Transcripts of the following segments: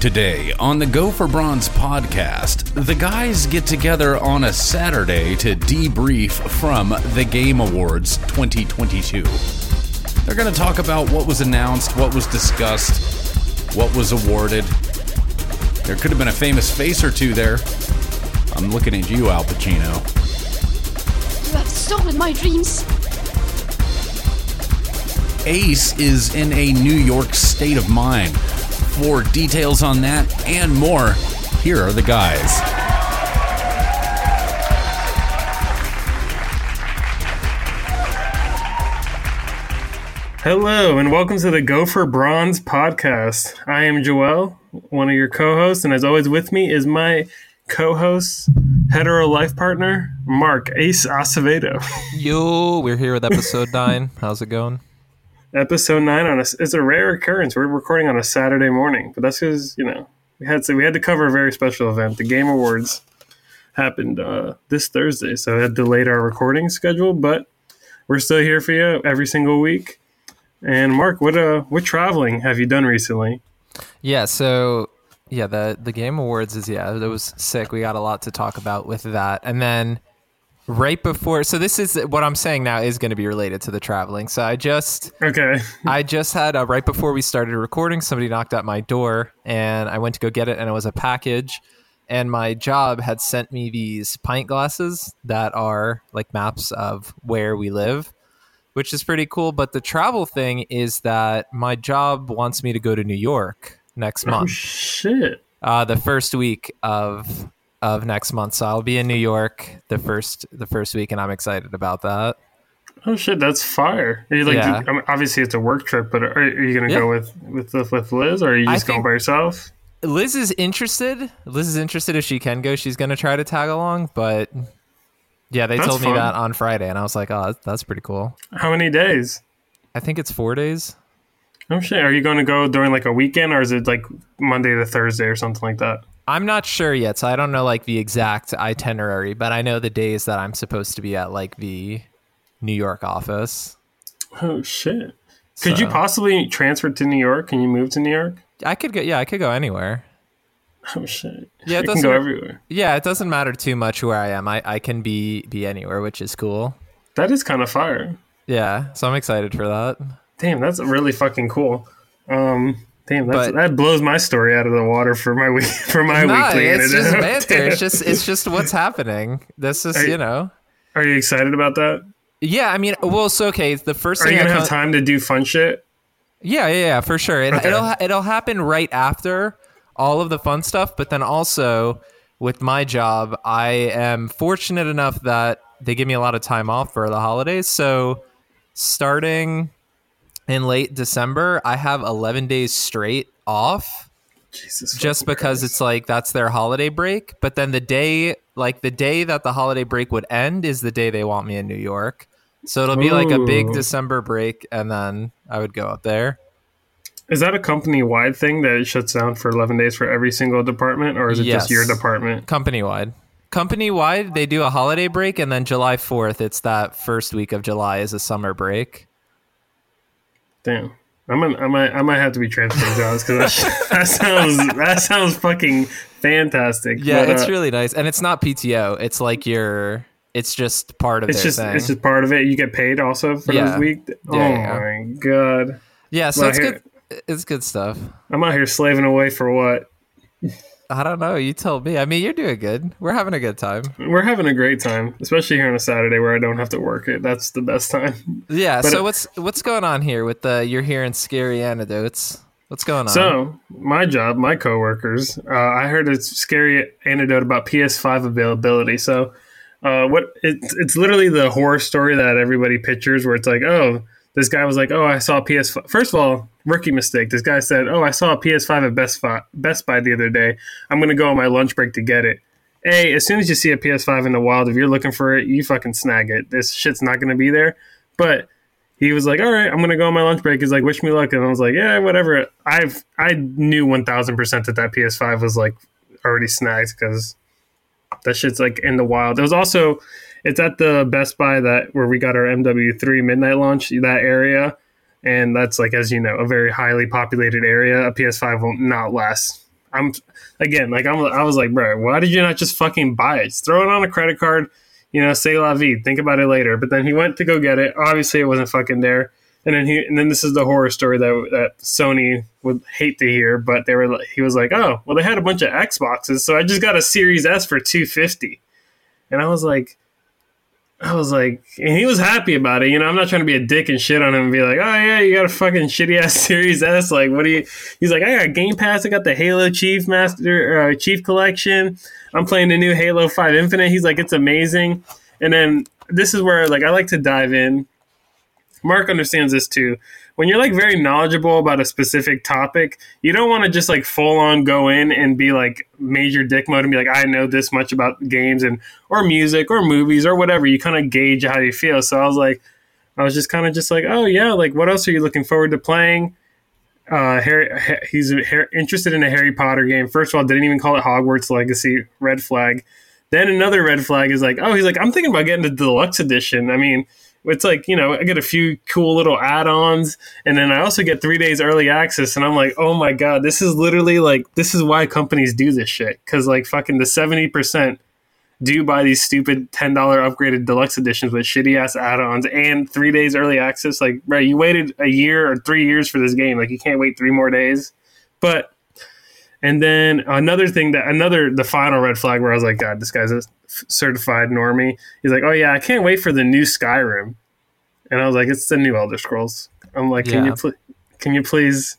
Today on the Go for Bronze podcast, the guys get together on a Saturday to debrief from the Game Awards 2022. They're going to talk about what was announced, what was discussed, what was awarded. There could have been a famous face or two there. I'm looking at you, Al Pacino. You have stolen my dreams. Ace is in a New York state of mind. For details on that and more, here are the guys. Hello, and welcome to the Go for Bronze podcast. I am Joel, one of your co hosts, and as always, with me is my co host, hetero life partner, Mark Ace Acevedo. Yo, we're here with episode nine. How's it going? Episode 9 on a, it's a rare occurrence. We're recording on a Saturday morning, but that's because, you know, we had to, we had to cover a very special event. The Game Awards happened uh, this Thursday, so it delayed our recording schedule, but we're still here for you every single week. And Mark, what uh, what traveling have you done recently? Yeah, so yeah, the the Game Awards is yeah, it was sick. We got a lot to talk about with that, and then right before, so this is what I'm saying now is going to be related to the traveling. So I just Okay, I just had uh, right before we started recording, somebody knocked at my door, and I went to go get it, and it was a package. And my job had sent me these pint glasses that are like maps of where we live, which is pretty cool. But the travel thing is that my job wants me to go to New York next oh month, shit. uh, the first week of of next month. So I'll be in New York the first the first week, and I'm excited about that. Oh shit, that's fire! Are you like, Yeah. I mean, obviously it's a work trip, but are, are you gonna Yeah. go with with with Liz, or are you I just going by yourself? Liz is interested. Liz is interested if she can go. She's going to try to tag along, but yeah, they That's told me fun. that on Friday, and I was like, oh, that's, that's pretty cool. How many days? I think it's four days. Oh shit, are you going to go during like a weekend, or is it like Monday to Thursday or something like that? I'm not sure yet, so I don't know like the exact itinerary, but I know the days that I'm supposed to be at like the New York office. Oh shit! Could you possibly transfer to New York? Can you move to New York? I could go. Yeah, I could go anywhere. Oh shit! Yeah, it you can doesn't- go everywhere. Yeah, it doesn't matter too much where I am. I, I can be be anywhere, which is cool. That is kind of fire. Yeah, so I'm excited for that. Damn, that's really fucking cool. Um, damn, that's, But- that blows my story out of the water for my week for my No, weekly. it's just banter. It's just it's just what's happening. This is Are you- know. Are you excited about that? Yeah, I mean, well, so okay. The first Are thing you I gonna come- have time to do fun shit? Yeah, yeah, yeah, for sure. It, Okay. Ha- it'll happen right after all of the fun stuff, but then also with my job, I am fortunate enough that they give me a lot of time off for the holidays. So starting in late December, I have 11 days straight off Jesus, just because Christ. it's like that's their holiday break. But then the day, like the day that the holiday break would end, is the day they want me in New York. So it'll be like a big December break, and then I would go up there. is that a company wide thing that it shuts down for eleven days for every single department, or is it just your department? company wide. Company wide, they do a holiday break, and then July fourth, it's that first week of July is a summer break. Damn. I'm gonna, I might I might have to be transferring jobs because that, that sounds that sounds fucking fantastic. Yeah, But, it's uh, really nice, and it's not PTO. It's like your, it's just part of it's just thing. it's just part of it. You get paid also for Yeah. this week. oh Yeah, yeah. my god, yeah, so it's here- good. It's good stuff. I'm out here slaving away for what? I don't know. You tell me. I mean, you're doing good. We're having a good time. We're having a great time, especially here on a Saturday where I don't have to work it. That's the best time. Yeah. But so it- what's what's going on here with the you're hearing scary anecdotes? What's going on? So, my job, my coworkers, uh, I heard a scary anecdote about PS5 availability. So, uh, what it's it's literally the horror story that everybody pictures, where it's like, oh, this guy was like, oh, I saw a PS5. First of all, rookie mistake. This guy said, oh, I saw a PS5 at Best Buy, Best Buy the other day. I'm gonna go on my lunch break to get it. A, as soon as you see a PS5 in the wild, if you're looking for it, you fucking snag it. This shit's not gonna be there. But he was like, "All right, I'm gonna go on my lunch break." He's like, "Wish me luck," and I was like, "Yeah, whatever." I've I knew one thousand percent that that PS5 was like already snagged because that shit's like in the wild. It was also it's at the Best Buy that where we got our MW3 midnight launch that area, and that's like as you know a very highly populated area. A PS5 will not last I'm again like I'm I was like, bro, why did you not just fucking buy it? Just throw it on a credit card, you know, say la vie, think about it later. But then he went to go get it. Obviously, it wasn't fucking there. And then he and then this is the horror story that that Sony would hate to hear, but they were he was like, oh, well, they had a bunch of Xboxes, so I just got a Series S for two fifty, and I was like. I was like, and he was happy about it. You know, I'm not trying to be a dick and shit on him and be like, oh yeah, you got a fucking shitty ass Series S. Like, what do you? He's like, I got Game Pass. I got the Halo Chief Master uh, Chief Collection. I'm playing the new Halo Five Infinite. He's like, it's amazing. And then this is where like I like to dive in. Mark understands this too. When you're like very knowledgeable about a specific topic, you don't want to just like full on go in and be like major dick mode and be like, I know this much about games and or music or movies or whatever. You kind of gauge how you feel. So I was like, I was just kind of just like, oh yeah, like what else are you looking forward to playing? Uh, Harry, Ha- he's interested in a Harry Potter game. First of all, didn't even call it Hogwarts Legacy. Red flag. Then another red flag is like, oh, he's like, I'm thinking about getting the deluxe edition. I mean, it's like you know, I get a few cool little add-ons, and then I also get three days early access. And I'm like, oh my god, this is literally like this is why companies do this shit because like fucking the seventy percent do buy these stupid ten dollar upgraded deluxe editions with shitty ass add-ons and three days early access. Like, right, you waited a year or three years for this game. Like, you can't wait three more days. But and then another thing that another the final red flag where I was like, God, this guy's a certified normie. He's like, Oh yeah, I can't wait for the new Skyrim. And I was like, It's the new Elder Scrolls. I'm like, Can Yeah. you pl- can you please?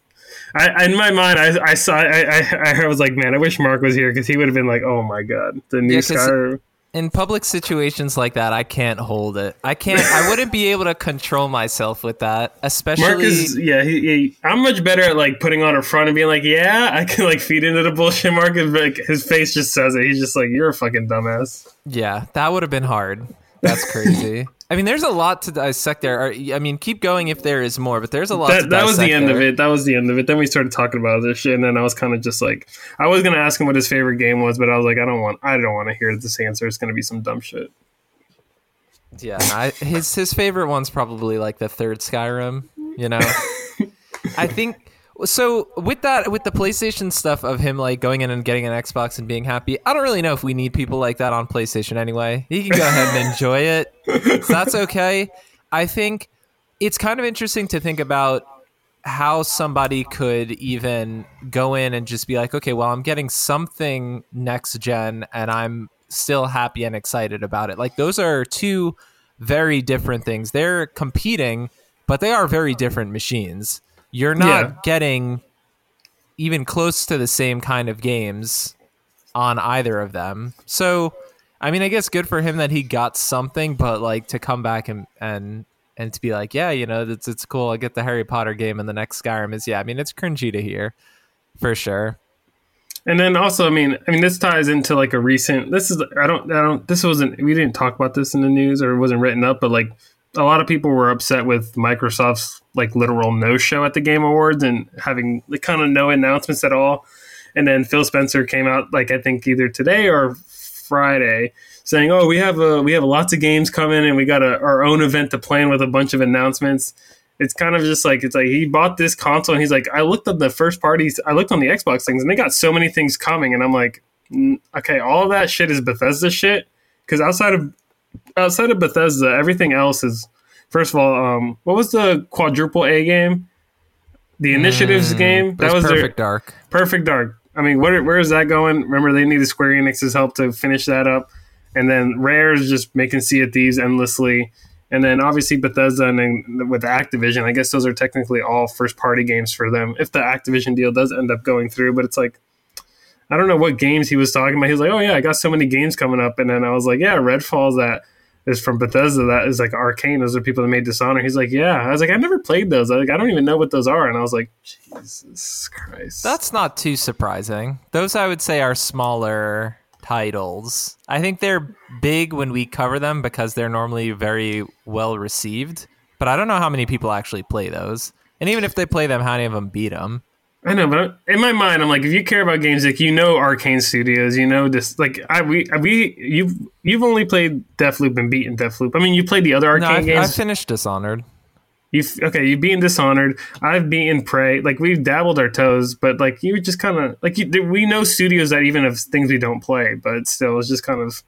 I, in my mind, I, I saw, I, I, I was like, man, I wish Mark was here because he would have been like, oh my god, the new Yeah, Skyrim. In public situations like that, I can't hold it. I can't. I wouldn't be able to control myself with that, especially. Mark is, yeah, he, he, I'm much better at like putting on a front and being like, yeah, I can like feed into the bullshit. Mark is like, his face just says it. He's just like, you're a fucking dumbass. Yeah, that would have been hard. That's crazy. I mean, there's a lot to dissect there. I mean, keep going if there is more, but there's a lot. to that, that was the end of it. That was the end of it. Then we started talking about this shit, and then I was kind of just like, I was gonna ask him what his favorite game was, but I was like, I don't want, I don't want to hear this answer. It's gonna be some dumb shit. Yeah, I, his his favorite one's probably like the third Skyrim. You know, I think so. With that, with the PlayStation stuff of him like going in and getting an Xbox and being happy, I don't really know if we need people like that on PlayStation anyway. He can go ahead and enjoy it. So that's okay. I think it's kind of interesting to think about how somebody could even go in and just be like, okay, well, I'm getting something next gen and I'm still happy and excited about it. Like, those are two very different things. They're competing, but they are very different machines. You're not Yeah. getting even close to the same kind of games on either of them. So, I mean, I guess good for him that he got something, but like to come back and and and to be like, yeah, you know, it's it's cool. I get the Harry Potter game, and the next Skyrim is yeah. I mean, it's cringy to hear, for sure. And then also, I mean, I mean, this ties into like a recent. This is I don't I don't. This wasn't we didn't talk about this in the news or it wasn't written up, but like a lot of people were upset with Microsoft's like literal no show at the Game Awards and having like kind of no announcements at all. And then Phil Spencer came out like I think either today or Friday saying, "Oh, we have a we have lots of games coming and we got a, our own event to plan with a bunch of announcements." It's kind of just like it's like he bought this console and he's like, I looked at the first parties, I looked on the Xbox things and they got so many things coming, and I'm like, mm, okay, all that shit is Bethesda shit because outside of outside of Bethesda, everything else is. First of all, um, what was the quadruple A game? The Initiatives game. That was perfect their dark. Perfect Dark. I mean, where where is that going? Remember, they needed Square Enix's help to finish that up, and then Rare is just making Sea of Thieves endlessly, and then obviously Bethesda, and then with Activision, I guess those are technically all first party games for them. If the Activision deal does end up going through, but it's like. I don't know what games he was talking about. He was like, "Oh yeah, I got so many games coming up," and then I was like, "Yeah, Redfall's that is from Bethesda. That is like Arkane. Those are people that made Dishonor." He's like, "Yeah." I was like, "I never played those. I, like, I don't even know what those are." And I was like, "Jesus Christ." That's not too surprising. Those I would say are smaller titles. I think they're big when we cover them because they're normally very well received. But I don't know how many people actually play those. And even if they play them, how many of them beat them? I know, but in my mind, I'm like, if you care about games, like you know, Arkane Studios, you know this. Like, I we we you've you've only played Deathloop and beaten Deathloop. I mean, you played the other No, Arkane I, I games. finished Dishonored. You okay? You've beaten Dishonored. I've beaten Prey. Like we've dabbled our toes, but like you just kind of like you, we know studios that even have things we don't play, but still, it's just kind of.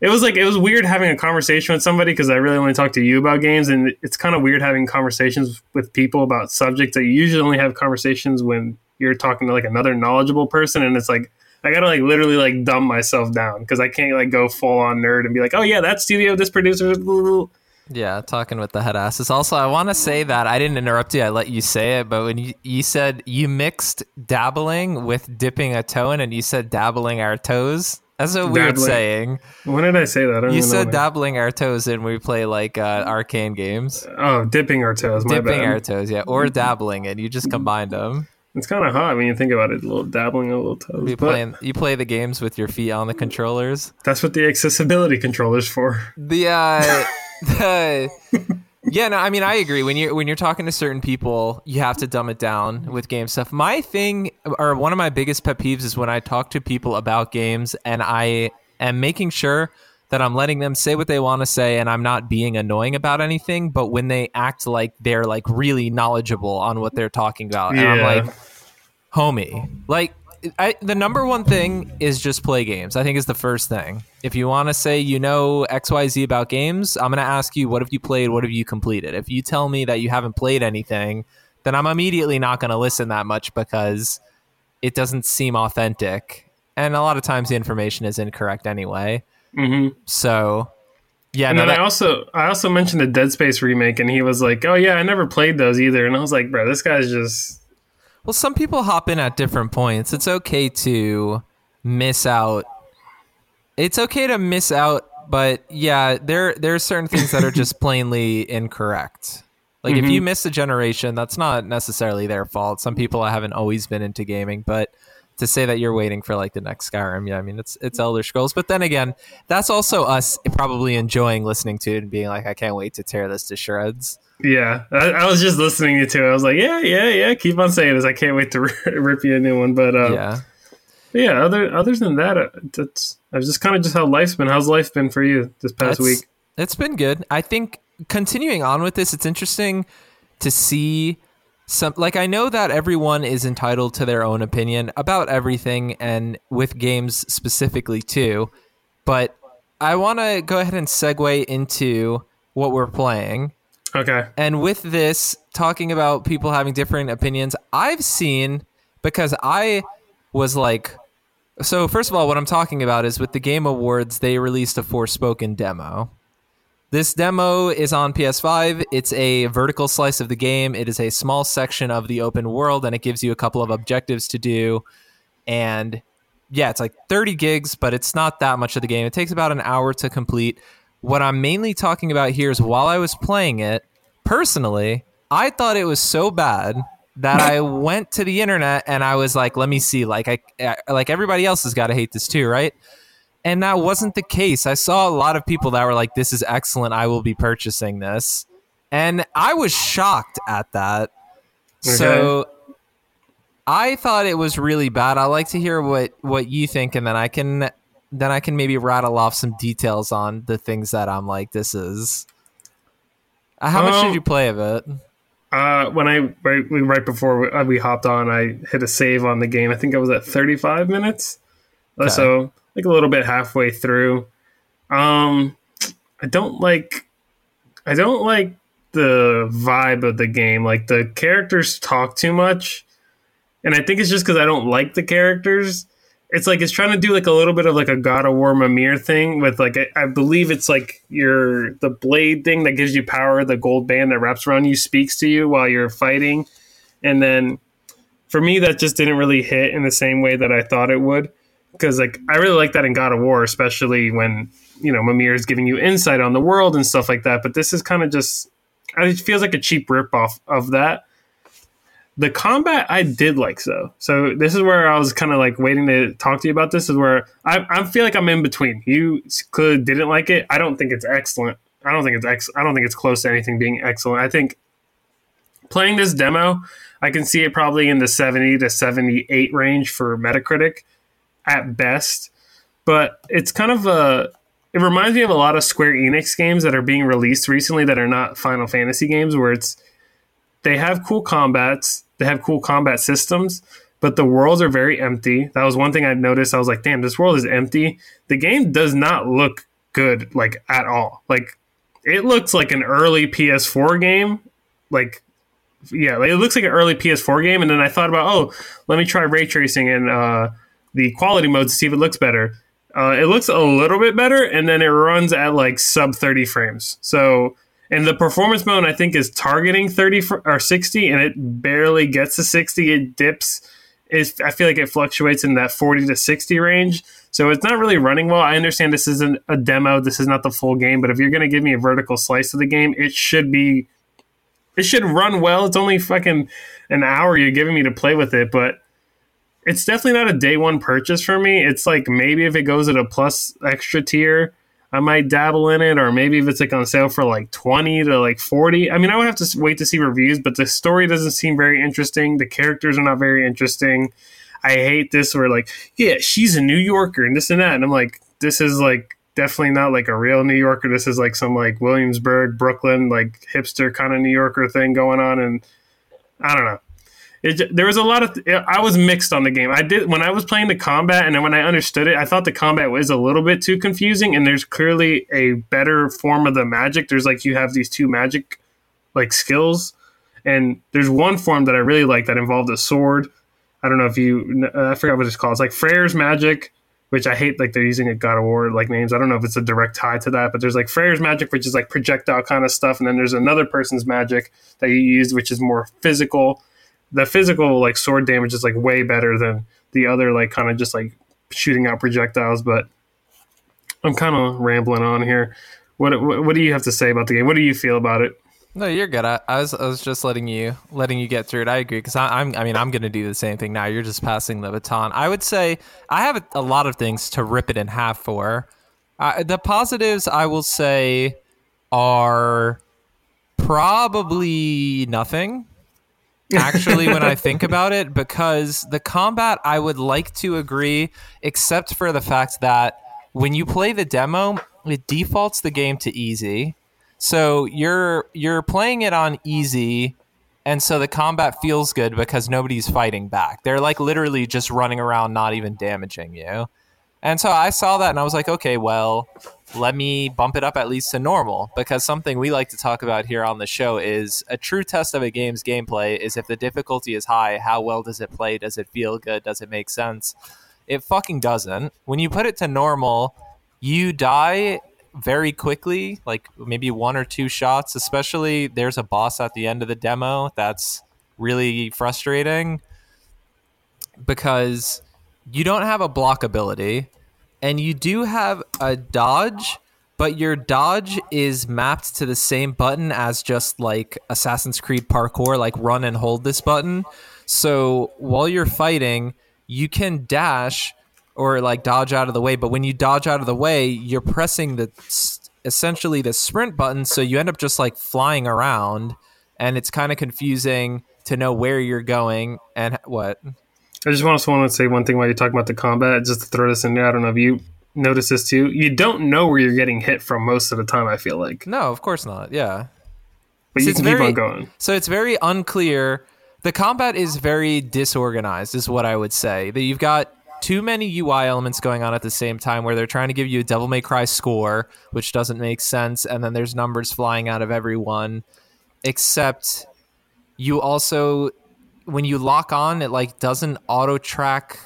It was like it was weird having a conversation with somebody because I really only talk to you about games, and it's kind of weird having conversations with people about subjects that you usually only have conversations when you're talking to like another knowledgeable person, and it's like I gotta like literally like dumb myself down because I can't like go full on nerd and be like, oh yeah, that studio, this producer. Yeah, talking with the head asses. Also, I want to say that I didn't interrupt you. I let you say it, but when you, you said you mixed dabbling with dipping a toe in, and you said dabbling our toes. That's a weird Dabbling. saying. When did I say that? I You said dabbling our toes in we play like uh, Arkane games. Oh, dipping our toes. My Dipping bad. our toes, yeah, or dabbling it. You just combined them. It's kind of hot when you think about it. A little dabbling, a little toes. You playing, you play the games with your feet on the controllers. that's what the accessibility controller's for. The uh, the yeah, no, I mean I agree. When you're when you're talking to certain people, you have to dumb it down with game stuff. My thing, or one of my biggest pet peeves, is when I talk to people about games and I am making sure that I'm letting them say what they want to say and I'm not being annoying about anything. But when they act like they're like really knowledgeable on what they're talking about, and I'm like, homie, like. I, the number one thing is just play games. I think is the first thing. If you want to say you know X Y Z about games, I'm going to ask you what have you played, what have you completed. If you tell me that you haven't played anything, then I'm immediately not going to listen that much because it doesn't seem authentic, and a lot of times the information is incorrect anyway. hmm So, yeah, And no, then I also I also mentioned the Dead Space remake, and he was like, "Oh yeah, I never played those either." And I was like, "Bro, this guy's just Well, some people hop in at different points. It's okay to miss out. It's okay to miss out, but yeah, there there are certain things that are just plainly incorrect. Like if you mm-hmm. miss a generation, that's not necessarily their fault. Some people haven't always been into gaming, but to say that you're waiting for like the next Skyrim, yeah, I mean it's it's Elder Scrolls. But then again, that's also us probably enjoying listening to it and being like, I can't wait to tear this to shreds. Yeah." I, I was just listening to it. I was like, "Yeah, yeah, yeah." Keep on saying this. I can't wait to rip you a new one. But uh, yeah. yeah, other others than that, uh, that's that's just kind of just how life's been. How's life been for you this past That's- week? It's been good. I think continuing on with this, it's interesting to see some like I know that everyone is entitled to their own opinion about everything and with games specifically too. But I want to go ahead and segue into what we're playing. Okay. And with this, talking about people having different opinions, I've seen because I was like, so first of all, what I'm talking about is with the Game Awards, they released a Forspoken demo. This demo is on PS5. It's a vertical slice of the game. It is a small section of the open world, and it gives you a couple of objectives to do. And yeah, it's like 30 gigs, but it's not that much of the game. It takes about an hour to complete. What I'm mainly talking about here is while I was playing it, personally, I thought it was so bad that I went to the internet and I was like, let me see, like I, I like everybody else has got to hate this too, right? And that wasn't the case. I saw a lot of people that were like, this is excellent. I will be purchasing this. And I was shocked at that. So I thought it was really bad. I like to hear what what you think, and then I can then I can maybe rattle off some details on the things that I'm like, this is. Uh, How much did you play of it? Uh, when I right, right before we, uh, we hopped on, I hit a save on the game. I think I was at 35 minutes, Uh, Okay. so like a little bit halfway through. Um, I don't like, I don't like the vibe of the game. Like the characters talk too much, and I think it's just because I don't like the characters. It's like it's trying to do like a little bit of like a God of War Mimir thing with like I, I believe it's like your the blade thing that gives you power, the gold band that wraps around you speaks to you while you're fighting, and then for me that just didn't really hit in the same way that I thought it would because like I really like that in God of War, especially when you know Mimir is giving you insight on the world and stuff like that. But this is kind of just it feels like a cheap ripoff of that. The combat I did like so. So this is where I was kind of like waiting to talk to you about. This is where I, I feel like I'm in between. You clearly didn't like it. I don't think it's excellent. I don't think it's ex- I don't think it's close to anything being excellent. I think playing this demo, I can see it probably in the 70 to 78 range for Metacritic at best. But it's kind of a it reminds me of a lot of Square Enix games that are being released recently that are not Final Fantasy games where it's they have cool combats, they have cool combat systems, but the worlds are very empty. That was one thing I noticed. I was like, damn, this world is empty. The game does not look good, like at all. Like it looks like an early PS4 game. Like yeah, it looks like an early PS4 game. And then I thought about, oh, let me try ray tracing and uh, the quality mode to see if it looks better. Uh, it looks a little bit better, and then it runs at like sub 30 frames. So, and the performance mode I think is targeting 30 fr- or 60, and it barely gets to 60. It dips. It's, I feel like it fluctuates in that 40 to 60 range. So it's not really running well. I understand this isn't a demo. This is not the full game, but if you're going to give me a vertical slice of the game, it should be it should run well. It's only fucking an hour you're giving me to play with it, but it's definitely not a day one purchase for me. It's like maybe if it goes at a plus extra tier, I might dabble in it, or maybe if it's like on sale for like 20 to like 40. I mean, I would have to wait to see reviews, but the story doesn't seem very interesting. The characters are not very interesting. I hate this where like, yeah, she's a New Yorker and this and that. And I'm like, this is like definitely not like a real New Yorker. This is like some like Williamsburg, Brooklyn, like hipster kind of New Yorker thing going on, and I don't know. It, there was a lot of I was mixed on the game. I did when I was playing the combat, and then when I understood it, I thought the combat was a little bit too confusing. And there's clearly a better form of the magic. There's like you have these two magic like skills, and there's one form that I really like that involved a sword. I don't know if you uh, I forgot what it's called. It's like Freyr's magic which I hate like they're using a God of War like names. I don't know if it's a direct tie to that, but there's like Freyr's magic, which is like projectile kind of stuff, and then there's another person's magic that you use, which is more physical. The physical like sword damage is like way better than the other like kind of just like shooting out projectiles. But I'm kind of rambling on here. What, what what do you have to say about the game? What do you feel about it? No, you're good. I, I, was I was just letting you letting you get through it. I agree because I'm I mean I'm gonna do the same thing now. You're just passing the baton. I would say I have a, a lot of things to rip it in half for. Uh, the positives I will say are probably nothing. Actually, when I think about it, because the combat I would like to agree, except for the fact that when you play the demo, it defaults the game to easy so you're you're playing it on easy and so the combat feels good because nobody's fighting back. They're like literally just running around not even damaging you. And so I saw that and I was like, okay, well, let me bump it up at least to normal because something we like to talk about here on the show is a true test of a game's gameplay is if the difficulty is high, how well does it play? Does it feel good? Does it make sense? It fucking doesn't. When you put it to normal, you die very quickly, like maybe one or two shots. Especially there's a boss at the end of the demo that's really frustrating because you don't have a block ability and you do have a dodge, but your dodge is mapped to the same button as just like Assassin's Creed parkour, like run and hold this button. So while you're fighting, you can dash or like dodge out of the way. But when you dodge out of the way, you're pressing the essentially the sprint button, so you end up just like flying around, and it's kind of confusing to know where you're going and what. I just also want to say one thing while you're talking about the combat, just to throw this in there. I don't know if you notice this too. You don't know where you're getting hit from most of the time. I feel like no, of course not. Yeah, but so you can very, keep on going. So it's very unclear. The combat is very disorganized, is what I would say. That you've got too many UI elements going on at the same time where they're trying to give you a Devil May Cry score, which doesn't make sense, and then there's numbers flying out of everyone. Except you also when you lock on, it like doesn't auto track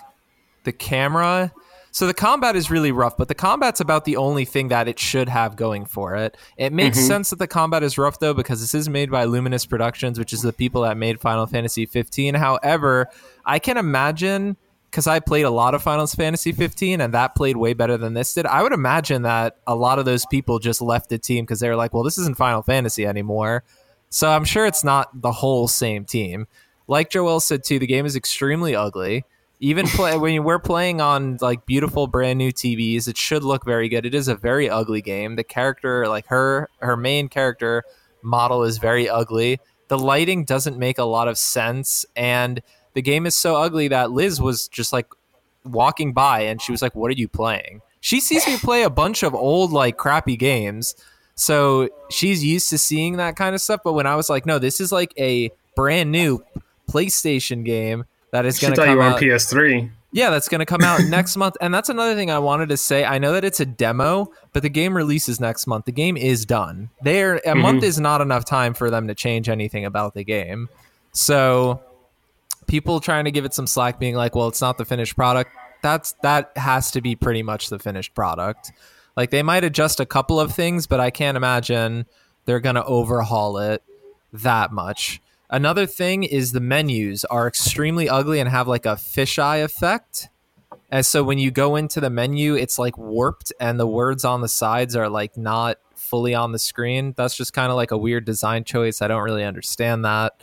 the camera. So the combat is really rough, but the combat's about the only thing that it should have going for it. It makes mm-hmm. sense that the combat is rough though because this is made by Luminous Productions, which is the people that made Final Fantasy 15. However, I can imagine because I played a lot of Final Fantasy 15 and that played way better than this did. I would imagine that a lot of those people just left the team because they were like, well, this isn't Final Fantasy anymore. So I'm sure it's not the whole same team. Like Joel said too, the game is extremely ugly. Even play, when we're playing on like beautiful brand new TVs, it should look very good. It is a very ugly game. The character, like her, her main character model is very ugly. The lighting doesn't make a lot of sense, and the game is so ugly that Liz was just like walking by and she was like, What are you playing? She sees me play a bunch of old, like crappy games. So she's used to seeing that kind of stuff. But when I was like, No, this is like a brand new PlayStation game that is going to thought you come were on out. PS3. Yeah, that's going to come out next month. And that's another thing I wanted to say. I know that it's a demo, but the game releases next month. The game is done. There a month mm-hmm. is not enough time for them to change anything about the game. So people trying to give it some slack being like, "Well, it's not the finished product." That's that has to be pretty much the finished product. Like they might adjust a couple of things, but I can't imagine they're going to overhaul it that much. Another thing is the menus are extremely ugly and have like a fisheye effect. And so when you go into the menu, it's like warped and the words on the sides are like not fully on the screen. That's just kind of like a weird design choice. I don't really understand that.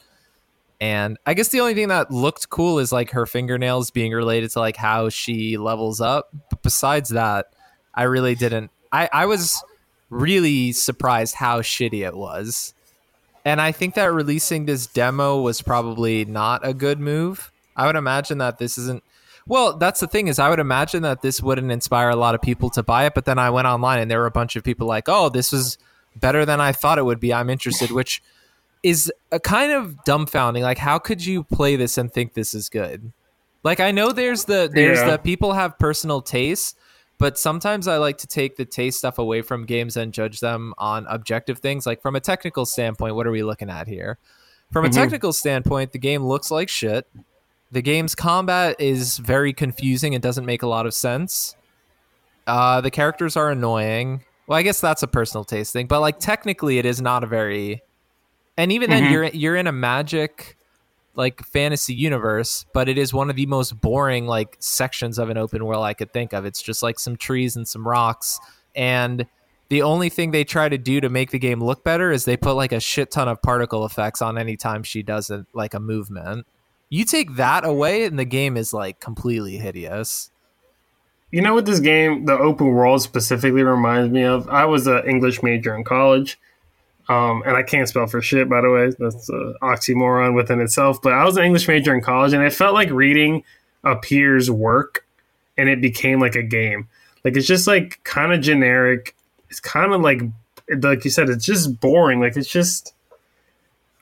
And I guess the only thing that looked cool is like her fingernails being related to like how she levels up. But besides that, I really didn't. I, I was really surprised how shitty it was. And I think that releasing this demo was probably not a good move. I would imagine that this isn't. Well, that's the thing is, I would imagine that this wouldn't inspire a lot of people to buy it. But then I went online and there were a bunch of people like, "Oh, this was better than I thought it would be. I'm interested." Which is a kind of dumbfounding. Like, how could you play this and think this is good? Like, I know there's the there's Yeah. the people have personal tastes, but sometimes I like to take the taste stuff away from games and judge them on objective things. Like from a technical standpoint, what are we looking at here? From a technical standpoint, the game looks like shit. The game's combat is very confusing and doesn't make a lot of sense. Uh, the characters are annoying. Well, I guess that's a personal taste thing, but like technically, it is not a very. And even then, you're you're in a magic like fantasy universe, but it is one of the most boring like sections of an open world I could think of. It's just like some trees and some rocks, and the only thing they try to do to make the game look better is they put like a shit ton of particle effects on any time she does it, like a movement. You take that away, and the game is like completely hideous. You know what this game, the open world specifically reminds me of? I was an English major in college, um, and I can't spell for shit, by the way. That's an oxymoron within itself. But I was an English major in college, and it felt like reading a peer's work, and it became like a game. Like it's just like kind of generic. It's kind of like, like you said, it's just boring. Like it's just.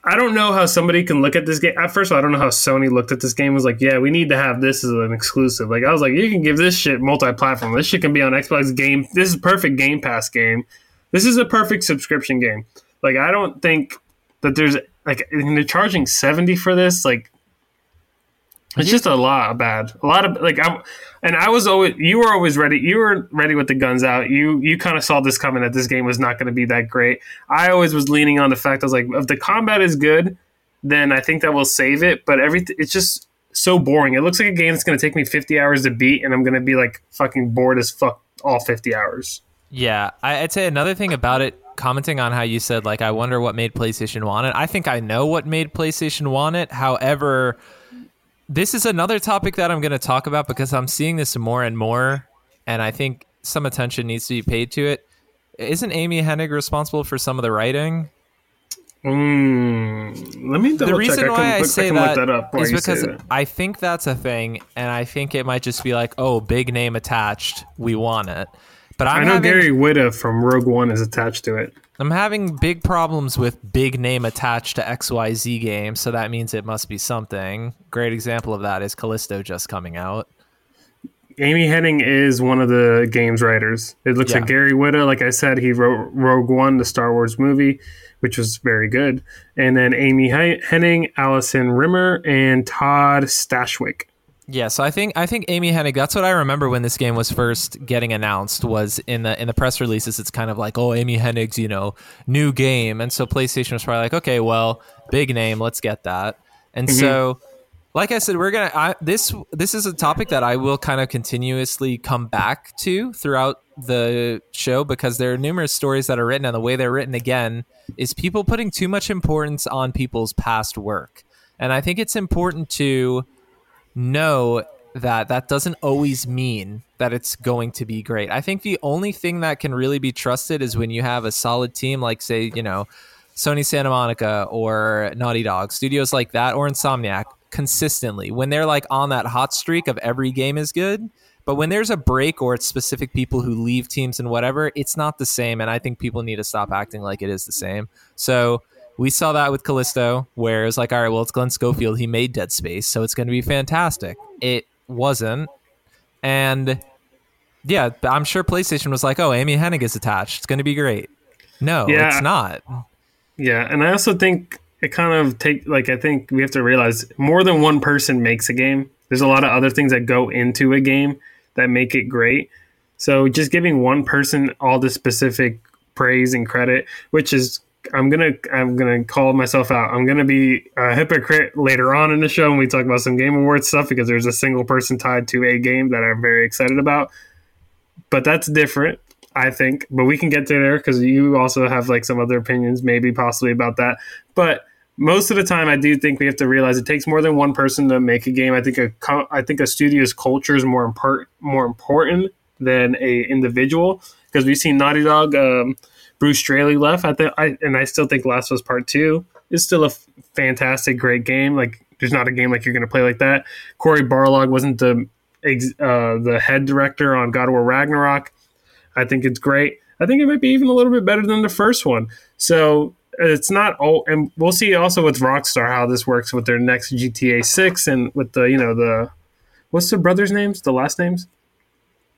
I don't know how somebody can look at this game. At first, of all, I don't know how Sony looked at this game. Was like, yeah, we need to have this as an exclusive. Like, I was like, you can give this shit multi-platform. This shit can be on Xbox Game. This is a perfect Game Pass game. This is a perfect subscription game. Like, I don't think that there's like they're charging seventy for this. Like, it's just a lot of bad. A lot of like I'm, and I was always you were always ready. You were ready with the guns out. You you kind of saw this coming that this game was not going to be that great. I always was leaning on the fact I was like, if the combat is good, then I think that will save it. But everything it's just so boring. It looks like a game that's going to take me fifty hours to beat, and I'm going to be like fucking bored as fuck all fifty hours. Yeah, I, I'd say another thing about it, commenting on how you said, like, I wonder what made PlayStation want it. I think I know what made PlayStation want it. However, this is another topic that I'm going to talk about because I'm seeing this more and more, and I think some attention needs to be paid to it. Isn't Amy Hennig responsible for some of the writing? Mm, let me double the check. reason I why can, I say can that that is because that. I think that's a thing, and I think it might just be like, oh, big name attached, we want it. But I'm I know having, Gary Whitta from Rogue One is attached to it. I'm having big problems with big name attached to XYZ games, so that means it must be something. Great example of that is Callisto just coming out. Amy Hennig is one of the game's writers. It looks Yeah. like Gary Whitta. Like I said, he wrote Rogue One, the Star Wars movie, which was very good. And then Amy Hennig, Allison Rymer, and Todd Stashwick. Yeah, so I think I think Amy Hennig. That's what I remember when this game was first getting announced. Was in the in the press releases, it's kind of like, oh, Amy Hennig's you know new game, and so PlayStation was probably like, okay, well, big name, let's get that. And mm-hmm. so, like I said, we're gonna I, this this is a topic that I will kind of continuously come back to throughout the show because there are numerous stories that are written, and the way they're written again is people putting too much importance on people's past work, and I think it's important to know that that doesn't always mean that it's going to be great. I think the only thing that can really be trusted is when you have a solid team, like say, you know, Sony Santa Monica or Naughty Dog, studios like that, or Insomniac, consistently. When they're like on that hot streak of every game is good. But when there's a break or it's specific people who leave teams and whatever, it's not the same. And I think people need to stop acting like it is the same. So We saw that with Callisto, where it was like, all right, well, it's Glenn Schofield. He made Dead Space, so it's going to be fantastic. It wasn't. And yeah, I'm sure PlayStation was like, oh, Amy Hennig is attached. It's going to be great. No, Yeah. it's not. Yeah, and I also think it kind of take like I think we have to realize more than one person makes a game. There's a lot of other things that go into a game that make it great. So just giving one person all the specific praise and credit, which is I'm gonna I'm gonna call myself out. I'm gonna be a hypocrite later on in the show when we talk about some game awards stuff because there's a single person tied to a game that I'm very excited about. But that's different. I think, but we can get to there because you also have like some other opinions, maybe possibly about that. But most of the time, I do think we have to realize it takes more than one person to make a game. I think a I think a studio's culture is more important more important than a individual because we've seen Naughty Dog. Um, Bruce Straley left. I think, I, and I still think Last of Us Part Two is still a f- fantastic, great game. Like, there's not a game like you're going to play like that. Cory Barlog wasn't the ex- uh, the head director on God of War Ragnarok. I think it's great. I think it might be even a little bit better than the first one. So it's not all, and we'll see also with Rockstar how this works with their next GTA Six and with the you know the what's the brothers' names, the last names,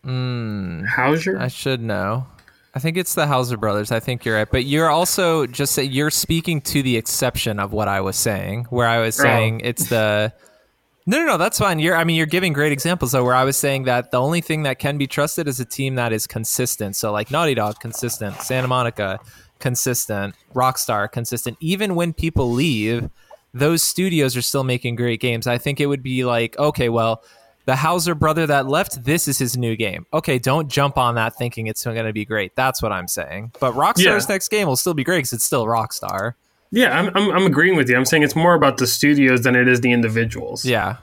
Mm, Houser. I should know. I think it's the Houser brothers. I think you're right, but you're also just you're speaking to the exception of what I was saying, where I was Oh. saying it's the. No, no, no, that's fine. You're, I mean, you're giving great examples though, where I was saying that the only thing that can be trusted is a team that is consistent. So, like Naughty Dog, consistent. Santa Monica, consistent. Rockstar, consistent. Even when people leave, those studios are still making great games. I think it would be like, okay, well, the Houser brother that left, this is his new game. Okay, don't jump on that thinking it's going to be great. That's what I'm saying. But Rockstar's Yeah. next game will still be great because it's still Rockstar. Yeah, I'm, I'm, I'm agreeing with you. I'm saying it's more about the studios than it is the individuals. Yeah,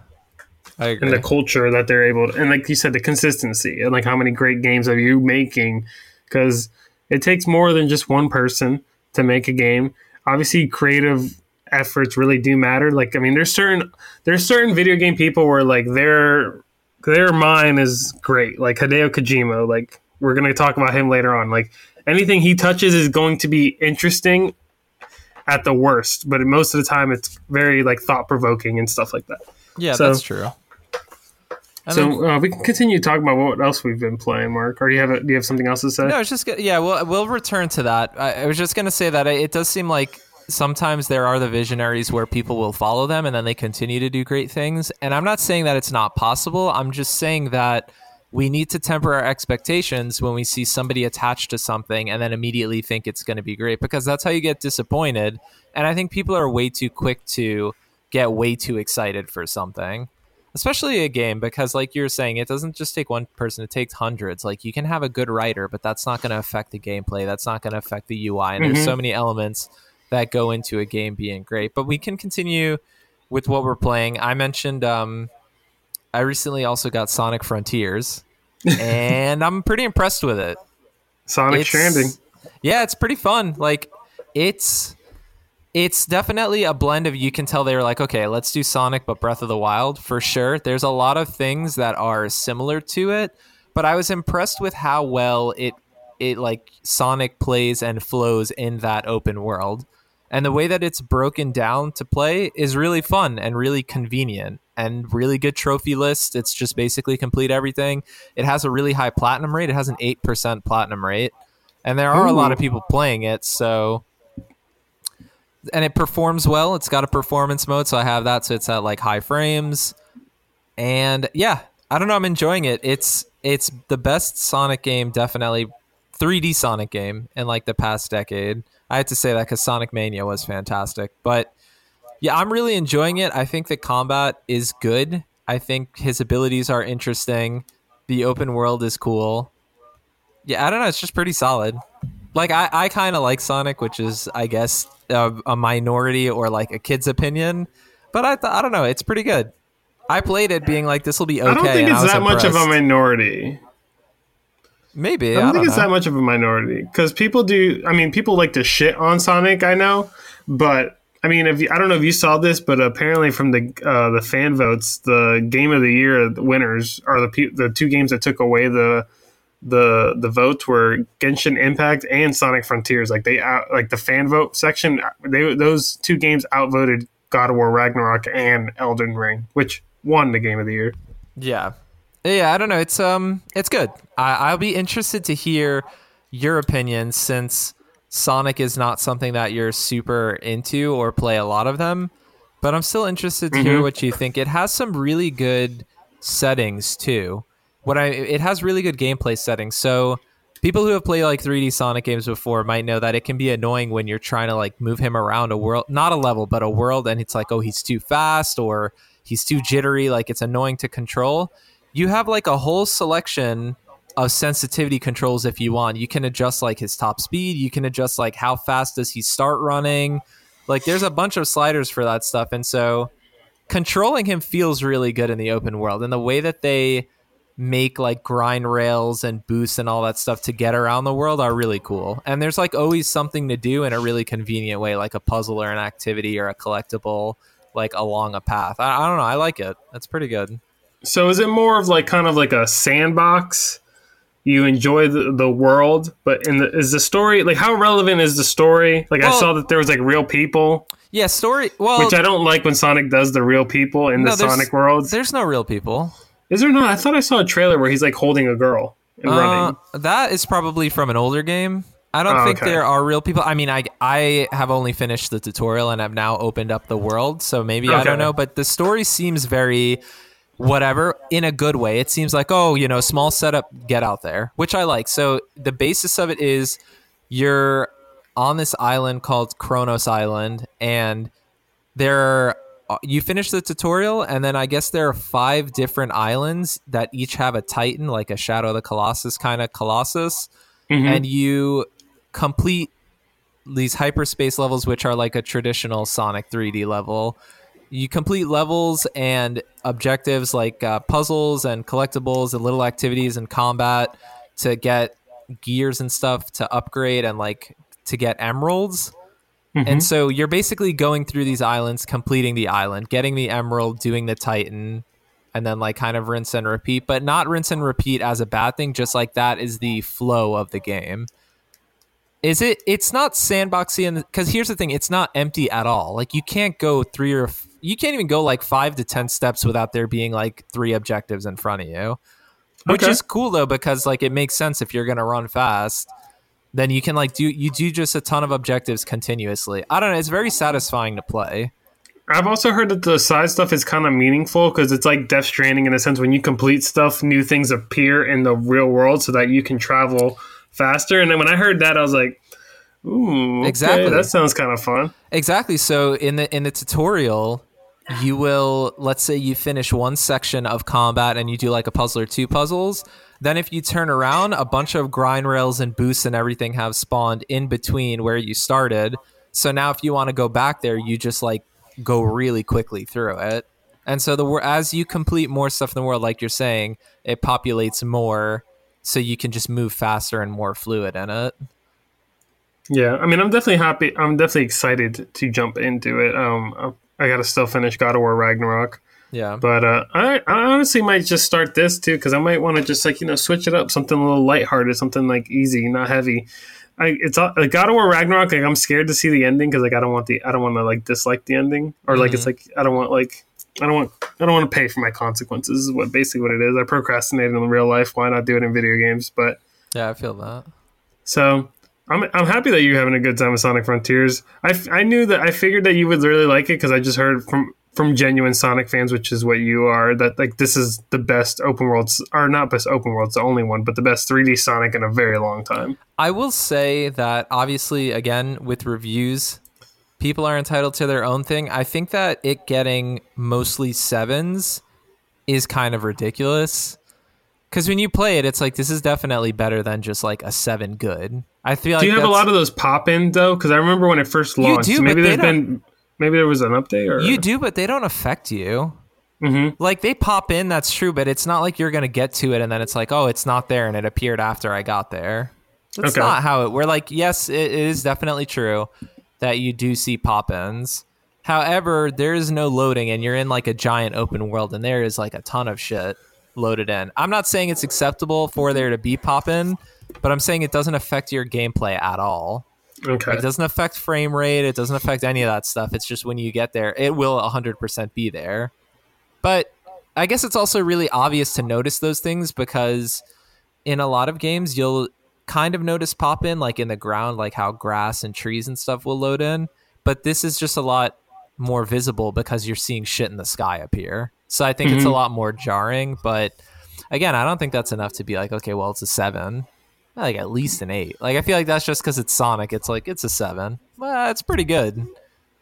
I agree. And the culture that they're able to, and like you said, the consistency and like how many great games are you making? Because it takes more than just one person to make a game. Obviously, creative efforts really do matter. Like, I mean, there's certain there's certain video game people where like their their mind is great. Like Hideo Kojima. Like we're gonna talk about him later on. Like anything he touches is going to be interesting at the worst, but most of the time it's very like thought provoking and stuff like that. yeah, so- that's true. Then- So uh, we can continue talking about what else we've been playing, Mark. Or do you have a, do you have something else to say? No, it's just yeah. We'll we'll return to that. I, I was just gonna say that it does seem like sometimes there are the visionaries where people will follow them and then they continue to do great things. And I'm not saying that it's not possible. I'm just saying that we need to temper our expectations when we see somebody attached to something and then immediately think it's going to be great because that's how you get disappointed. And I think people are way too quick to get way too excited for something especially a game because like you're saying it doesn't just take one person it takes hundreds like you can have a good writer but that's not going to affect the gameplay that's not going to affect the ui and there's mm-hmm. so many elements that go into a game being great but we can continue with what we're playing i mentioned um i recently also got sonic frontiers and i'm pretty impressed with it Sonic it's- Stranding. Yeah, it's pretty fun. Like it's it's definitely a blend of you can tell they were like, okay, let's do Sonic but Breath of the Wild for sure. There's a lot of things that are similar to it, but I was impressed with how well it it like Sonic plays and flows in that open world. And the way that it's broken down to play is really fun and really convenient and really good trophy list. It's just basically complete everything. It has a really high platinum rate. It has an 8% platinum rate. And there are a lot of people playing it, so and it performs well. It's got a performance mode, so I have that so it's at like high frames. And yeah, I don't know, I'm enjoying it. It's it's the best Sonic game definitely 3D Sonic game in like the past decade. I had to say that because Sonic Mania was fantastic. But yeah, I'm really enjoying it. I think the combat is good. I think his abilities are interesting. The open world is cool. Yeah, I don't know. It's just pretty solid. Like I, I kind of like Sonic, which is, I guess, a, a minority or like a kid's opinion. But I, th- I don't know. It's pretty good. I played it being like this will be okay. I don't think it's that much of a minority. Maybe I don't think don't it's know. that much of a minority because people do. I mean, people like to shit on Sonic. I know, but I mean, if you, I don't know if you saw this, but apparently from the uh, the fan votes, the game of the year winners are the pe- the two games that took away the the the votes were Genshin Impact and Sonic Frontiers. Like they out like the fan vote section, they those two games outvoted God of War Ragnarok and Elden Ring, which won the game of the year. Yeah, yeah. I don't know. It's um, it's good. I, I'll be interested to hear your opinion since Sonic is not something that you're super into or play a lot of them. But I'm still interested to hear Mhm. what you think. It has some really good settings too. What I it has really good gameplay settings. So people who have played like 3D Sonic games before might know that it can be annoying when you're trying to like move him around a world, not a level, but a world, and it's like, oh, he's too fast or he's too jittery, like it's annoying to control. You have like a whole selection of sensitivity controls if you want. You can adjust like his top speed, you can adjust like how fast does he start running. Like there's a bunch of sliders for that stuff. And so controlling him feels really good in the open world. And the way that they make like grind rails and boosts and all that stuff to get around the world are really cool. And there's like always something to do in a really convenient way, like a puzzle or an activity or a collectible like along a path. I, I don't know. I like it. That's pretty good. So is it more of like kind of like a sandbox? You enjoy the, the world, but in the is the story like how relevant is the story? Like I saw that there was like real people, Yeah, story. Well, which I don't like when Sonic does the real people in No, the Sonic worlds. there's no real people. Is there not? I thought I saw a trailer where he's like holding a girl and running. Uh, that is probably from an older game. I don't Oh, think okay. there are real people. I mean, I I have only finished the tutorial and I've now opened up the world, so maybe I don't know. But the story seems very whatever in a good way. It seems like oh, you know, small setup, get out there, which I like. So the basis of it is you're on this island called Kronos Island, and there uh, you finish the tutorial and then i guess there are five different islands that each have a titan like a shadow of the colossus kind of colossus and you complete these hyperspace levels which are like a traditional sonic 3d level you complete levels and objectives like uh, puzzles and collectibles and little activities and combat to get gears and stuff to upgrade and like to get emeralds and so you're basically going through these islands, completing the island, getting the emerald, doing the titan, and then like kind of rinse and repeat, but not rinse and repeat as a bad thing, just like that is the flow of the game. Is it it's not sandboxy and cuz here's the thing, it's not empty at all. Like you can't go 3 or you can't even go like 5 to 10 steps without there being like three objectives in front of you. Which Okay. is cool though because like it makes sense if you're going to run fast then you can like do you do just a ton of objectives continuously. I don't know, it's very satisfying to play. I've also heard that the side stuff is kind of meaningful because it's like Death Stranding in a sense. When you complete stuff, new things appear in the real world so that you can travel faster. And then when I heard that, I was like, "Ooh, okay, Exactly. that sounds kind of fun." Exactly. So in the in the tutorial, you will let's say you finish one section of combat and you do like a puzzle or two puzzles. Then if you turn around, a bunch of grind rails and boosts and everything have spawned in between where you started. So now if you want to go back there, you just like go really quickly through it. And so the as you complete more stuff in the world, like you're saying, it populates more, so you can just move faster and more fluid in it. Yeah, I mean, I'm definitely happy. I'm definitely excited to jump into it. Um, I got to still finish God of War Ragnarok, Yeah. but uh, I, I honestly might just start this too because I might want to just like you know switch it up, something a little lighthearted, something like easy, not heavy. I, it's uh, like God of War Ragnarok. Like I'm scared to see the ending because like I don't want the I don't want to like dislike the ending or like it's like I don't want like I don't want I don't want to pay for my consequences. Is what basically what it is. I procrastinated in real life. Why not do it in video games? But Yeah, I feel that. so I'm, I'm happy that you're having a good time with Sonic Frontiers. I, I knew that I figured that you would really like it because I just heard from from genuine Sonic fans, which is what you are, that like this is the best open world, s- or not best open world, it's the only one, but the best 3D Sonic in a very long time. I will say that obviously, again, with reviews, people are entitled to their own thing. I think that it getting mostly sevens is kind of ridiculous. Because when you play it, it's like this is definitely better than just like a seven good. I feel like Do you have a lot of those pop in though? Because I remember when it first launched. do, but maybe there's been maybe there was an update or you do, but they don't affect you. Mm-hmm. Like they pop in, that's true, but it's not like you're gonna get to it and then it's like, oh, it's not there and it appeared after I got there. That's Okay. not how it. We're like, yes, it is definitely true that you do see pop-ins. However, there is no loading and you're in like a giant open world and there is like a ton of shit. Loaded in. I'm not saying it's acceptable for there to be pop in, but I'm saying it doesn't affect your gameplay at all. Okay. It doesn't affect frame rate. It doesn't affect any of that stuff. It's just when you get there, it will 100% be there. But I guess it's also really obvious to notice those things because in a lot of games, you'll kind of notice pop in, like in the ground, like how grass and trees and stuff will load in. But this is just a lot more visible because you're seeing shit in the sky up here. So I think it's a mm-hmm. lot more jarring. But again, I don't think that's enough to be like, okay, well, it's a seven like at least an eight. Like I feel like that's just because it's Sonic. It's like it's a seven. Well, it's pretty good.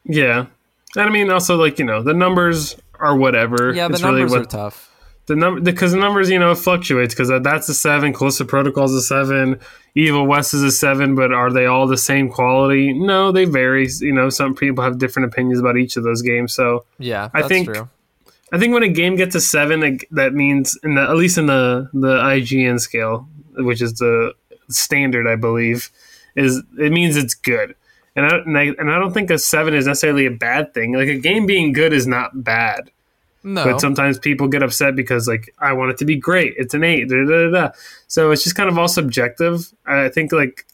Yeah. And I mean, also like you know, the numbers are whatever. Yeah, the it's numbers really are tough. the number because the numbers you know it fluctuates because that's a seven. Callisto Protocol's a seven. Evil West is a seven, but are they all the same quality? No, they vary. You know, some people have different opinions about each of those games. So Yeah, I that's think- true. I think when a game gets a seven, that means in the, at least in the the IGN scale, which is the standard, I believe, is it means it's good. And I, and I and I don't think a seven is necessarily a bad thing. Like a game being good is not bad, No, but sometimes people get upset because like I want it to be great. It's an eight. Da, da, da. So it's just kind of all subjective. I think like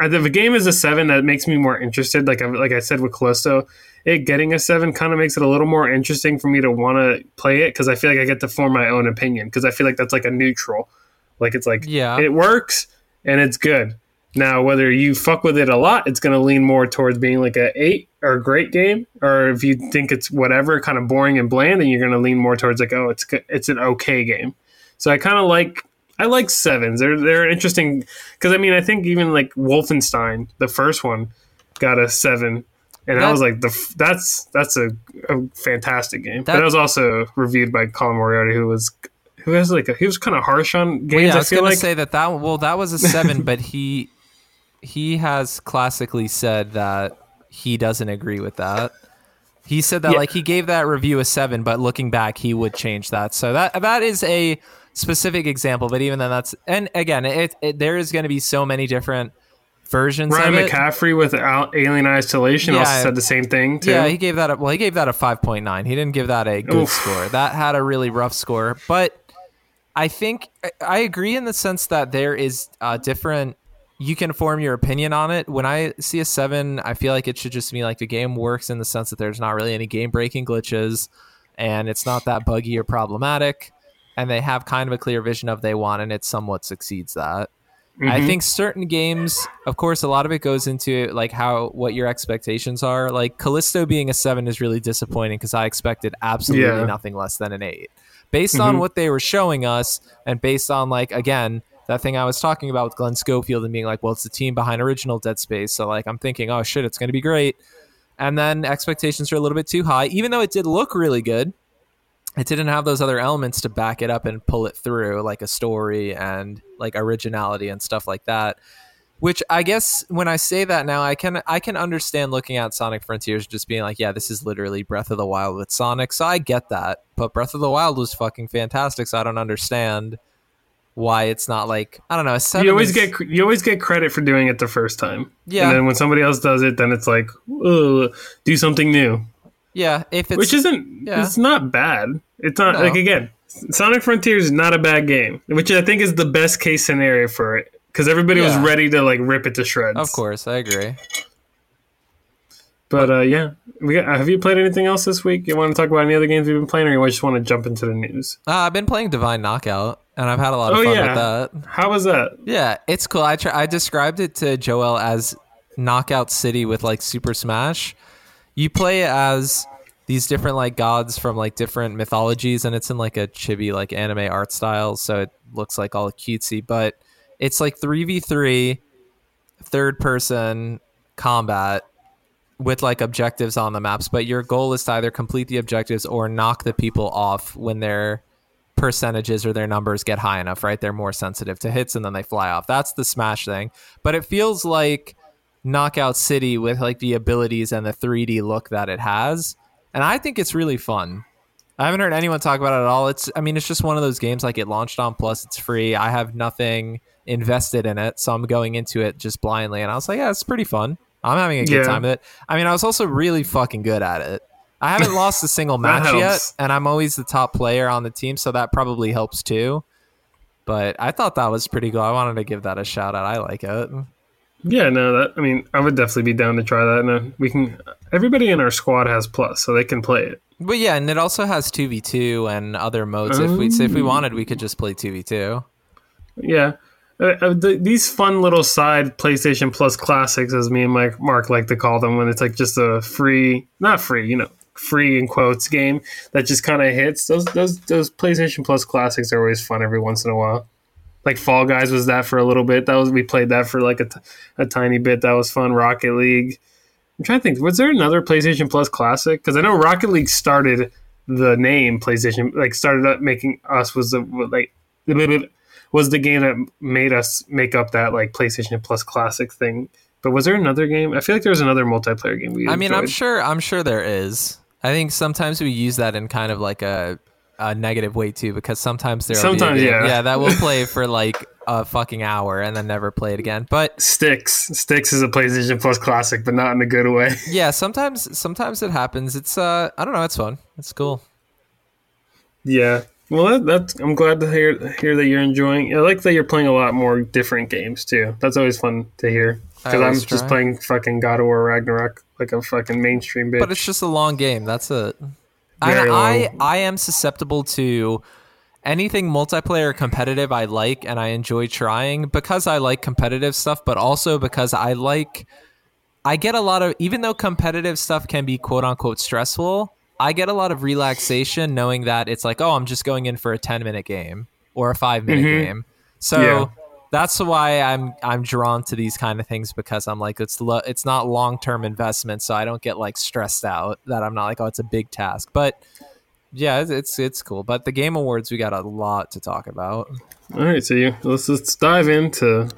if a game is a seven, that makes me more interested. Like I, like I said with Callisto, it getting a seven kind of makes it a little more interesting for me to want to play it because I feel like I get to form my own opinion because I feel like that's like a neutral. Like it's like Yeah. it works and it's good. Now whether you fuck with it a lot, it's going to lean more towards being like a eight or a great game, or if you think it's whatever kind of boring and bland, then you're going to lean more towards like oh it's it's an okay game. So I kind of like I like sevens. They're they're interesting because I mean I think even like Wolfenstein, the first one, got a seven, and I That- was like the that's that's a, a fantastic game. but That- it was also reviewed by Colin Moriarty, who was who has like a, he was kind of harsh on games. Well, yeah, I I was feel gonna say that that well that was a seven, but he he has classically said that he doesn't agree with that. He said that Yeah. like he gave that review a seven, but looking back, he would change that. So that that is a specific example. But even then, that's and again, it, it there is going to be so many different versions Ryan. McCaffrey with Alien Isolation also Yeah. said the same thing too. Yeah, he gave that a well, he gave that a five point nine. He didn't give that a good Oof. score. That had a really rough score. But I think I- I agree in the sense that there is uh, different. You can form your opinion on it. When I see a seven, I feel like it should just be like the game works in the sense that there's not really any game breaking glitches, and it's not that buggy or problematic, and they have kind of a clear vision of they want, and it somewhat succeeds that. I mm-hmm. think certain games, of course, a lot of it goes into like how what your expectations are. Like Callisto being a seven is really disappointing because I expected absolutely Yeah. nothing less than an eight. Based on mm-hmm. what they were showing us, and based on like again that thing I was talking about with Glenn Schofield and being like, well, it's the team behind original Dead Space, so like I'm thinking, oh shit, it's going to be great. And then expectations are a little bit too high, even though it did look really good it didn't have those other elements to back it up and pull it through like a story and like originality and stuff like that which i guess when i say that now i can i can understand looking at sonic frontiers just being like yeah this is literally breath of the wild with sonic so i get that but breath of the wild was fucking fantastic so i don't understand why it's not like i don't know a you always is- get you always get credit for doing it the first time. Yeah. And then when somebody else does it, then it's like, do something new. Yeah if it's which isn't yeah. it's not bad it's not No. like again sonic frontiers is not a bad game which i think is the best case scenario for it because everybody was ready to like rip it to shreds of course i agree but uh yeah we got, have you played anything else this week you want to talk about any other games you've been playing or you just want to jump into the news uh, i've been playing divine knockout and i've had a lot of Oh, fun yeah. with that how was that Yeah, it's cool. I try, I described it to Joel as Knockout City with like Super Smash. You play as these different like gods from like different mythologies, and it's in like a chibi like anime art style, so it looks like all cutesy. But it's like three v three, third person combat with like objectives on the maps. But your goal is to either complete the objectives or knock the people off when they're percentages or their numbers get high enough, right? They're more sensitive to hits and then they fly off. That's the smash thing. But it feels like Knockout City with like the abilities and the 3D look that it has. And I think it's really fun. I haven't heard anyone talk about it at all. It's I mean, it's just one of those games like it launched on Plus, it's free. I have nothing invested in it, so I'm going into it just blindly and I was like, yeah, it's pretty fun. I'm having a good Yeah. time with it. I mean, I was also really fucking good at it. I haven't lost a single match yet, and I'm always the top player on the team, so that probably helps too. But I thought that was pretty cool. I wanted to give that a shout out. I like it. Yeah, no, that I mean, I would definitely be down to try that. And uh, we can. Everybody in our squad has plus, so they can play it. But yeah, and it also has two v two and other modes. If we so if we wanted, we could just play two v two. Yeah. Uh, uh, th- these fun little side PlayStation Plus classics, as me and Mike Mark like to call them, when it's like just a free, not free, you know, free in quotes game that just kind of hits. Those those those PlayStation Plus classics are always fun every once in a while. Like Fall Guys was that for a little bit. That was we played that for like a, t- a tiny bit. That was fun. Rocket League. I'm trying to think. Was there another PlayStation Plus classic? Because I know Rocket League started the name PlayStation, like started up making us was the like was the game that made us make up that like PlayStation Plus classic thing. But was there another game? I feel like there was another multiplayer game. We I mean, I'm sure. I'm sure there is. I think sometimes we use that in kind of like a, a negative way too, because sometimes there. Sometimes, be yeah. yeah, that will play for like a fucking hour and then never play it again. But Sticks. Sticks is a PlayStation Plus classic, but not in a good way. yeah, sometimes sometimes it happens. It's uh, I don't know. It's fun. It's cool. yeah. Well, that, that's. I'm glad to hear hear that you're enjoying. I like that you're playing a lot more different games too. That's always fun to hear. Because I'm always just playing fucking God of War Ragnarok like a fucking mainstream bitch. But it's just a long game. That's it. And I. I am susceptible to anything multiplayer competitive I like and I enjoy trying because I like competitive stuff, but also because I like I get a lot of even though competitive stuff can be quote unquote stressful, I get a lot of relaxation knowing that it's like, oh, I'm just going in for a 10 minute game or a 5 minute Mhm. game. So Yeah. That's why I'm I'm drawn to these kind of things because I'm like it's lo- it's not long term investment, so I don't get like stressed out that I'm not like oh it's a big task. But yeah, it's it's, it's cool. But the Game Awards we got a lot to talk about. All right, so you let's let's dive into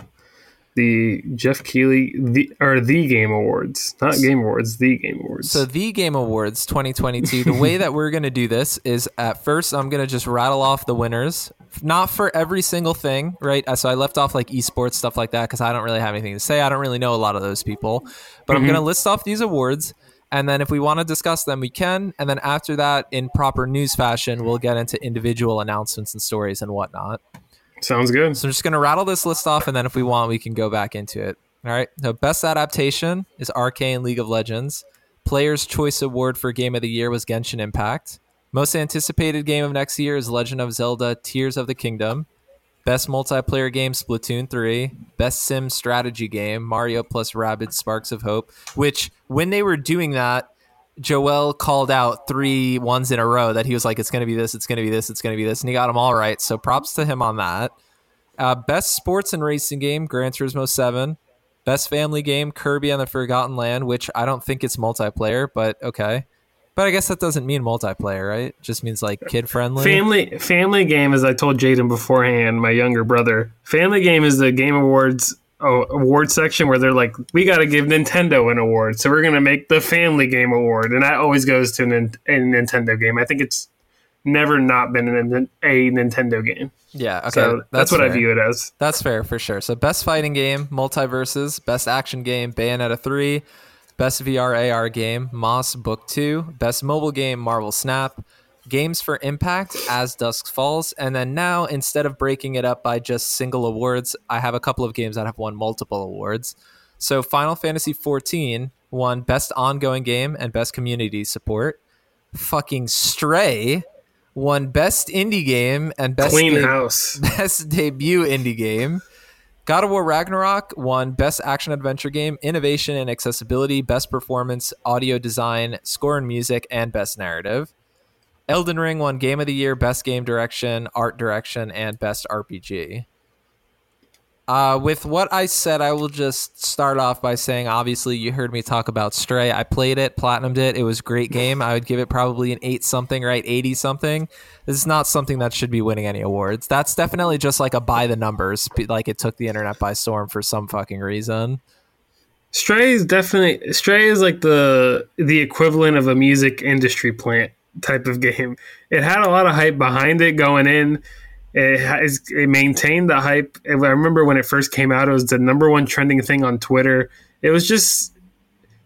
the Geoff Keighley the or the Game Awards, not Game Awards, the Game Awards. So the Game Awards 2022. The way that we're gonna do this is at first I'm gonna just rattle off the winners, not for every single thing, right? Uh, So I left off like esports stuff like that because I don't really have anything to say. I don't really know a lot of those people, but I'm gonna list off these awards. And then if we want to discuss them, we can. And then after that, in proper news fashion, we'll get into individual announcements and stories and whatnot. Sounds good. So I'm just going to rattle this list off, and then if we want, we can go back into it. All right. So best adaptation is Arcane League of Legends. Player's Choice Award for Game of the Year was Genshin Impact. Most anticipated game of next year is Legend of Zelda Tears of the Kingdom. Best multiplayer game Splatoon 3. Best sim strategy game Mario plus Rabbids Sparks of Hope, which when they were doing that, Joel called out three ones in a row that he was like, it's going to be this, it's going to be this, it's going to be this. And he got them all right. So props to him on that. Uh, best sports and racing game Gran Turismo 7. Best family game Kirby and the Forgotten Land, which I don't think it's multiplayer, but okay. But I guess that doesn't mean multiplayer, right? It just means like kid friendly. Family Family Game, as I told Jaden beforehand, my younger brother. Family Game is the Game Awards award section where they're like, we got to give Nintendo an award, so we're gonna make the Family Game Award, and that always goes to an, a Nintendo game. I think it's never not been an, a Nintendo game, yeah, okay. so that's, what I view it as. That's fair for sure. So best fighting game, MultiVersus, best action game, Bayonetta 3, best VR AR game, Moss Book 2, best mobile game, Marvel Snap, games for impact, As Dusk Falls, and then now instead of breaking it up by just single awards, I have a couple of games that have won multiple awards. So Final Fantasy 14 won best ongoing game and best community support. Fucking Stray won best indie game and best Clean game- house. Best debut indie game. God of War Ragnarok won Best Action Adventure Game, Innovation and Accessibility, Best Performance, Audio Design, Score and Music, and Best Narrative. Elden Ring won Game of the Year, Best Game Direction, Art Direction, and Best RPG. Uh, with what I said, I will just start off by saying obviously, you heard me talk about Stray. I played it, platinumed it. It was a great game. I would give it probably an 8 something, right? 80 something. This is not something that should be winning any awards. That's definitely just like a by the numbers, like it took the internet by storm for some fucking reason. Stray is definitely Stray is like the the equivalent of a music industry plant type of game. It had a lot of hype behind it going in. It has it maintained the hype. I remember when it first came out, it was the number one trending thing on Twitter. It was just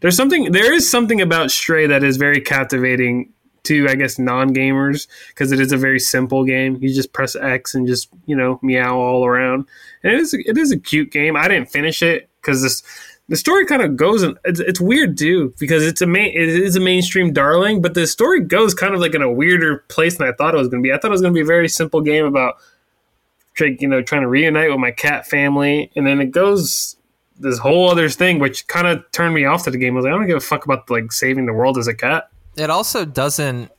there's something there is something about Stray that is very captivating to I guess non gamers because it is a very simple game. You just press X and just you know meow all around, and it is it is a cute game. I didn't finish it because this the story kind of goes and it's, it's weird too because it's a main it is a mainstream darling, but the story goes kind of like in a weirder place than I thought it was going to be. I thought it was going to be a very simple game about you know trying to reunite with my cat family, and then it goes this whole other thing, which kind of turned me off to the game. I was like, I don't give a fuck about like saving the world as a cat. It also doesn't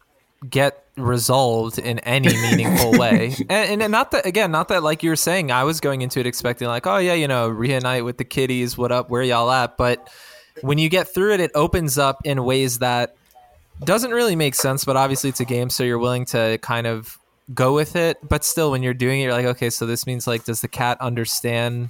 get resolved in any meaningful way. And, and, not that again, not that like you were saying, I was going into it expecting like, oh yeah, you know, reunite with the kitties, what up, where y'all at? But when you get through it, it opens up in ways that doesn't really make sense. But obviously, it's a game, so you're willing to kind of go with it. But still, when you're doing it, you're like, okay, so this means like, does the cat understand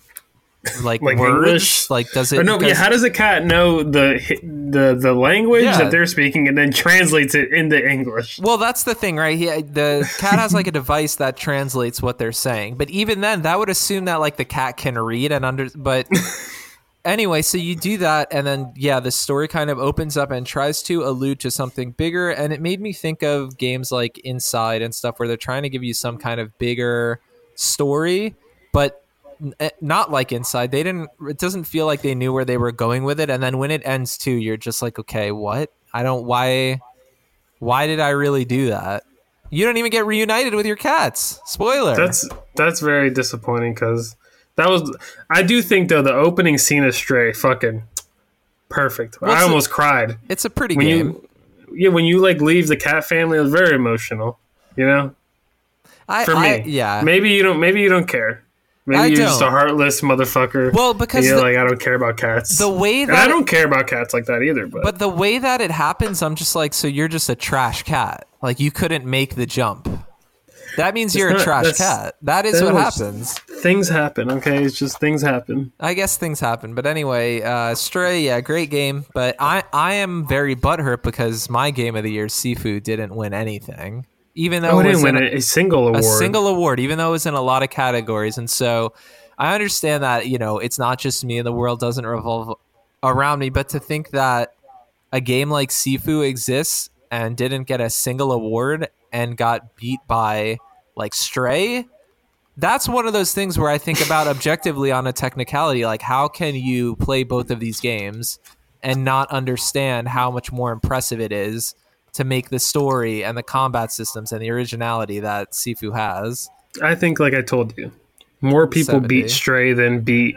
like, like words? English? Like, does it? Or no, yeah. How does a cat know the the the language yeah. that they're speaking and then translates it into English? Well, that's the thing, right? He, the cat has like a device that translates what they're saying, but even then, that would assume that like the cat can read and under. But anyway, so you do that, and then yeah, the story kind of opens up and tries to allude to something bigger, and it made me think of games like Inside and stuff where they're trying to give you some kind of bigger story, but Eh, not like inside. They didn't it doesn't feel like they knew where they were going with it. And then when it ends too you're just like okay what? I don't why why did i really do that? You don't even get reunited with your cats. Spoiler. That's that's very disappointing because that was i do think though the opening scene of stray fucking perfect. Well, i almost a, cried. it's a pretty when game. You, yeah when you like leave the cat family it was very emotional you know? I, for me. I, yeah. Maybe you don't maybe you don't care Maybe I you're don't. just a heartless motherfucker. Well, because you're the, like I don't care about cats. The way that and I don't care about cats like that either. But but the way that it happens, I'm just like, so you're just a trash cat. Like you couldn't make the jump. That means you're not, a trash cat. That is what happens. Things happen. Okay, it's just things happen. I guess things happen. But anyway, uh, Stray, yeah, great game. But I I am very butthurt because my game of the year, Sifu, didn't win anything even though oh, it, didn't win a, a, single award. A single award, even though it was in a lot of categories. And so I understand that, you know, it's not just me and the world doesn't revolve around me, but to think that a game like Sifu exists and didn't get a single award and got beat by like Stray, that's one of those things where I think about objectively on a technicality, like how can you play both of these games and not understand how much more impressive it is to make the story and the combat systems and the originality that Sifu has. I think, like I told you, more people 70. beat Stray than beat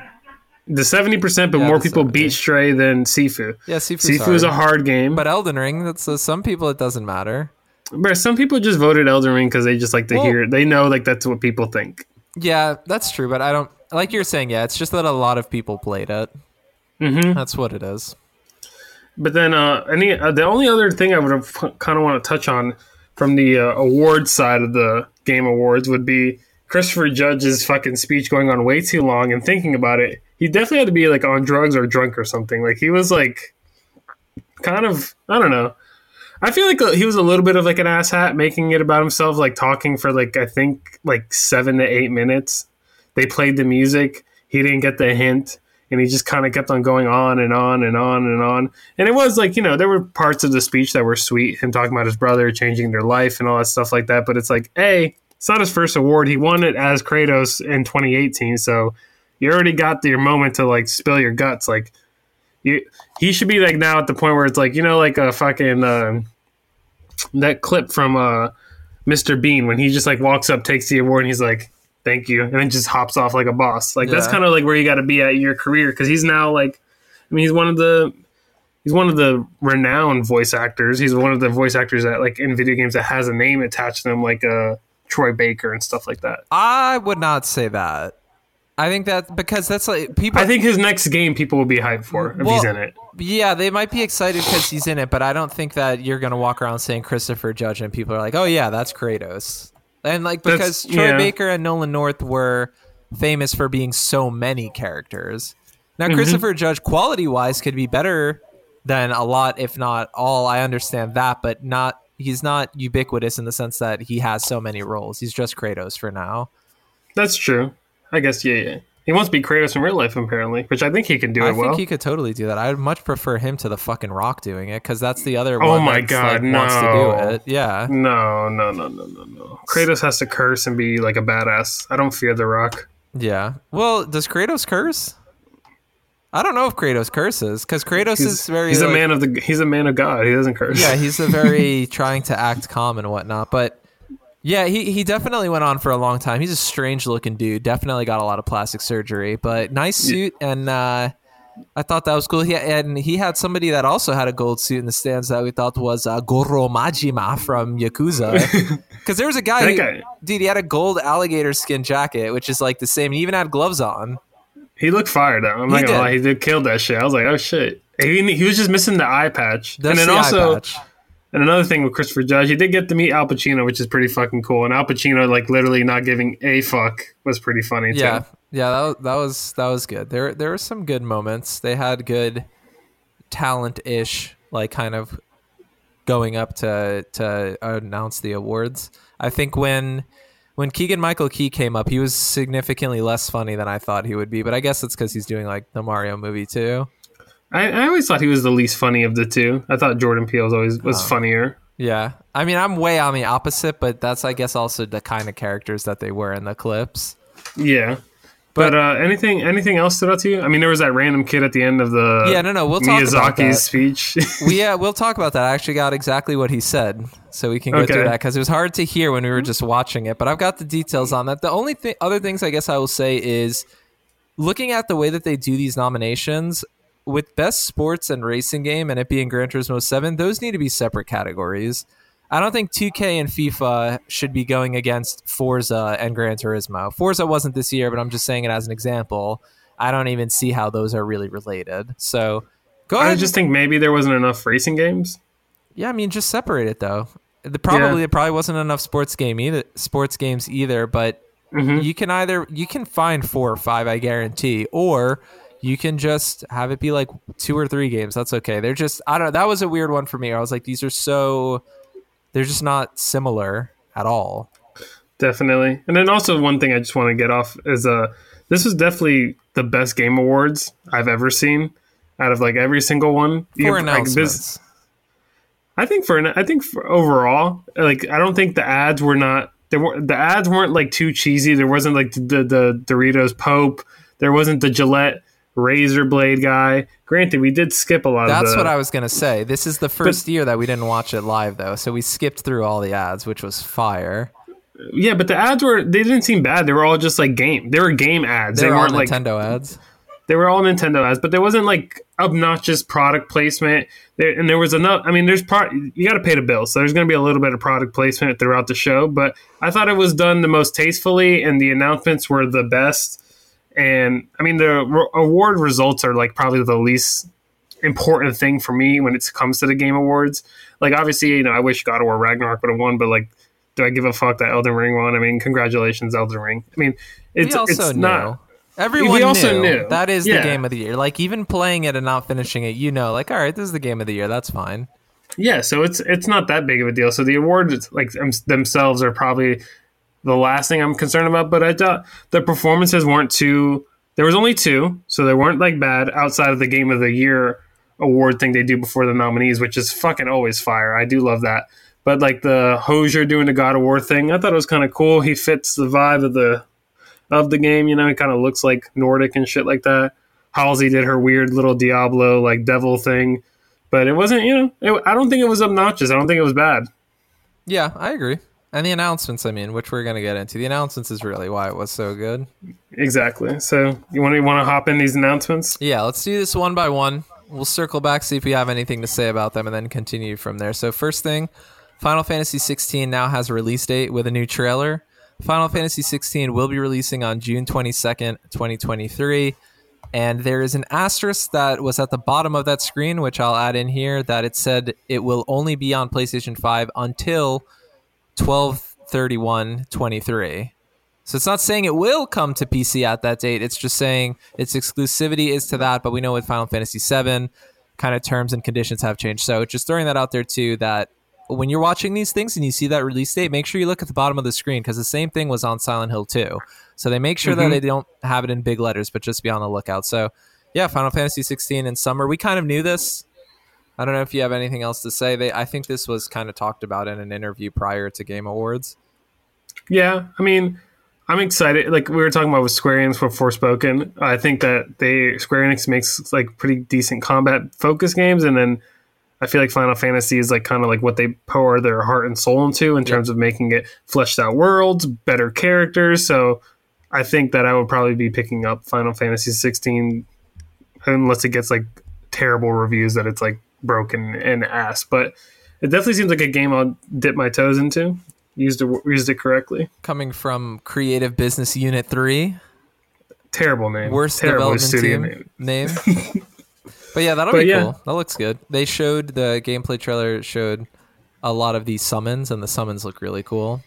the seventy percent, but yeah, more people 70. beat Stray than Sifu. Yeah, Sifu Sifu is a hard game, but Elden Ring. That's uh, some people. It doesn't matter. But some people just voted Elden Ring because they just like to well, hear. It. They know like that's what people think. Yeah, that's true. But I don't like you're saying. Yeah, it's just that a lot of people played it. Mm-hmm. That's what it is. But then, uh, any uh, the only other thing I would kind of want to touch on from the uh, awards side of the game awards would be Christopher Judge's fucking speech going on way too long. And thinking about it, he definitely had to be like on drugs or drunk or something. Like he was like kind of I don't know. I feel like uh, he was a little bit of like an asshat, making it about himself, like talking for like I think like seven to eight minutes. They played the music. He didn't get the hint and he just kind of kept on going on and on and on and on. And it was like, you know, there were parts of the speech that were sweet, him talking about his brother changing their life and all that stuff like that. But it's like, A, it's not his first award. He won it as Kratos in 2018. So you already got your moment to like spill your guts. Like, you, he should be like now at the point where it's like, you know, like a fucking, uh, that clip from, uh, Mr. Bean when he just like walks up, takes the award, and he's like, thank you, and then just hops off like a boss. Like yeah. that's kind of like where you got to be at your career because he's now like, I mean, he's one of the he's one of the renowned voice actors. He's one of the voice actors that like in video games that has a name attached to him, like uh, Troy Baker and stuff like that. I would not say that. I think that because that's like people. I think his next game people will be hyped for if well, he's in it. Yeah, they might be excited because he's in it, but I don't think that you're gonna walk around saying Christopher Judge and people are like, "Oh yeah, that's Kratos." And like because That's, Troy yeah. Baker and Nolan North were famous for being so many characters. Now mm-hmm. Christopher Judge quality wise could be better than a lot, if not all. I understand that, but not he's not ubiquitous in the sense that he has so many roles. He's just Kratos for now. That's true. I guess yeah, yeah. He wants to be Kratos in real life, apparently, which I think he can do it well. I think he could totally do that. I'd much prefer him to the fucking Rock doing it because that's the other Oh one my God, like, wants to no. do it. Yeah. no, no, no, no, no, no. Kratos has to curse and be like a badass. I don't fear the Rock. Yeah. Well, does Kratos curse? I don't know if Kratos curses because Kratos is very. He's a man of the. He's a man of God. He doesn't curse. Yeah, he's a very trying to act calm and whatnot. But yeah, he, he definitely went on for a long time. He's a strange looking dude. Definitely got a lot of plastic surgery, but nice suit and uh, I thought that was cool. He and he had somebody that also had a gold suit in the stands that we thought was uh, Goro Majima from Yakuza. Because there was a guy, who, guy- dude, he had a gold alligator skin jacket, which is like the same. He even had gloves on. He looked fire though. I'm He not gonna did. lie. He did kill that shit. I was like, oh shit. He, he was just missing the eye patch. That's and then the eye also, patch. And another thing with Christopher Judge, he did get to meet Al Pacino, which is pretty fucking cool. And Al Pacino, like literally not giving a fuck, was pretty funny too. Yeah, yeah, that was, that was that was good. There there were some good moments. They had good talent ish, like kind of going up to to announce the awards. I think when when Keegan Michael Key came up, he was significantly less funny than I thought he would be. But I guess it's because he's doing like the Mario movie too. I, I always thought he was the least funny of the two. I thought Jordan Peele was always Oh. was funnier. Yeah, I mean I'm way on the opposite, but that's I guess also the kind of characters that they were in the clips. Yeah. But, uh, anything anything else stood out to you? I mean, there was that random kid at the end of the Yeah, no, no, we'll talk. Miyazaki's speech. we yeah, we'll talk about that. I actually got exactly what he said, so we can go through that because it was hard to hear when we were just watching it. But I've got the details on that. The only thing, other things I guess I will say is looking at the way that they do these nominations with best sports and racing game, and it being Gran Turismo Seven, those need to be separate categories. I don't think 2K and FIFA should be going against Forza and Gran Turismo. Forza wasn't this year, but I'm just saying it as an example. I don't even see how those are really related. So go ahead. I just think maybe there wasn't enough racing games. Yeah, I mean, just separate it though. The probably Yeah. it probably wasn't enough sports game either, sports games either. But Mm-hmm. you can either you can find four or five, I guarantee, or you can just have it be like two or three games. That's okay. They're just I don't know. That was a weird one for me. I was like, these are so they're just not similar at all. Definitely. And then also one thing I just want to get off is uh this is definitely the best game awards I've ever seen out of like every single one. You For have, like, this- I think for an I think for overall, like I don't think the ads were not there were the ads weren't like too cheesy. There wasn't like the the, the Doritos Pope. There wasn't the Gillette razor blade guy. Granted, we did skip a lot of That's the what I was gonna say. This is the first year that we didn't watch it live though, so we skipped through all the ads, which was fire. Yeah, but the ads were they didn't seem bad. They were all just like game. They were game ads. They they were weren't like Nintendo ads. they were all Nintendo ads, but there wasn't like obnoxious product placement. There, and there was enough. I mean, there's part, you got to pay the bill, so there's going to be a little bit of product placement throughout the show. But I thought it was done the most tastefully, and the announcements were the best. And I mean, the re- award results are like probably the least important thing for me when it comes to the game awards. Like, obviously, you know, I wish God of War Ragnarok would have won, but like, do I give a fuck that Elden Ring won? I mean, congratulations, Elden Ring. I mean, it's it's knew. not. Everyone We also knew. knew. that is Yeah. the game of the year. Like even playing it and not finishing it, you know, like all right, this is the game of the year. That's fine. Yeah, so it's it's not that big of a deal. So the awards like them- themselves are probably the last thing I'm concerned about. But I thought the performances weren't too. There was only two, so they weren't like bad outside of the game of the year award thing they do before the nominees, which is fucking always fire. I do love that. But like the Hozier doing the God of War thing, I thought it was kind of cool. He fits the vibe of the of the game. You know, he kind of looks like Nordic and shit like that. Halsey did her weird little Diablo like devil thing, but it wasn't. You know, it, I don't think it was obnoxious. I don't think it was bad. Yeah, I agree. And the announcements, I mean, which we're gonna get into. The announcements is really why it was so good. Exactly. So you want to want to hop in these announcements? Yeah, let's do this one by one. We'll circle back, see if we have anything to say about them, and then continue from there. So first thing, Final Fantasy 16 now has a release date with a new trailer. Final Fantasy 16 will be releasing on June 22nd, 2023. And there is an asterisk that was at the bottom of that screen, which I'll add in here, that it said it will only be on PlayStation 5 until 12 31 23. So it's not saying it will come to PC at that date. It's just saying its exclusivity is to that. But we know with Final Fantasy VII, kind of terms and conditions have changed. So just throwing that out there too. That when you're watching these things and you see that release date, make sure you look at the bottom of the screen because the same thing was on Silent Hill 2. So they make sure Mhm. that they don't have it in big letters, but just be on the lookout. So yeah, Final Fantasy 16 in summer. We kind of knew this. I don't know if you have anything else to say. They, I think this was kind of talked about in an interview prior to Game Awards. Yeah, I mean, I'm excited. Like we were talking about with Square Enix for Forspoken, I think that they Square Enix makes like pretty decent combat focused games, and then I feel like Final Fantasy is like kind of like what they pour their heart and soul into in terms of making it fleshed out worlds, better characters. So I think that I would probably be picking up Final Fantasy 16 unless it gets like terrible reviews that it's like broken and ass. But it definitely seems like a game I'll dip my toes into. Used it used it correctly. Coming from Creative Business Unit 3, Terrible name. worst Terrible development studio team name. name. but yeah, that'll But be yeah. cool. That looks good. They showed the gameplay trailer showed a lot of these summons, and the summons look really cool.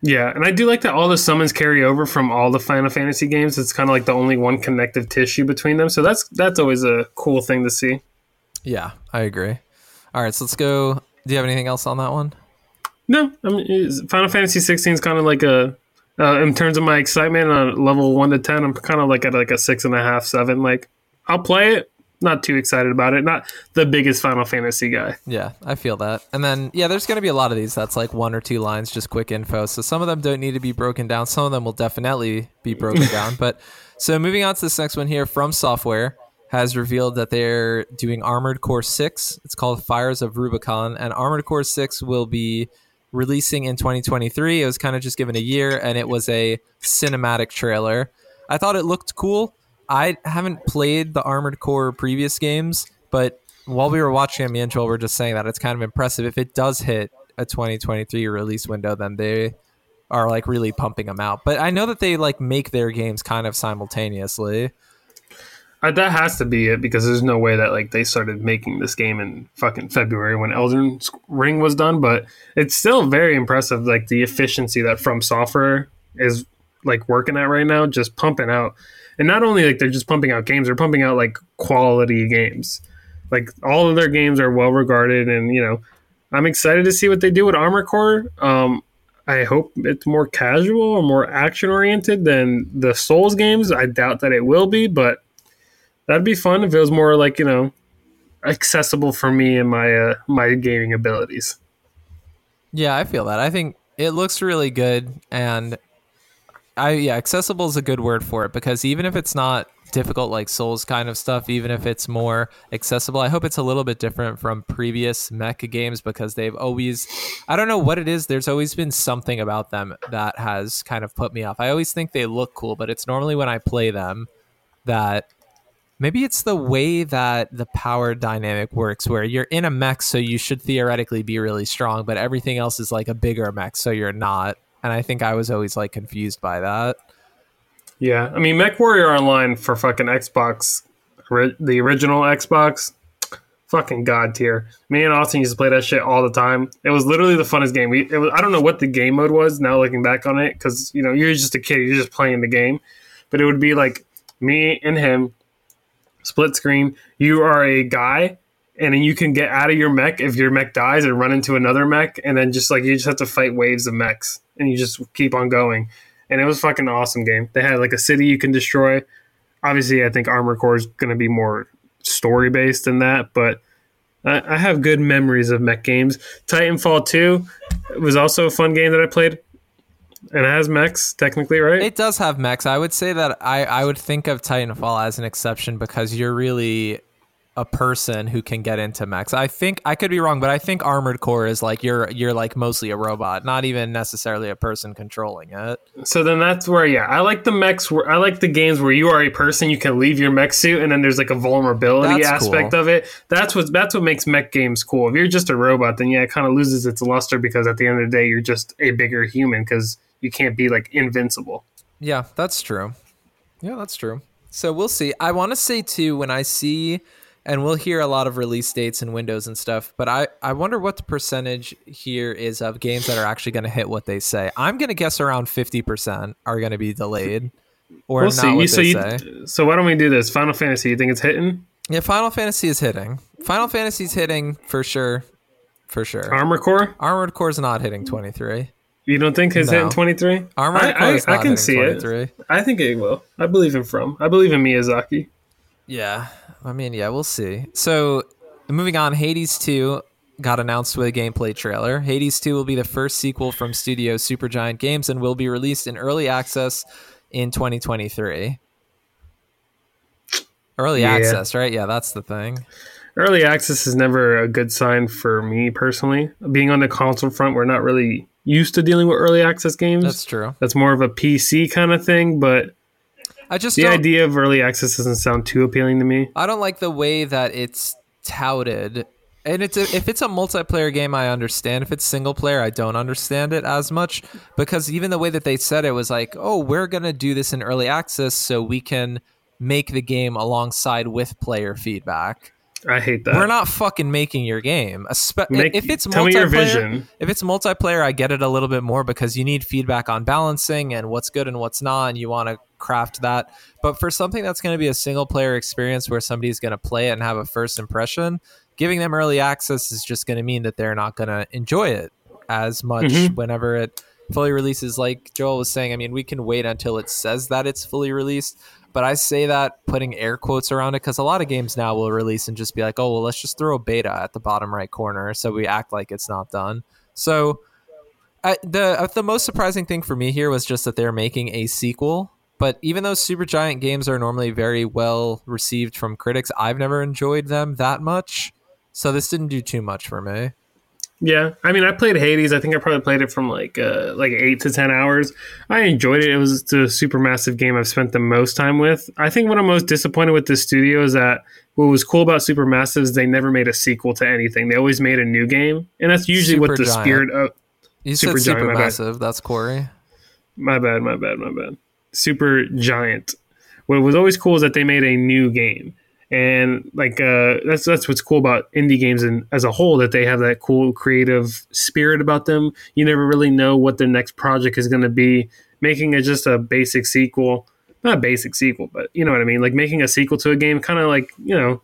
Yeah, and I do like that all the summons carry over from all the Final Fantasy games. It's kind of like the only one connective tissue between them. So that's that's always a cool thing to see. Yeah, I agree. All right, so let's go. Do you have anything else on that one? No, I mean Final Fantasy 16 is kind of like a uh, in terms of my excitement on level one to ten. I'm kind of like at like a six and a half, seven. Like I'll play it. Not too excited about it. Not the biggest Final Fantasy guy. Yeah, I feel that. And then, yeah, there's going to be a lot of these that's like one or two lines, just quick info. So some of them don't need to be broken down. Some of them will definitely be broken down. But so moving on to this next one here from Software has revealed that they're doing Armored Core 6. It's called Fires of Rubicon. And Armored Core 6 will be releasing in 2023. It was kind of just given a year and it was a cinematic trailer. I thought it looked cool. I haven't played the Armored Core previous games, but while we were watching and Joel were just saying that it's kind of impressive. If it does hit a 2023 release window, then they are like really pumping them out. But I know that they like make their games kind of simultaneously. Uh, that has to be it because there's no way that like they started making this game in fucking February when Elden Ring was done. But it's still very impressive, like the efficiency that From Software is like working at right now, just pumping out. And not only like they're just pumping out games, they're pumping out like quality games. Like all of their games are well regarded, and you know, I'm excited to see what they do with Armor Core. Um, I hope it's more casual or more action oriented than the Souls games. I doubt that it will be, but that'd be fun if it was more like you know accessible for me and my uh, my gaming abilities. Yeah, I feel that. I think it looks really good and I yeah, accessible is a good word for it because even if it's not difficult like Souls kind of stuff, even if it's more accessible, I hope it's a little bit different from previous mecha games because they've always I don't know what it is, there's always been something about them that has kind of put me off. I always think they look cool, but it's normally when I play them that maybe it's the way that the power dynamic works where you're in a mech so you should theoretically be really strong but everything else is like a bigger mech so you're not and i think i was always like confused by that Yeah, I mean, Mech Warrior Online for fucking Xbox, the original Xbox, fucking god tier. Me and Austin used to play that shit all the time. It was literally the funnest game. We, was, I don't know what the game mode was now, looking back on it, because you know you're just a kid, you're just playing the game. But it would be like me and him, split screen. You are a guy, and then you can get out of your mech if your mech dies and run into another mech, and then just like you just have to fight waves of mechs, and you just keep on going and it was fucking awesome game. They had like a city you can destroy. Obviously, I think Armor Core is going to be more story based than that, but I, I have good memories of mech games. Titanfall 2 was also a fun game that I played. And it has mechs, technically, right? it does have mechs i would say that i i would think of titanfall as an exception because you're really a person who can get into mechs i think i could be wrong but i think armored core is like you're you're like mostly a robot not even necessarily a person controlling it so then that's where, yeah, I like the mechs. Where, I like the games where you are a person, you can leave your mech suit, and then there's like a vulnerability That's aspect cool. of it. That's what that's what makes mech games cool. If you're just a robot, then yeah, it kind of loses its luster because at the end of the day, you're just a bigger human because you can't be like invincible. Yeah, that's true. Yeah, that's true. So we'll see. I want to say too when I see and we'll hear a lot of release dates and windows and stuff, but I I wonder what the percentage here is of games that are actually going to hit what they say. I'm going to guess around 50% are going to be delayed or We'll not see. so you, say. so why don't we do this? Final Fantasy. You think it's hitting? Yeah, Final Fantasy is hitting. Final Fantasy's hitting for sure. for sure. Armor Core? Armored is not hitting 23. You don't think it's No. hitting 23? Armored I, Core I, is I can see 23. it. I think it will. I believe in From. I believe in Miyazaki. Yeah, I mean, yeah, we'll see. So, moving on, Hades 2 got announced with a gameplay trailer. Hades 2 will be the first sequel from studio Supergiant Games and will be released in early access in 2023. Early Yeah. access, right? Yeah, that's the thing. Early access is never a good sign for me personally. Being on the console front, we're not really used to dealing with early access games. That's true. That's more of a PC kind of thing, but I just the idea of early access doesn't sound too appealing to me. I don't like the way that it's touted. And it's a, if it's a multiplayer game, I understand. If it's single player, I don't understand it as much because even the way that they said it was like, "Oh, we're gonna do this in early access so we can make the game alongside with player feedback." I hate that. We're not fucking making your game. Make- if it's tell me your multiplayer, if it's multiplayer, I get it a little bit more because you need feedback on balancing and what's good and what's not, and you want to craft that. But for something that's going to be a single player experience where somebody's going to play it and have a first impression, giving them early access is just going to mean that they're not going to enjoy it as much Mhm. whenever it fully releases. Like Joel was saying, I mean, we can wait until it says that it's fully released. But I say that putting air quotes around it because a lot of games now will release and just be like, oh, well, let's just throw a beta at the bottom right corner. So we act like it's not done. So I, the uh, the most surprising thing for me here was just that they're making a sequel. But even though Supergiant games are normally very well received from critics, I've never enjoyed them that much. So this didn't do too much for me. Yeah, I mean, I played Hades. I think I probably played it from like uh, like eight to ten hours. I enjoyed it. It was the super massive game I've spent the most time with. I think what I'm most disappointed with this studio is that what was cool about Supermassive is they never made a sequel to anything. They always made a new game, and that's usually what the Supergiant. spirit of. You Supergiant, said bad. supermassive. That's Corey. My bad, my bad, my bad. Super Giant. What was always cool is that they made a new game, and like uh, that's that's what's cool about indie games and as a whole that they have that cool creative spirit about them. You never really know what their next project is going to be. Making it just a basic sequel, not a basic sequel, but you know what I mean. Like making a sequel to a game, kind of like you know.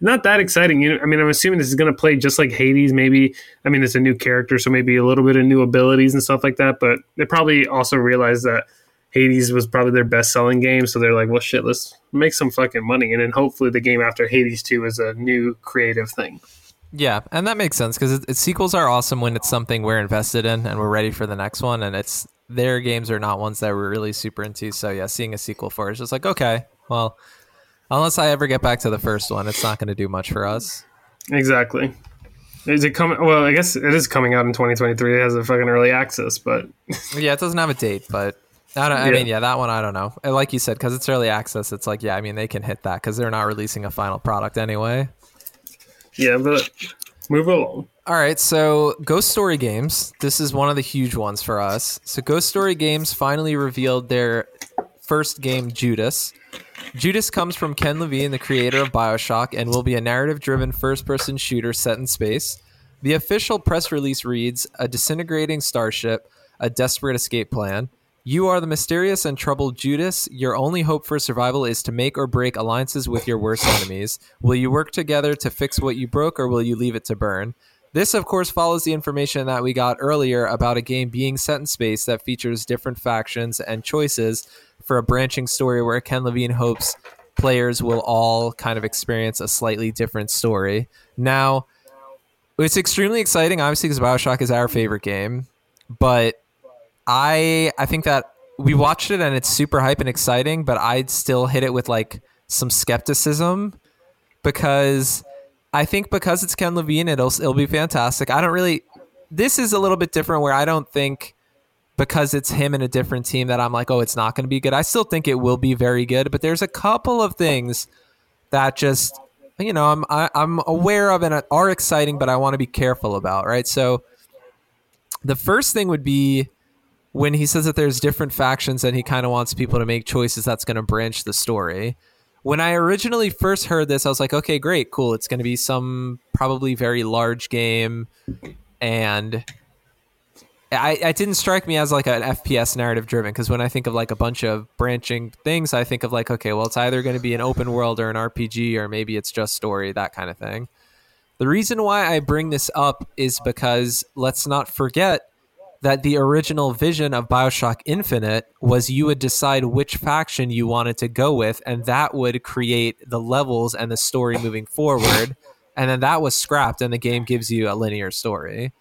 Not that exciting. You know, I mean, I'm assuming this is going to play just like Hades. Maybe, I mean, it's a new character, so maybe a little bit of new abilities and stuff like that. But they probably also realized that Hades was probably their best selling game, so they're like, well, shit, let's make some fucking money, and then hopefully the game after Hades two is a new creative thing. Yeah, and that makes sense because it, it, sequels are awesome when it's something we're invested in and we're ready for the next one. And it's their games are not ones that we're really super into. So yeah, seeing a sequel for it is just like okay, well, unless I ever get back to the first one, it's not going to do much for us. Exactly. Is it coming? Well, I guess it is coming out in 2023. It has a fucking early access, but Yeah, it doesn't have a date, but I, don't, I Yeah. mean, yeah, that one I don't know. And Like you said, because it's early access, it's like yeah, I mean they can hit that because they're not releasing a final product anyway. yeah, but move along. All right, so Ghost Story Games. This is one of the huge ones for us. So Ghost Story Games finally revealed their first game, Judas. Judas comes from Ken Levine, the creator of BioShock, and will be a narrative-driven first-person shooter set in space. The official press release reads: "A disintegrating starship, a desperate escape plan. You are the mysterious and troubled Judas. Your only hope for survival is to make or break alliances with your worst enemies. Will you work together to fix what you broke, or will you leave it to burn?" This, of course, follows the information that we got earlier about a game being set in space that features different factions and choices for a branching story where Ken Levine hopes players will all kind of experience a slightly different story. Now, it's extremely exciting, obviously, because Bioshock is our favorite game, but I I think that we watched it and it's super hype and exciting, but I'd still hit it with like some skepticism because I think because it's Ken Levine, it'll it'll be fantastic. I don't really. This is a little bit different where I don't think because it's him and a different team that I'm like, oh, it's not going to be good. I still think it will be very good, but there's a couple of things that just you know I'm I, I'm aware of and are exciting, but I want to be careful about. Right, so the first thing would be when he says that there's different factions and he kind of wants people to make choices that's going to branch the story. When I originally first heard this, I was like, okay, great, cool. It's going to be some probably very large game. And I, didn't strike me as like an FPS narrative driven because when I think of like a bunch of branching things, I think of like, okay, well, it's either going to be an open world or an RPG or maybe it's just story, that kind of thing. The reason why I bring this up is because let's not forget that the original vision of Bioshock Infinite was you would decide which faction you wanted to go with, and that would create the levels and the story moving forward. And then that was scrapped, and the game gives you a linear story.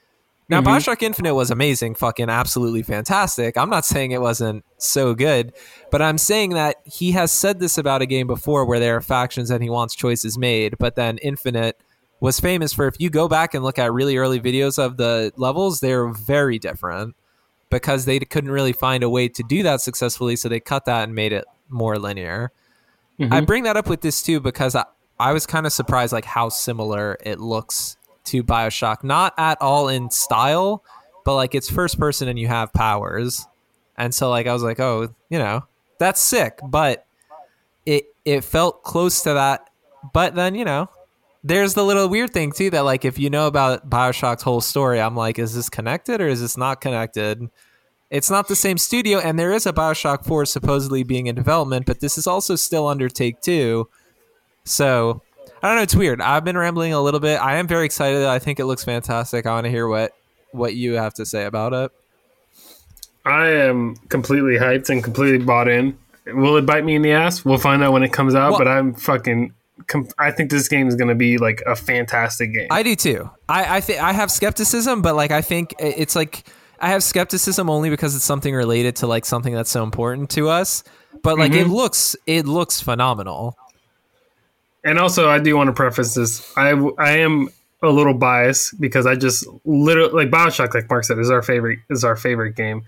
Now, Mhm. Bioshock Infinite was amazing, fucking absolutely fantastic. I'm not saying it wasn't so good, but I'm saying that he has said this about a game before where there are factions and he wants choices made, but then Infinite was famous for if you go back and look at really early videos of the levels, they're very different because they couldn't really find a way to do that successfully, so they cut that and made it more linear. Mm-hmm. I bring that up with this too because I, I was kind of surprised like how similar it looks to Bioshock. Not at all in style, but like it's first person and you have powers. And so like I was like, oh, you know, that's sick. But it it felt close to that. But then, you know, there's the little weird thing too that like if you know about Bioshock's whole story, I'm like, is this connected or is this not connected? It's not the same studio, and there is a Bioshock 4 supposedly being in development, but this is also still under Take Two. So I don't know. It's weird. I've been rambling a little bit. I am very excited. I think it looks fantastic. I want to hear what what you have to say about it. I am completely hyped and completely bought in. Will it bite me in the ass? We'll find out when it comes out. Well- but I'm fucking. I think this game is going to be like a fantastic game. I do too. I I think I have skepticism, but like I think it's like I have skepticism only because it's something related to like something that's so important to us. But like it mm-hmm. looks it looks phenomenal. and also, I do want to preface this. I I am a little biased because I just literally like Bioshock, like Mark said, is our favorite is our favorite game.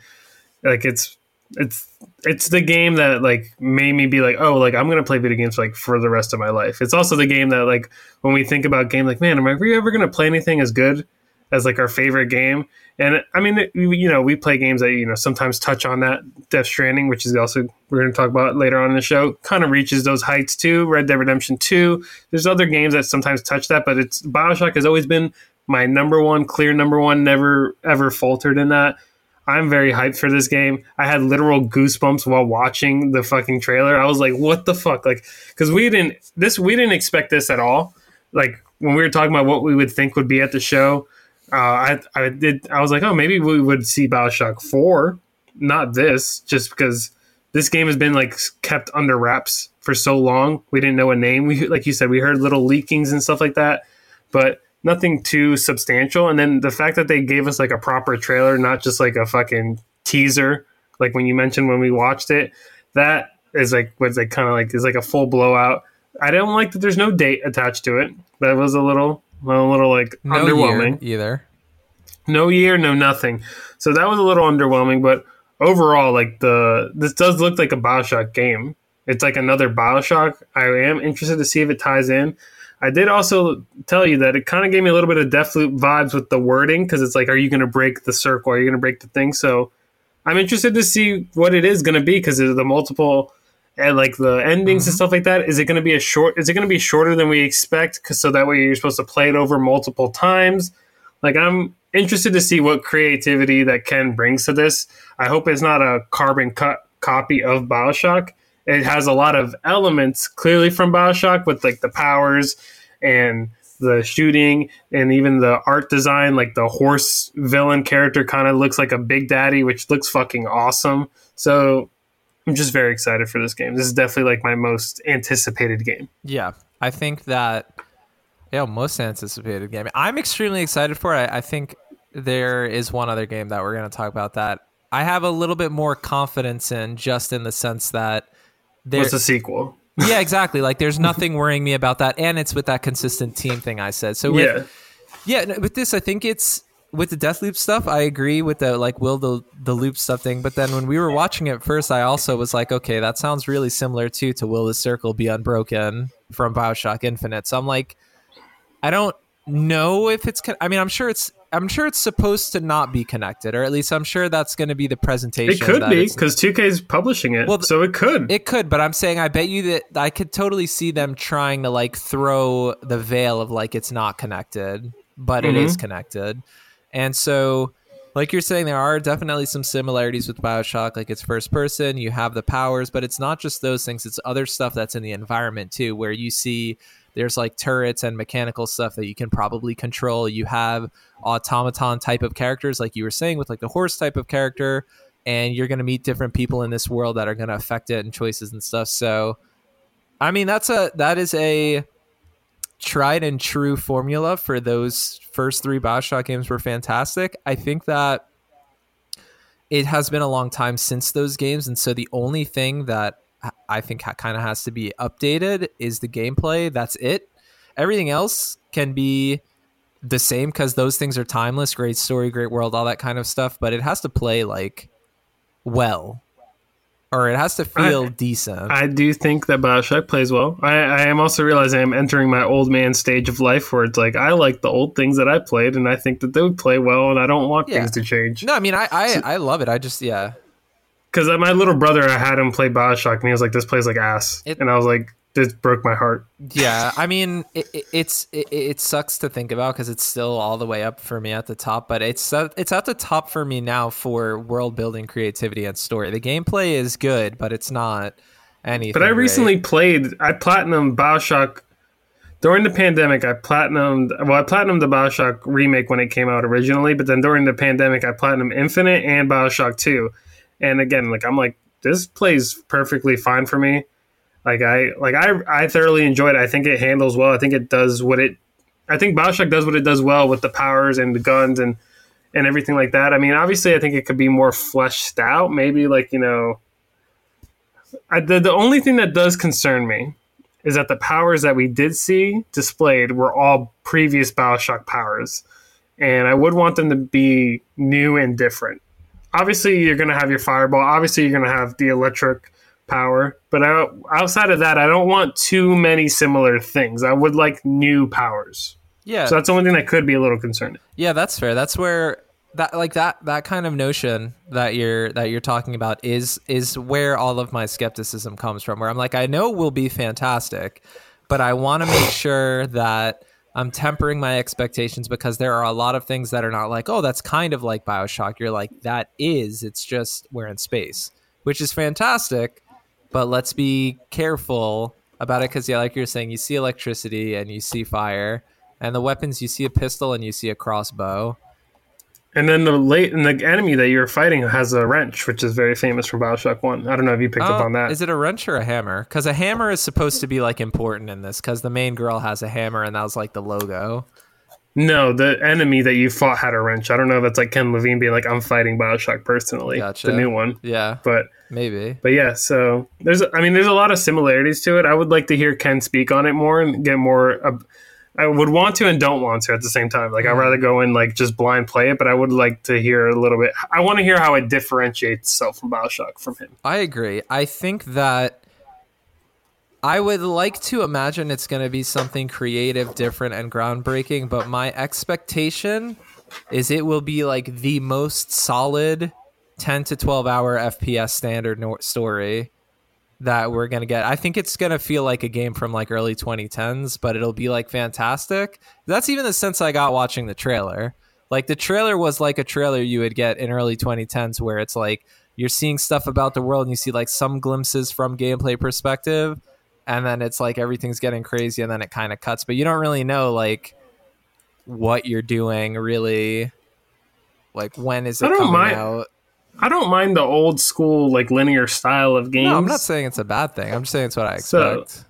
Like it's it's it's the game that like made me be like, oh, like I'm gonna play video games like for the rest of my life. It's also the game that like when we think about game, like man, am I really ever gonna play anything as good as like our favorite game? And I mean, you know, we play games that you know sometimes touch on that. Death Stranding, which is also we're to talk about later on in the show, kind of reaches those heights too. Red Dead Redemption Two. There's other games that sometimes touch that, but it's Bioshock has always been my number one, clear number one. Never ever faltered in that. I'm very hyped for this game. I had literal goosebumps while watching the fucking trailer. I was like, "What the fuck?" Like, because we didn't this we didn't expect this at all. Like when we were talking about what we would think would be at the show, uh, I I did I was like, "Oh, maybe we would see Bioshock Four, not this," just because this game has been like kept under wraps for so long. We didn't know a name. We like you said, we heard little leakings and stuff like that, but nothing too substantial. And then the fact that they gave us like a proper trailer, not just like a fucking teaser, like when you mentioned when we watched it, that is like was like kind of like is like a full blowout. I don't like that there's no date attached to it. That was a little a little like No underwhelming either. no year, no nothing. So that was a little underwhelming, but overall, like the this does look like a Bioshock game. It's like another Bioshock. I am interested to see if it ties in. I did also tell you that it kind of gave me a little bit of Deathloop vibes with the wording because it's like, are you going to break the circle? Are you going to break the thing? So I'm interested to see what it is going to be because of the multiple and like the endings and mm-hmm. stuff like that. Is it going to be a short? Is it going to be shorter than we expect? Cause so that way you're supposed to play it over multiple times. Like I'm interested to see what creativity that Ken brings to this. I hope it's not a carbon cut copy of Bioshock. It has a lot of elements clearly from Bioshock with like the powers and the shooting and even the art design. Like the horse villain character kind of looks like a Big Daddy, which looks fucking awesome. So I'm just very excited for this game. This is definitely like my most anticipated game. Yeah, I think that yeah, most anticipated game. I'm extremely excited for it. I, I think there is one other game that we're going to talk about that I have a little bit more confidence in, just in the sense that there. a sequel? yeah, exactly. Like, there's nothing worrying me about that, and it's with that consistent team thing I said. So with, Yeah. yeah, with this, I think it's with the Deathloop stuff. I agree with the like will the the loop stuff thing. But then when we were watching it first, I also was like, okay, that sounds really similar too to Will the Circle Be Unbroken from Bioshock Infinite. So I'm like, I don't know if it's. I mean, I'm sure it's. I'm sure it's supposed to not be connected, or at least I'm sure that's going to be the presentation. It could be because 2K is publishing it, Well, so it could. it could, but I'm saying I bet you that I could totally see them trying to like throw the veil of like it's not connected, but it is mm-hmm. connected. And so like you're saying there are definitely some similarities with BioShock like it's first person, you have the powers, but it's not just those things, it's other stuff that's in the environment too where you see there's like turrets and mechanical stuff that you can probably control. You have automaton type of characters, like you were saying, with like the horse type of character, and you're going to meet different people in this world that are going to affect it and choices and stuff. So, I mean, that's a that is a tried and true formula for those first three Bioshock games were fantastic. I think that it has been a long time since those games, and so the only thing that I think kind of has to be updated is the gameplay. That's it. Everything else can be the same because those things are timeless, great story, great world, all that kind of stuff. But it has to play like well or it has to feel I, decent. I do think that Bioshock plays well. I, I am also realizing I'm entering my old man stage of life where it's like I like the old things that I played, and I think that they would play well, and I don't want Yeah. things to change. no, I mean, I, I I love it. I just yeah, Because uh, my little brother, I had him play Bioshock, and he was like, "This plays like ass," It- and I was like, "This broke my heart." yeah. I mean, it, it, it's it, it sucks to think about because it's still all the way up for me at the top, but it's at- it's at the top for me now for world building, creativity, and story. The gameplay is good, but it's not anything. But I recently played. I platinum Bioshock during the pandemic. I platinumed. Well, I platinumed the Bioshock remake when it came out originally, but then during the pandemic, I platinum Infinite and Bioshock Two. And again, like I'm like, this plays perfectly fine for me. Like I like I I thoroughly enjoyed it. I think it handles well. I think it does what it. I think Bioshock does what it does well with the powers and the guns and and everything like that. I mean, obviously, I think it could be more fleshed out. Maybe like you know I, the, the only thing that does concern me is that the powers that we did see displayed were all previous Bioshock powers. And I would want them to be new and different. Obviously, you're going to have your fireball. Obviously, you're going to have the electric power. But I, outside of that, I don't want too many similar things. I would like new powers. yeah, So that's the only thing that could be a little concerning. Yeah, that's fair. That's where that like that that kind of notion that you're that you're talking about is is where all of my skepticism comes from. Where I'm like, I know it will be fantastic, but I want to make sure that I'm tempering my expectations because there are a lot of things that are not like, oh, that's kind of like Bioshock. You're like, that is. It's just we're in space, which is fantastic. But let's be careful about it because, yeah, like you're saying, you see electricity and you see fire, and the weapons you see a pistol and you see a crossbow. And then the late and the enemy that you're fighting has a wrench, which is very famous from Bioshock One. I don't know if you picked up Oh, on that. Is it a wrench or a hammer? Because a hammer is supposed to be like important in this because the main girl has a hammer and that was like the logo. No, the enemy that you fought had a wrench. I don't know if that's like Ken Levine being like, "I'm fighting Bioshock personally," Gotcha. the new one. Yeah, But maybe. but yeah, so there's I mean there's a lot of similarities to it. I would like to hear Ken speak on it more and get more. Uh, I would want to and don't want to at the same time. Like I'd rather go in like just blind play it, but I would like to hear a little bit. I want to hear how it differentiates itself from Bioshock from him. I agree. I think that I would like to imagine it's going to be something creative, different, and groundbreaking, but my expectation is it will be like the most solid 10 to 12 hour FPS standard story that we're going to get. I think it's going to feel like a game from like early 2010s, but it'll be like fantastic. That's even the sense I got watching the trailer. Like the trailer was like a trailer you would get in early 2010s where it's like you're seeing stuff about the world and you see like some glimpses from gameplay perspective and then it's like everything's getting crazy and then it kind of cuts but you don't really know like what you're doing really like when is it coming mind- out I don't mind the old school like linear style of games. no i'm not saying it's a bad thing i'm just saying it's what i So- expect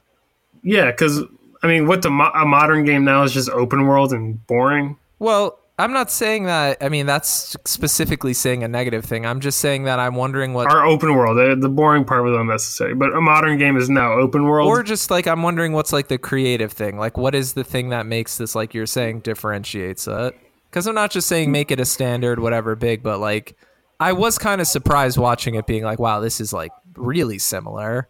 Yeah, because I mean, what the mo- a modern game now is just open world and boring. well i'm not saying that i mean that's specifically saying a negative thing i'm just saying that i'm wondering what Our open world, the, the boring part was unnecessary. But a modern game is now open world. or just like i'm wondering what's like the creative thing like what is the thing that makes this like you're saying differentiates it because i'm not just saying make it a standard whatever big but like i was kind of surprised watching it being like wow this is like really similar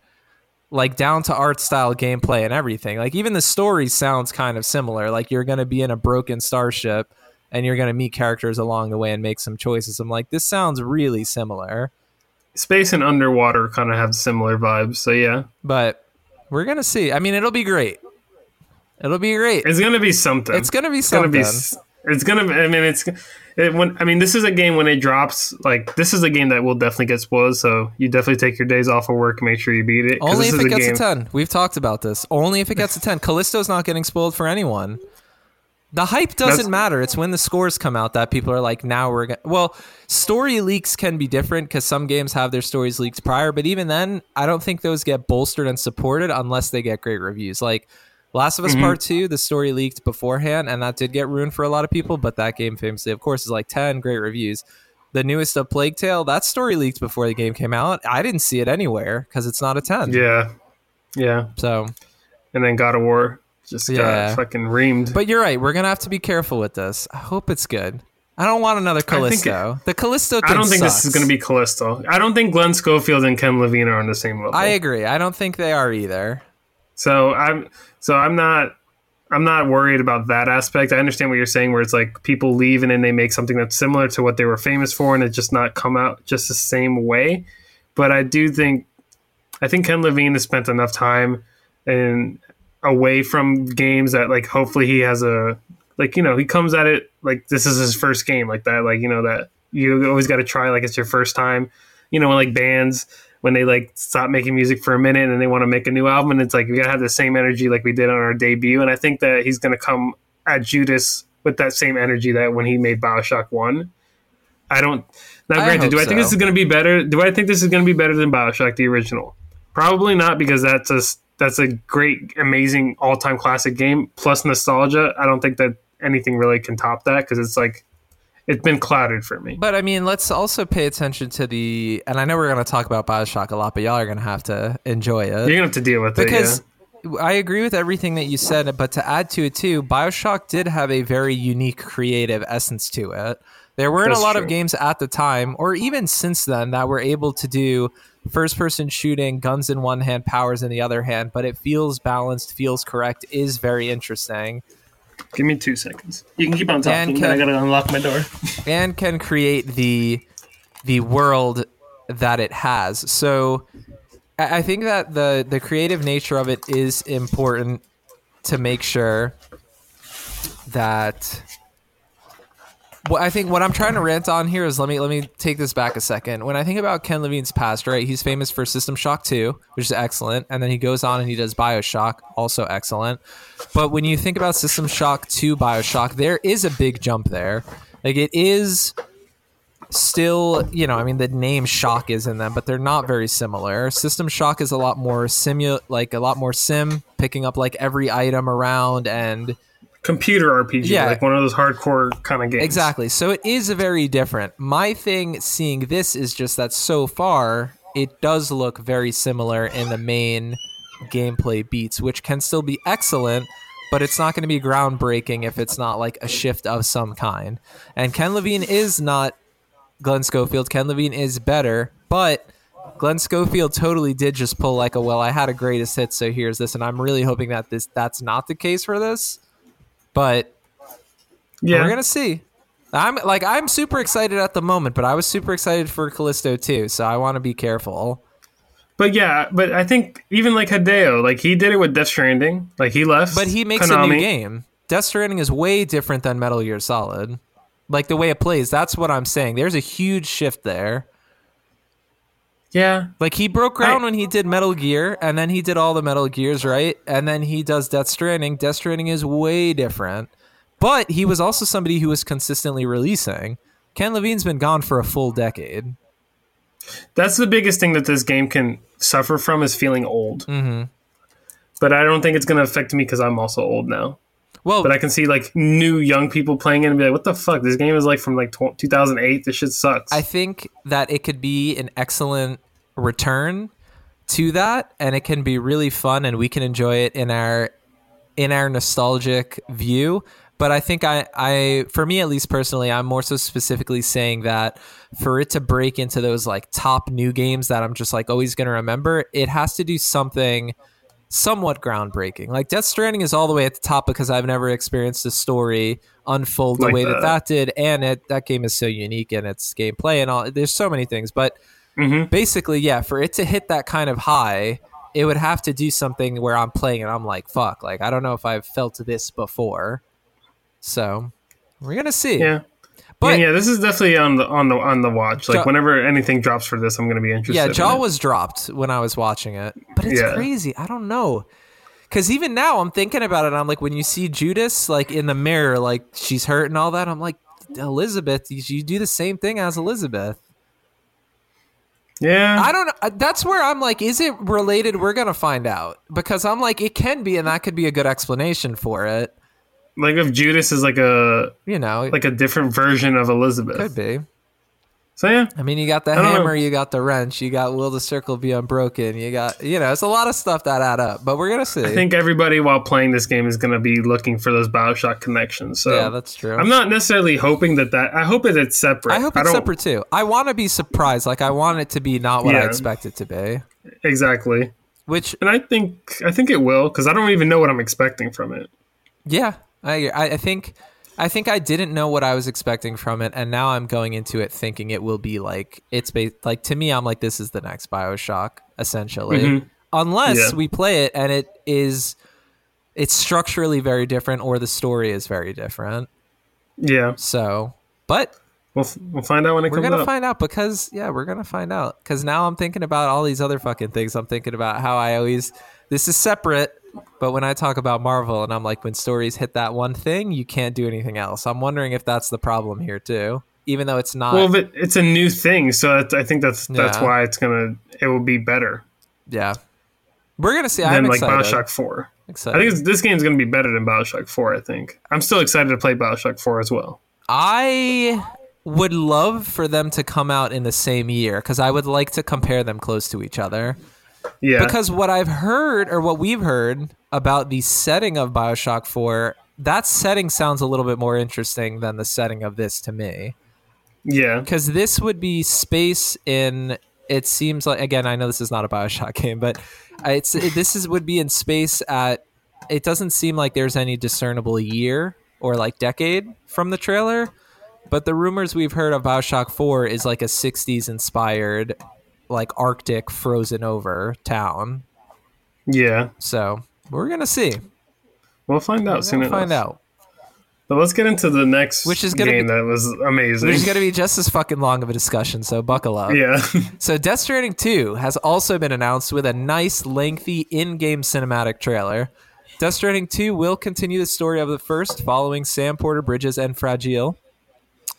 like down to art style gameplay and everything like even the story sounds kind of similar like you're going to be in a broken starship and you're going to meet characters along the way and make some choices i'm like this sounds really similar Space and underwater kind of have similar vibes. So yeah, but we're gonna see. I mean, it'll be great. It'll be great. it's gonna be something. It's gonna be It's gonna something. be. It's gonna. I mean, it's. It, when I mean, this is a game when it drops. Like this is a game that will definitely get spoiled. So you definitely take your days off of work and make sure you beat it. Only if it gets game, a 10. We've talked about this. Only if it gets a 10. Callisto's not getting spoiled for anyone. The hype doesn't That's- matter. It's when the scores come out that people are like, now we're going Well, story leaks can be different because some games have their stories leaked prior, but even then, I don't think those get bolstered and supported unless they get great reviews. Like Last of Us mm-hmm. Part 2, the story leaked beforehand, and that did get ruined for a lot of people, but that game famously, of course, is like 10 great reviews. The newest of Plague Tale, that story leaked before the game came out. I didn't see it anywhere because it's not a 10. Yeah, yeah. So, And then God of War just Yeah. got fucking reamed. but you're right. We're gonna have to be careful with this. I hope it's good. I don't want another think it- Callisto. the Callisto. I don't think this is going to be Callisto. I don't think Glenn Schofield and Ken Levine are on the same level. I agree. I don't think they are either. So I'm so I'm not I'm not worried about that aspect. I understand what you're saying, where it's like people leave and then they make something that's similar to what they were famous for, and it just not come out just the same way. But I do think I think Ken Levine has spent enough time and away from games that like hopefully he has a like you know he comes at it like this is his first game like that like you know that you always got to try like it's your first time you know like bands when they like stop making music for a minute and they want to make a new album and it's like we gotta have the same energy like we did on our debut and i think that he's gonna come at judas with that same energy that when he made bioshock 1 i don't now granted do i think this is gonna be better do i think this is gonna be better than bioshock the original? Probably not because that's a that's a great amazing all-time classic game plus nostalgia. I don't think that anything really can top that because it's like it's been clouded for me But I mean, let's also pay attention to the. And I know we're going to talk about Bioshock a lot, but y'all are going to have to enjoy it. you're gonna have to deal with because it yeah. I agree with everything that you said, but to add to it too, Bioshock did have a very unique creative essence to it. There weren't That's a lot true. of games at the time, or even since then, that were able to do first person shooting, guns in one hand, powers in the other hand, but it feels balanced, feels correct, is very interesting, Give me two seconds. You can keep on talking, but I gotta unlock my door. and can create the the world that it has. So I I think that the the creative nature of it is important to make sure that well, I think what I'm trying to rant on here is let me let me take this back a second. When I think about Ken Levine's past, right, he's famous for System Shock 2, which is excellent, and then he goes on and he does BioShock, also excellent. But when you think about System Shock 2 BioShock, there is a big jump there. Like it is still, you know, I mean the name Shock is in them, but they're not very similar. System Shock is a lot more simu like a lot more sim, picking up like every item around and Computer RPG, Yeah. like one of those hardcore kind of games. Exactly. So it is a very different. My thing seeing this is just that so far it does look very similar in the main gameplay beats, which can still be excellent, but it's not going to be groundbreaking if it's not like a shift of some kind. And Ken Levine is not Glenn Schofield. Ken Levine is better, but Glenn Schofield totally did just pull like a well, I had a greatest hit, so here's this, and I'm really hoping that this that's not the case for this. But Yeah, we're gonna see. I'm like I'm super excited at the moment, but I was super excited for Callisto too, so I want to be careful. but yeah, but I think even like Hideo, like he did it with Death Stranding. Like he left, But he makes Konami. a new game. Death Stranding is way different than Metal Gear Solid. Like the way it plays, that's what I'm saying. There's a huge shift there. Yeah, Like he broke ground I- when he did Metal Gear, and then he did all the Metal Gears, right? And then he does Death Stranding. Death Stranding is way different. But he was also somebody who was consistently releasing. Ken Levine's been gone for a full decade. that's the biggest thing that this game can suffer from is feeling old. Mm-hmm. But I don't think it's going to affect me because I'm also old now. Well, But I can see like new young people playing it and be like, "What the fuck? This game is like from like 2008. This shit sucks." I think that it could be an excellent return to that and it can be really fun and we can enjoy it in our in our nostalgic view but i think i i for me at least personally i'm more so specifically saying that for it to break into those like top new games that i'm just like always going to remember it has to do something somewhat groundbreaking like death stranding is all the way at the top because i've never experienced a story unfold the Like way that that. that did and it that game is so unique in its gameplay and all there's so many things but Mm-hmm. basically yeah for it to hit that kind of high it would have to do something where i'm playing and i'm like fuck like i don't know if i've felt this before so We're gonna see. Yeah. But But yeah, this is definitely on the on the on the watch. Like Jaw- whenever anything drops for this, I'm going to be interested. yeah, Jaw it. was dropped when I was watching it, but it's Yeah. crazy. I don't know. Cause even now I'm thinking about it. I'm like, when you see Judas like in the mirror, like she's hurt and all that. I'm like, Elizabeth, you, do the same thing as Elizabeth. Yeah. I don't know. That's where I'm like, is it related? We're gonna find out because I'm like, it can be, and that could be a good explanation for it. Like if Judas is like a You know, like a different version of Elizabeth. could be. So yeah. I mean, you got the don't know. hammer, you got the wrench, you got will the circle be unbroken, you got, you know, it's a lot of stuff that add up. But we're gonna see. I think everybody while playing this game is going to be looking for those Bioshock connections. So yeah, that's true. I'm not necessarily hoping that that. I hope that it's separate. I hope it's don't- separate too. I want to be surprised. Like I want it to be not what I expect it to be. Exactly. Which, And I think I think it will because I don't even know what I'm expecting from it. yeah, I, I I think, I think I didn't know what I was expecting from it, and now I'm going into it thinking it will be like it's ba- like to me. I'm like this is the next Bioshock essentially, mm-hmm. unless Yeah. we play it and it is, it's structurally very different or the story is very different. Yeah, So, but we'll we'll find out when it we're comes gonna up. find out because yeah, we're gonna find out because now I'm thinking about all these other fucking things. I'm thinking about how I always this is separate, but when I talk about Marvel and I'm like when stories hit that one thing, you can't do anything else. I'm wondering if that's the problem here too, even though it's not. well, it's a new thing, so that's, I think that's that's Yeah. why it's gonna it will be better yeah, we're gonna see. than I'm like excited. Bioshock Four. excited. I think it's, this game's gonna be better than Bioshock Four. I think I'm still excited to play Bioshock Four as well. I would love for them to come out in the same year because I would like to compare them close to each other. Yeah, because what I've heard or what we've heard about the setting of Bioshock 4, that setting sounds a little bit more interesting than the setting of this to me. yeah, Because this would be space in. It seems like again, I know this is not a Bioshock game, but it's it, this is would be in space at. It doesn't seem like there's any discernible year or like decade from the trailer, but the rumors we've heard of Bioshock 4 is like a 60s inspired, like Arctic frozen over town. yeah. So we're gonna see. We'll find out soon We'll find out. But let's get into the next Which is gonna game be- that was amazing. There's gonna be just as fucking long of a discussion, so buckle up. yeah, So Death Stranding 2 has also been announced with a nice, lengthy in-game cinematic trailer. Death Stranding 2 will continue the story of the first, following Sam Porter Bridges and Fragile.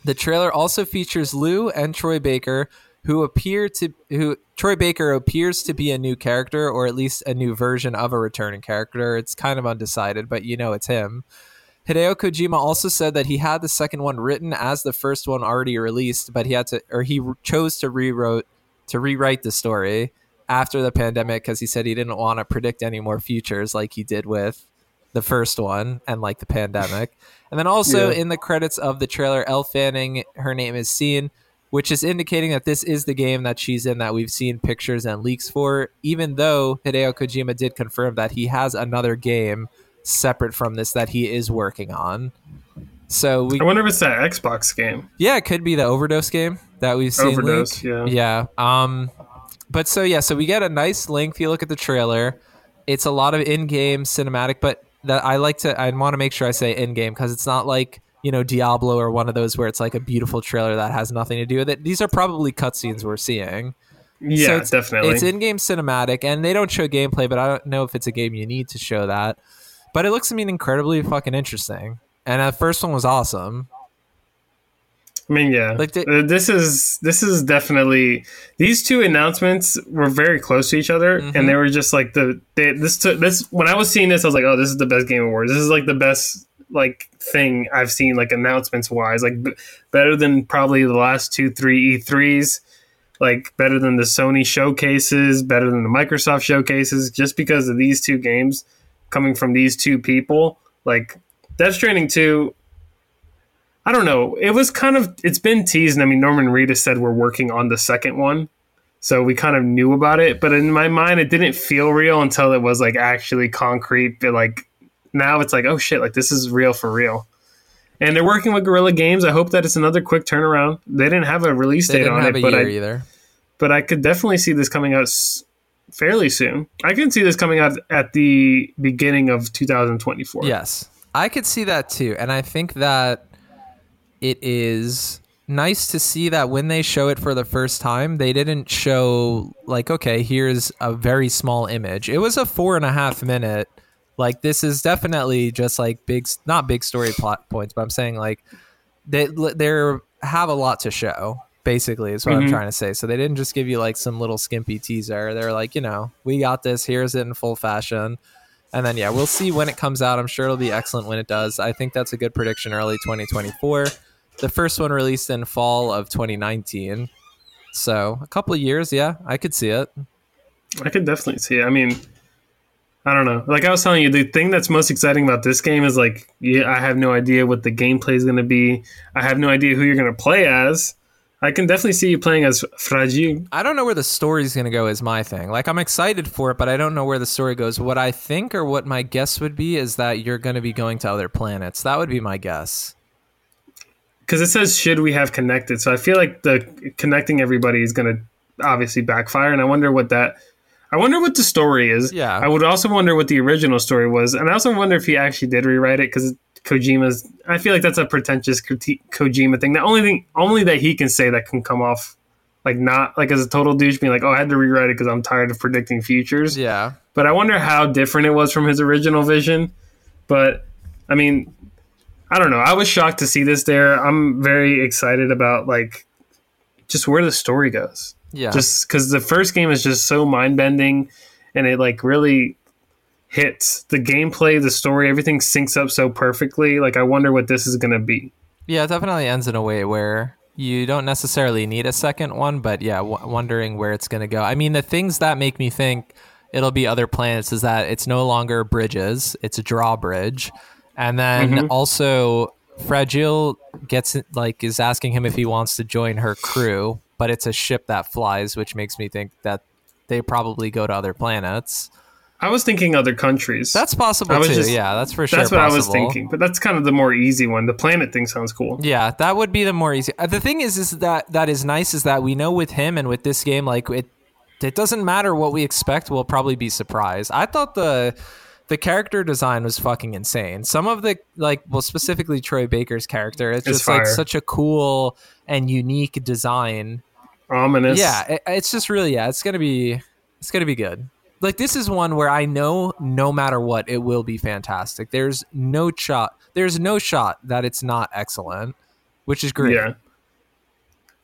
The trailer also features Lou and Troy Baker, who appear to who Troy Baker appears to be a new character, or at least a new version of a returning character. It's kind of undecided, but you know it's him. Hideo Kojima also said that he had the second one written as the first one already released, but he had to or he chose to rewrote to rewrite the story after the pandemic because he said he didn't want to predict any more futures like he did with the first one and like the pandemic. And then also Yeah. in the credits of the trailer, Elle Fanning, her name is seen, which is indicating that this is the game that she's in that we've seen pictures and leaks for, even though Hideo Kojima did confirm that he has another game separate from this that he is working on. So we I wonder if it's that Xbox game. yeah, it could be the overdose game that we've seen. Overdose, leak. yeah. Yeah. Um, but so yeah, so we get a nice lengthy look at the trailer. It's a lot of in-game cinematic, but that I like to. I want to make sure I say in-game because it's not like you know Diablo or one of those where it's like a beautiful trailer that has nothing to do with it. These are probably cutscenes we're seeing. Yeah, So it's, definitely. It's in-game cinematic, and they don't show gameplay, but I don't know if it's a game you need to show that. But it looks, I mean, incredibly fucking interesting. And the first one was awesome. I mean, yeah. Like the- Uh, this is this is definitely these two announcements were very close to each other, Mm-hmm. and they were just like the they, this took this when I was seeing this, I was like, oh, this is the best Game Awards. This is like the best like thing I've seen like announcements wise, like b- better than probably the last two three E3s. Like better than the Sony showcases, better than the Microsoft showcases, just because of these two games coming from these two people. Like Death Stranding 2, I don't know. It was kind of it's been teased. and I mean, Norman Reedus said we're working on the second one, so we kind of knew about it. But in my mind, it didn't feel real until it was like actually concrete. Like now, it's like oh shit, like this is real for real. And they're working with Guerrilla Games. I hope that it's another quick turnaround. They didn't have a release They date on it, but I either. but I could definitely see this coming out s- fairly soon. I can see this coming out at the beginning of 2024. Yes, I could see that too, and I think that it is nice to see that when they show it for the first time, they didn't show like, okay, here's a very small image. It was a four and a half minute. Like this is definitely just like big, not big story plot points, but I'm saying like they they have a lot to show. Basically, is what I'm Mhm. trying to say. So they didn't just give you like some little skimpy teaser. They're like, you know, we got this. Here's it in full fashion. And then yeah, we'll see when it comes out. I'm sure it'll be excellent when it does. I think that's a good prediction. Early 2024. The first one released in fall of 2019. So a couple of years, yeah, I could see it. I could definitely see it. I mean, I don't know. Like I was telling you, the thing that's most exciting about this game is like, yeah, I have no idea what the gameplay is going to be. I have no idea who you're going to play as. I can definitely see you playing as Fragile. I don't know where the story's going to go is my thing. Like I'm excited for it, but I don't know where the story goes. What I think or what my guess would be is that you're going to be going to other planets. That would be my guess. because it says should we have connected so i feel like the connecting everybody is going to obviously backfire and i wonder what that i wonder what the story is Yeah. i would also wonder what the original story was and i also wonder if he actually did rewrite it because kojima's i feel like that's a pretentious kojima thing the only thing only that he can say that can come off like not like as a total douche being like oh i had to rewrite it because i'm tired of predicting futures Yeah. but I wonder how different it was from his original vision. But I mean, I don't know. I was shocked to see this there. I'm very excited about like just where the story goes. Yeah. Just because the first game is just so mind bending, and it like really hits the gameplay, the story, everything syncs up so perfectly. Like I wonder what this is gonna be. Yeah, it definitely ends in a way where you don't necessarily need a second one, but yeah, w- wondering where it's going to go. I mean, the things that make me think it'll be other planets is that it's no longer bridges, it's a drawbridge. And then mm-hmm. also Fragile gets like is asking him if he wants to join her crew, but it's a ship that flies, which makes me think that they probably go to other planets. I was thinking other countries. That's possible too. just- yeah, that's for sure. That's what I was thinking. But that's kind of the more easy one. The planet thing sounds cool. Yeah, that would be the more easy. uh, The thing is, is that that is nice is that we know with him and with this game, like it, it doesn't matter what we expect. We'll probably be surprised. I thought the the character design was fucking insane. Some of the like, well, specifically Troy Baker's character, it's It's just like such a cool and unique design. Ominous. Yeah, it, it's just really yeah, it's gonna be it's gonna be good. Like this is one where I know no matter what, it will be fantastic. There's no shot. There's no shot that it's not excellent, which is great. Yeah.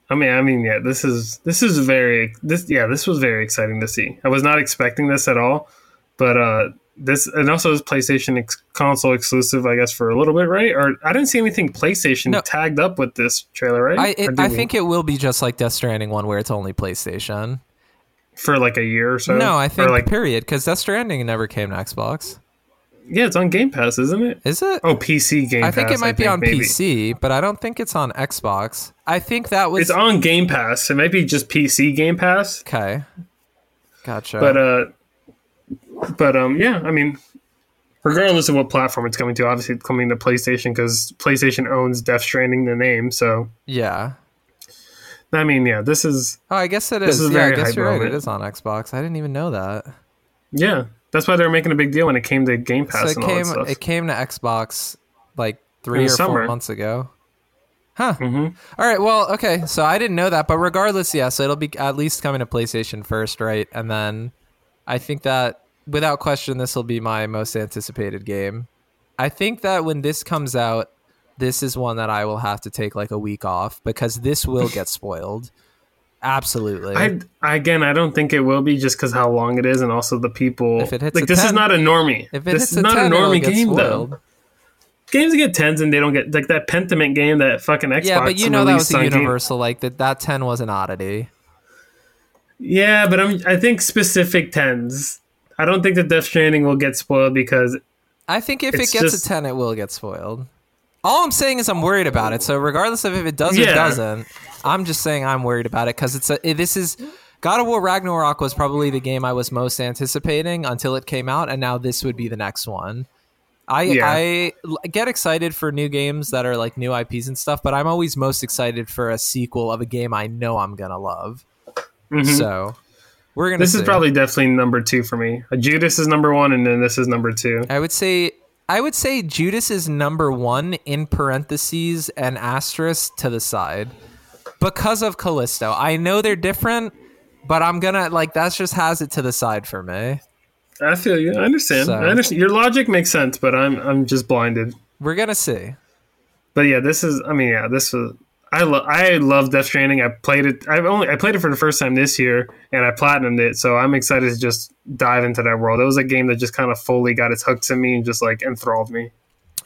I mean, I mean, yeah. This is this is very this yeah. This was very exciting to see. I was not expecting this at all, but uh, this and also this PlayStation ex- console exclusive, I guess, for a little bit, right? Or I didn't see anything PlayStation No. tagged up with this trailer, right? I it, I think it will be just like Death Stranding one where it's only PlayStation. for like a year or so. no, I Or think like period because Death Stranding never came to Xbox. yeah, it's on Game Pass, isn't it? Is it? Oh, PC Game Pass. I think Pass. it might be on maybe. PC, but I don't think it's on Xbox. I think that was It's on Game Pass. It might be just PC Game Pass. okay. Gotcha. but uh but um yeah i mean regardless of what platform it's coming to obviously it's coming to playstation because playstation owns death stranding the name so yeah. i mean yeah this is Oh, I guess it This is. is yeah, I very guess you're right. moment. It is on Xbox. I didn't even know that. yeah that's why they were making a big deal when it came to game pass So it and all that came. It came to Xbox like three or the four months ago. Huh. Mhm. All right. Well, okay. So I didn't know that, but regardless, yeah. So it'll be at least coming to PlayStation first, right? And then I think that without question, this will be my most anticipated game. I think that when this comes out, this is one that I will have to take like a week off because this will get spoiled. Absolutely. I, again i don't think it will be just because how long it is and also the people If it hits like this 10 is not a normie if it this hits is a not 10, a normie game spoiled. though games get 10s and they don't get like that pentiment game that fucking xbox Yeah, but you know that was a on Game- universal. Like that. That ten was an oddity. Yeah, but I'm I think specific tens. I don't think that Death Stranding will get spoiled because I think if it gets just- a 10, it will get spoiled. All I'm saying is I'm worried about it. So regardless of if it does or Yeah. doesn't, I'm just saying I'm worried about it because it's a, eh, this is God of War Ragnarok was probably the game I was most anticipating until it came out, and now this would be the next one. I Yeah. I get excited for new games that are like new IPs and stuff, but I'm always most excited for a sequel of a game I know I'm gonna love. Mm-hmm. So we're gonna. This is probably definitely number two for me. Judas is number one, and then this is number two. I would say I would say Judas is number one in parentheses and asterisk to the side because of Callisto. I know they're different, but I'm gonna like that's just has it to the side for me. I feel you. I understand. So- I understand. Your logic makes sense, but I'm I'm just blinded. We're gonna see. But yeah, this is. I mean, yeah, this was. I love. I love Death Stranding. I played it. I've only. I played it for the first time this year, and I platinumed it. So I'm excited to just dive into that world. It was a game that just kind of fully got its hooks in me and just like enthralled me.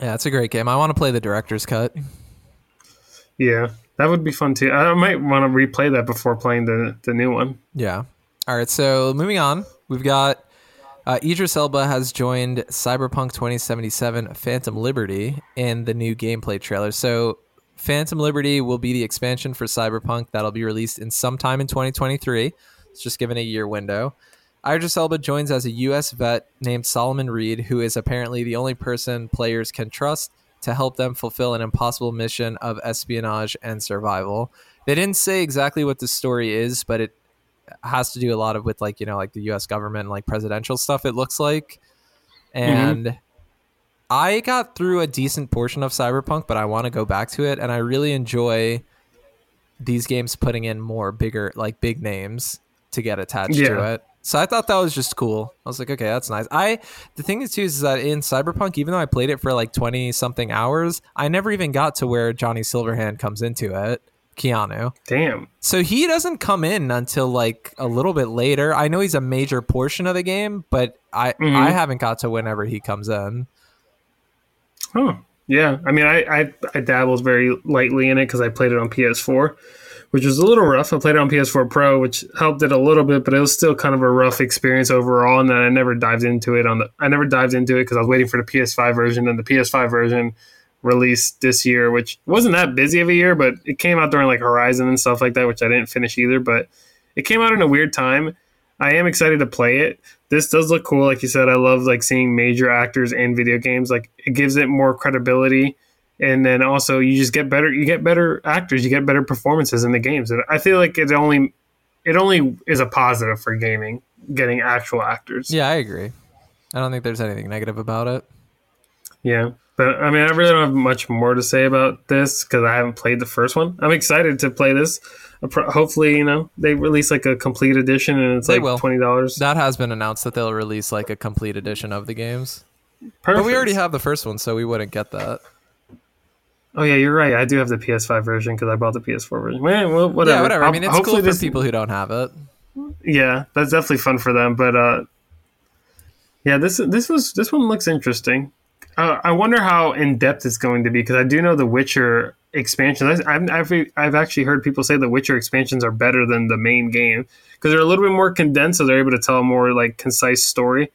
Yeah, it's a great game. I want to play the director's cut. Yeah, that would be fun too. I might want to replay that before playing the the new one. Yeah. All right. So moving on, we've got uh, Idris Elba has joined Cyberpunk 2077 Phantom Liberty in the new gameplay trailer. So Phantom Liberty will be the expansion for Cyberpunk that'll be released in sometime in 2023. It's just given a year window. Idris Elba joins as a U.S. vet named Solomon Reed, who is apparently the only person players can trust to help them fulfill an impossible mission of espionage and survival. They didn't say exactly what the story is, but it has to do a lot of with like you know like the U.S. government and like presidential stuff. It looks like, mm-hmm. and I got through a decent portion of Cyberpunk, but I want to go back to it, and I really enjoy these games putting in more bigger like big names to get attached to it. So I thought that was just cool. I was like, okay, that's nice. I the thing is too is that in Cyberpunk, even though I played it for like twenty something hours, I never even got to where Johnny Silverhand comes into it, Keanu. Damn. So he doesn't come in until like a little bit later. I know he's a major portion of the game, but I Mhm. I haven't got to whenever he comes in. Oh, yeah. I mean, I I, I dabbled very lightly in it because I played it on PS4, which was a little rough. I played it on PS4 Pro, which helped it a little bit, but it was still kind of a rough experience overall. And then I never dived into it on the. I never dived into it because I was waiting for the PS5 version, and the PS5 version released this year, which wasn't that busy of a year, but it came out during like Horizon and stuff like that, which I didn't finish either. But it came out in a weird time. I am excited to play it. This does look cool, like you said. I love like seeing major actors in video games. Like it gives it more credibility, and then also you just get better. You get better actors. You get better performances in the games. And I feel like it only it only is a positive for gaming getting actual actors. Yeah, I agree. I don't think there's anything negative about it. Yeah. But I mean, I really don't have much more to say about this because I haven't played the first one. I'm excited to play this. Hopefully, you know, they release like a complete edition and it's They like will. twenty dollars. That has been announced that they'll release like a complete edition of the games. But we already have the first one, so we wouldn't get that. Oh yeah, you're right. I do have the PS5 version because I bought the PS4 version. Well, whatever. Yeah, whatever. I mean, it's Hopefully cool for this- people who don't have it. Yeah, that's definitely fun for them. But uh, yeah, this this was this one looks interesting. Uh, I wonder how in depth it's going to be because I do know the Witcher expansions. I've, I've I've actually heard people say the Witcher expansions are better than the main game because they're a little bit more condensed, so they're able to tell a more like concise story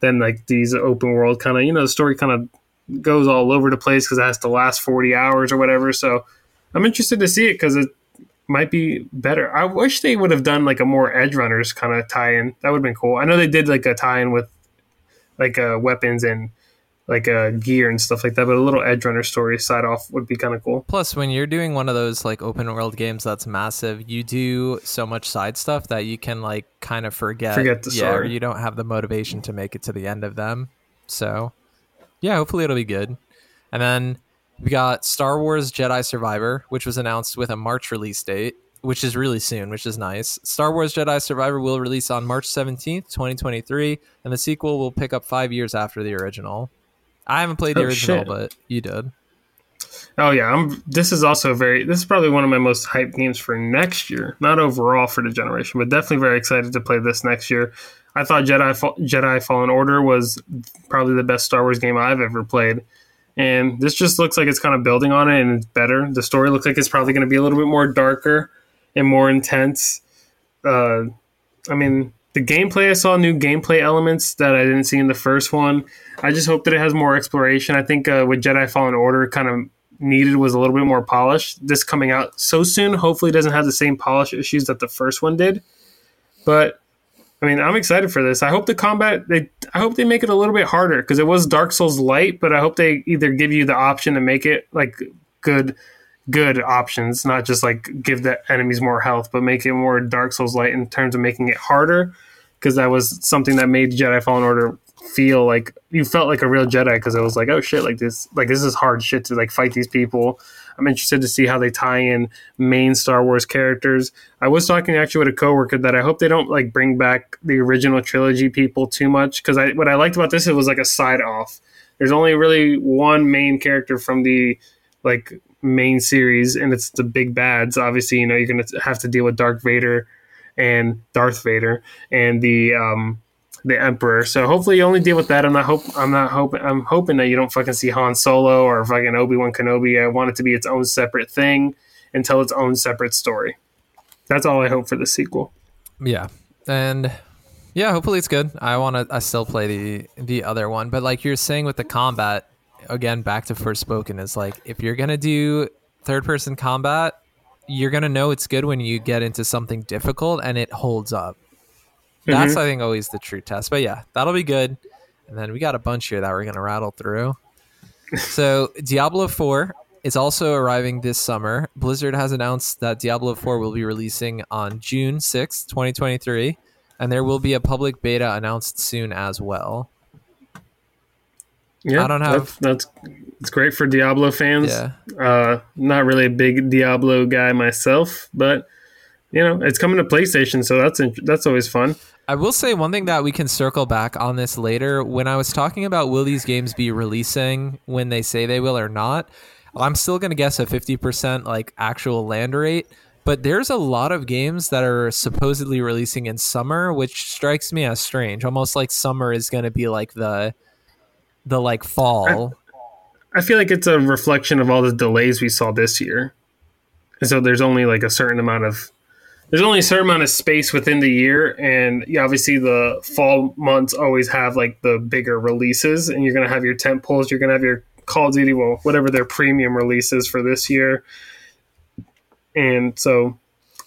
than like these open world kind of. You know, the story kind of goes all over the place because it has to last forty hours or whatever. So I'm interested to see it because it might be better. I wish they would have done like a more Edgerunners kind of tie-in. That would have been cool. I know they did like a tie-in with like uh, weapons and like uh, gear and stuff like that, but a little Edgerunner story side off would be kind of cool. Plus, when you're doing one of those like open world games that's massive, you do so much side stuff that you can like kind of forget. Forget the yeah, you don't have the motivation to make it to the end of them. So, yeah, hopefully it'll be good. And then we got Star Wars Jedi Survivor, which was announced with a March release date, which is really soon, which is nice. Star Wars Jedi Survivor will release on March 17th, 2023, and the sequel will pick up five years after the original. I haven't played the Oh, original, shit. but you did. Oh yeah, I'm. This is also very. This is probably one of my most hyped games for next year. Not overall for the generation, but definitely very excited to play this next year. I thought Jedi Jedi Fallen Order was probably the best Star Wars game I've ever played, and this just looks like it's kind of building on it and it's better. The story looks like it's probably going to be a little bit more darker and more intense. Uh, I mean, the gameplay I saw new gameplay elements that I didn't see in the first one. I just hope that it has more exploration. I think uh, with Jedi Fallen Order, kind of needed was a little bit more polish. This coming out so soon, hopefully, doesn't have the same polish issues that the first one did. But I mean, I'm excited for this. I hope the combat they I hope they make it a little bit harder because it was Dark Souls light, but I hope they either give you the option to make it like good good options, not just like give the enemies more health, but make it more Dark Souls light in terms of making it harder because that was something that made Jedi Fallen Order feel like you felt like a real Jedi because it was like, oh shit, like this, like this is hard shit to like fight these people. I'm interested to see how they tie in main Star Wars characters. I was talking actually with a coworker that I hope they don't like bring back the original trilogy people too much because I what I liked about this it was like a side off. There's only really one main character from the like main series, and it's the big bads. Obviously, you know you're gonna have to deal with Dark Vader and Darth Vader and the um, the Emperor. So hopefully you only deal with that. I'm not hope I'm not hoping I'm hoping that you don't fucking see Han Solo or fucking Obi Wan Kenobi. I want it to be its own separate thing and tell its own separate story. That's all I hope for the sequel. Yeah, and yeah, hopefully it's good. I want to. I still play the the other one, but like you're saying with the combat, again, back to first spoken is like if you're gonna do third person combat, you're gonna know it's good when you get into something difficult and it holds up. That's Mm-hmm. I think always the true test. But yeah, that'll be good. And then we got a bunch here that we're gonna rattle through. so Diablo 4 is also arriving this summer. Blizzard has announced that Diablo 4 will be releasing on June 6th, 2023, and there will be a public beta announced soon as well. Yeah, I don't have- that's, that's it's great for Diablo fans. Yeah. Uh, not really a big Diablo guy myself, but you know it's coming to PlayStation, so that's that's always fun. I will say one thing that we can circle back on this later. When I was talking about will these games be releasing when they say they will or not, I'm still going to guess a 50% like actual land rate. But there's a lot of games that are supposedly releasing in summer, which strikes me as strange. Almost like summer is going to be like the the like fall. I feel like it's a reflection of all the delays we saw this year, and so there's only like a certain amount of there's only a certain amount of space within the year, and obviously the fall months always have like the bigger releases, and you're gonna have your tent poles, you're gonna have your Call of Duty, well, whatever their premium releases for this year, and so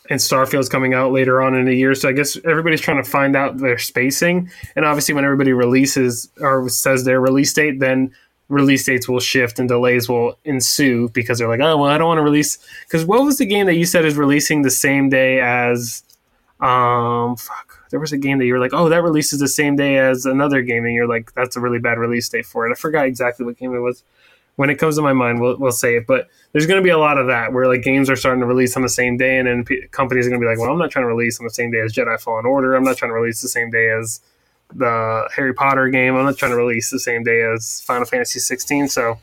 and Starfield's coming out later on in the year. So I guess everybody's trying to find out their spacing. And obviously, when everybody releases or says their release date, then release dates will shift and delays will ensue because they're like, oh, well, I don't want to release. Because what was the game that you said is releasing the same day as. Um, fuck. There was a game that you were like, oh, that releases the same day as another game, and you're like, that's a really bad release date for it. I forgot exactly what game it was. When it comes to my mind, we'll, we'll say it. But there's going to be a lot of that where like games are starting to release on the same day, and then p- companies are going to be like, well, I'm not trying to release on the same day as Jedi Fallen Order. I'm not trying to release the same day as the Harry Potter game. I'm not trying to release the same day as Final Fantasy 16. So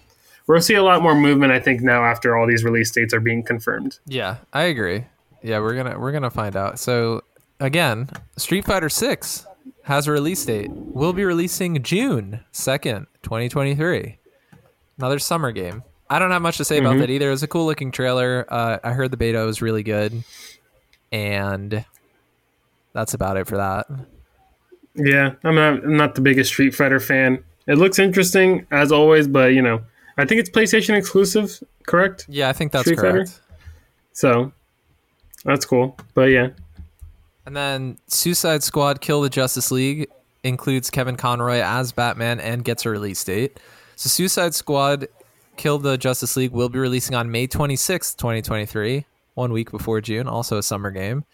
to see a lot more movement, I think, now after all these release dates are being confirmed. Yeah, I agree. Yeah, we're gonna we're gonna find out. So again, Street Fighter Six has a release date. We'll be releasing June second, twenty twenty three. Another summer game. I don't have much to say about that either. It was a cool looking trailer. Uh, I heard the beta was really good, and that's about it for that. Yeah, I'm not, I'm not the biggest Street Fighter fan. It looks interesting as always, but you know, I think it's PlayStation exclusive, correct? Yeah, I think that's Street Fighter? correct. So that's cool. But yeah, And then Suicide Squad Kill the Justice League includes Kevin Conroy as Batman and gets a release date. So Suicide Squad Kill the Justice League will be releasing on May 26th, 2023, one week before June, also a summer game.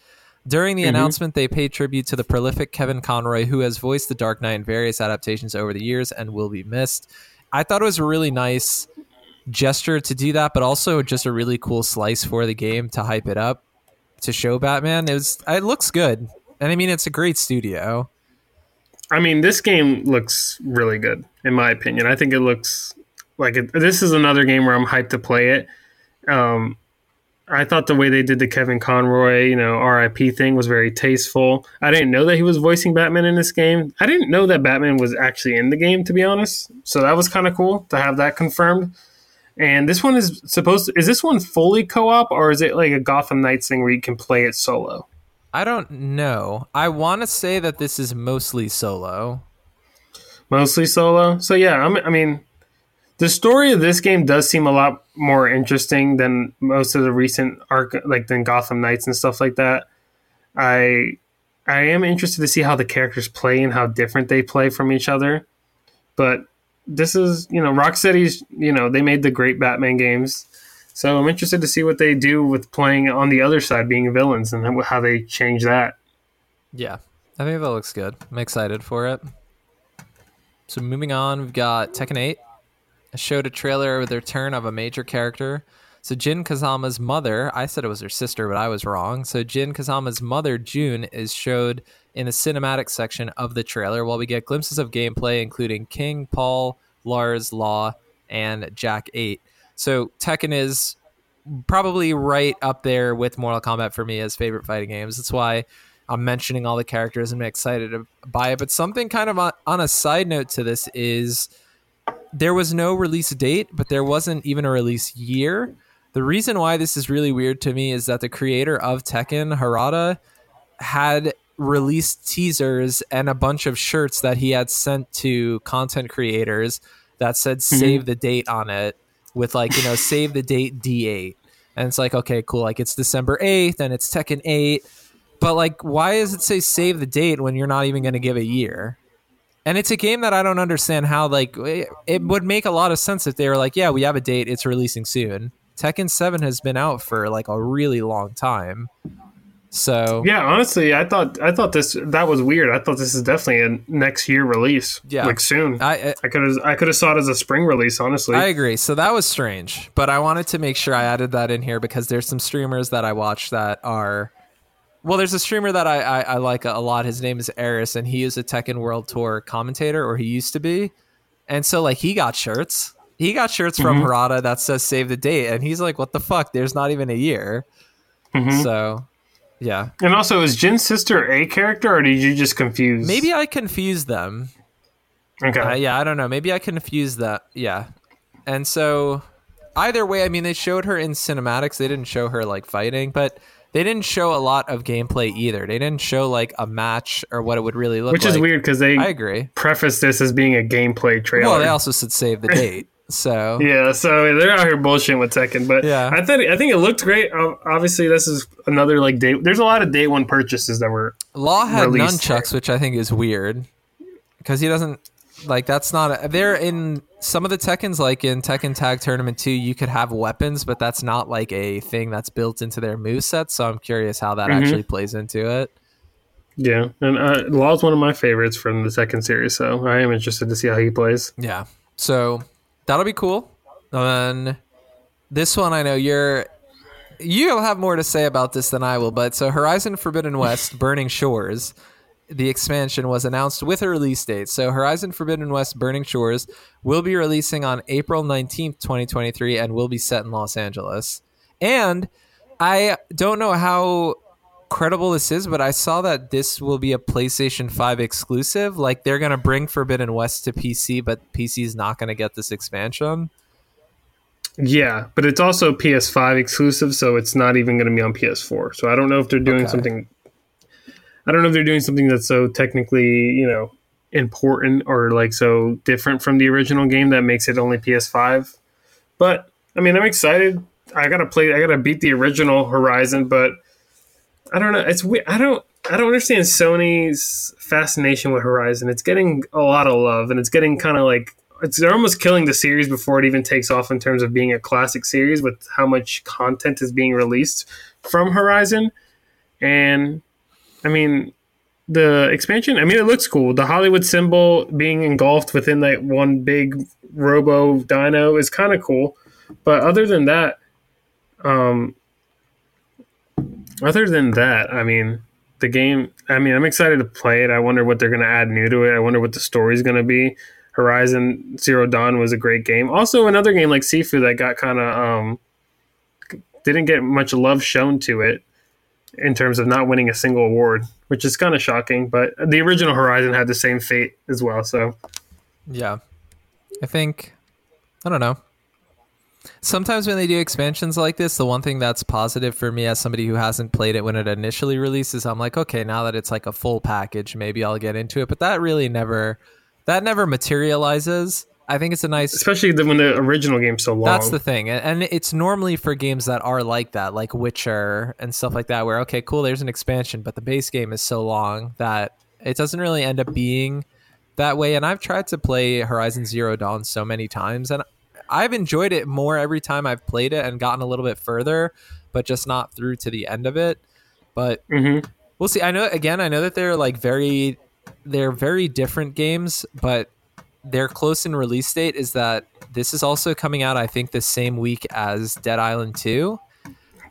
During the mm-hmm. announcement, they paid tribute to the prolific Kevin Conroy, who has voiced the Dark Knight in various adaptations over the years and will be missed. I thought it was a really nice gesture to do that, but also just a really cool slice for the game to hype it up to show Batman. It was it looks good, and I mean it's a great studio. I mean, this game looks really good in my opinion. I think it looks like it, this is another game where I'm hyped to play it. Um, I thought the way they did the Kevin Conroy, you know, RIP thing was very tasteful. I didn't know that he was voicing Batman in this game. I didn't know that Batman was actually in the game, to be honest. So that was kind of cool to have that confirmed. And this one is supposed to, is this one fully co op or is it like a Gotham Knights thing where you can play it solo? I don't know. I want to say that this is mostly solo. Mostly solo. So yeah, I'm, I mean, the story of this game does seem a lot more interesting than most of the recent arc, like than Gotham Knights and stuff like that. I I am interested to see how the characters play and how different they play from each other. But this is, you know, Rocksteady's, you know, they made the great Batman games. So I'm interested to see what they do with playing on the other side, being villains, and how they change that. Yeah, I think that looks good. I'm excited for it. So moving on, we've got Tekken 8. It showed a trailer with the return of a major character. So Jin Kazama's mother, I said it was her sister, but I was wrong. So Jin Kazama's mother, June, is showed in the cinematic section of the trailer while we get glimpses of gameplay, including King, Paul, Lars, Law, and Jack 8. So Tekken is probably right up there with Mortal Kombat for me as favorite fighting games. That's why I'm mentioning all the characters and I'm excited to buy it. But something kind of on, on a side note to this is there was no release date, but there wasn't even a release year. The reason why this is really weird to me is that the creator of Tekken, Harada, had released teasers and a bunch of shirts that he had sent to content creators that said Mm-hmm. save the date on it with like, you know, save the date D8. And it's like, okay, cool. Like it's December 8th and it's Tekken 8. But like, why does it say save the date when you're not even going to give a year? And it's a game that I don't understand how like it, it would make a lot of sense if they were like, yeah, we have a date, it's releasing soon. Tekken 7 has been out for like a really long time. So Yeah, honestly, I thought I thought this that was weird. I thought this is definitely a next year release. Yeah. like soon. I uh, I could have I could have saw it as a spring release. Honestly, I agree. So that was strange, but I wanted to make sure I added that in here because there's some streamers that I watch that are. Well, there's a streamer that I, I, I like a lot. His name is Aris, and he is a Tekken World Tour commentator, or he used to be. And so, like, he got shirts. He got shirts from Harada that says "Save the date," and he's like, "What the fuck? There's not even a year." So, yeah, and also is Jin's sister a character, or did you just confuse? maybe I confused them. Okay. Uh, yeah, I don't know. Maybe I confused that. Yeah. And so either way, I mean, they showed her in cinematics. They didn't show her like fighting, but they didn't show a lot of gameplay either. They didn't show like a match or what it would really look Which like. is weird because they I agree. preface this as being a gameplay trailer. Well, they also said save the date. So Yeah, so they're out here bullshitting with Tekken, but Yeah. I think I think it looked great. Obviously, this is another like day. There's a lot of day one purchases that were Law had nunchucks, which I think is weird because he doesn't like that's not a, they're in some of the Tekkens like in Tekken Tag Tournament 2 you could have weapons but that's not like a thing that's built into their move moveset so I'm curious how that actually plays into it. yeah. And uh, Law's one of my favorites from the Tekken series, so I am interested to see how he plays. Yeah. So that'll be cool. And then this one I know you're you'll have more to say about this than I will, but so Horizon Forbidden West Burning Shores the expansion was announced with a release date. So Horizon Forbidden West Burning Shores will be releasing on April 19th, 2023 and will be set in Los Angeles. And I don't know how credible this is, but I saw that this will be a PlayStation 5 exclusive. Like they're going to bring Forbidden West to PC, but PC is not going to get this expansion. Yeah, but it's also PS5 exclusive, so it's not even going to be on PS4. So I don't know if they're doing Okay. something. I don't know if they're doing something that's so technically, you know, important or like so different from the original game that makes it only PS5. But I mean, I'm excited. I gotta play. I gotta beat the original Horizon, but I don't know. It's I don't. I don't understand Sony's fascination with Horizon. It's getting a lot of love, and it's getting kind of like it's they're almost killing the series before it even takes off in terms of being a classic series with how much content is being released from Horizon. And I mean, the expansion. I mean, it looks cool. The Hollywood symbol being engulfed within that one big Robo Dino is kind of cool. But other than that, um, other than that, I mean, the game. I mean, I'm excited to play it. I wonder what they're going to add new to it. I wonder what the story's going to be. Horizon Zero Dawn was a great game. Also, another game like Sifu that got kind of um, didn't get much love shown to it in terms of not winning a single award, which is kind of shocking. But the original Horizon had the same fate as well. So Yeah. I think I don't know. Sometimes when they do expansions like this, the one thing that's positive for me as somebody who hasn't played it when it initially releases, I'm like, okay, now that it's like a full package, maybe I'll get into it. But that really never that never materializes. I think it's a nice especially the, when the original game's so long. That's the thing. And, it's normally for games that are like that, like Witcher and stuff like that, where, okay, cool, there's an expansion, but the base game is so long that it doesn't really end up being that way. And I've tried to play Horizon Zero Dawn so many times, and I've enjoyed it more every time I've played it and gotten a little bit further, but just not through to the end of it. But hmm we'll see. I know, again, I know that they're like very, they're very different games, but their close in release date is that this is also coming out, I think, the same week as Dead Island 2.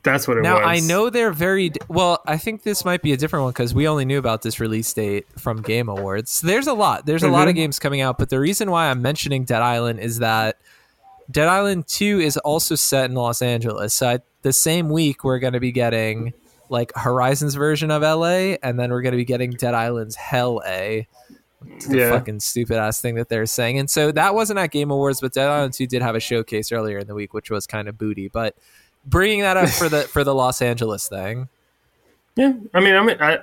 That's what it Now was. I know they're very well. I think this might be a different one because we only knew about this release date from Game Awards. There's a lot. There's a lot of Mhm. games coming out, but the reason why I'm mentioning Dead Island is that Dead Island Two is also set in Los Angeles. So I, the same week we're going to be getting like Horizon's version of LA, and then we're going to be getting Dead Island's Hell A. The Yeah. fucking stupid ass thing that they're saying. And so that wasn't at Game Awards, but Dead Island 2 did have a showcase earlier in the week, which was kind of booty. But bringing that up for the for the Los Angeles thing. Yeah, I mean, I mean, I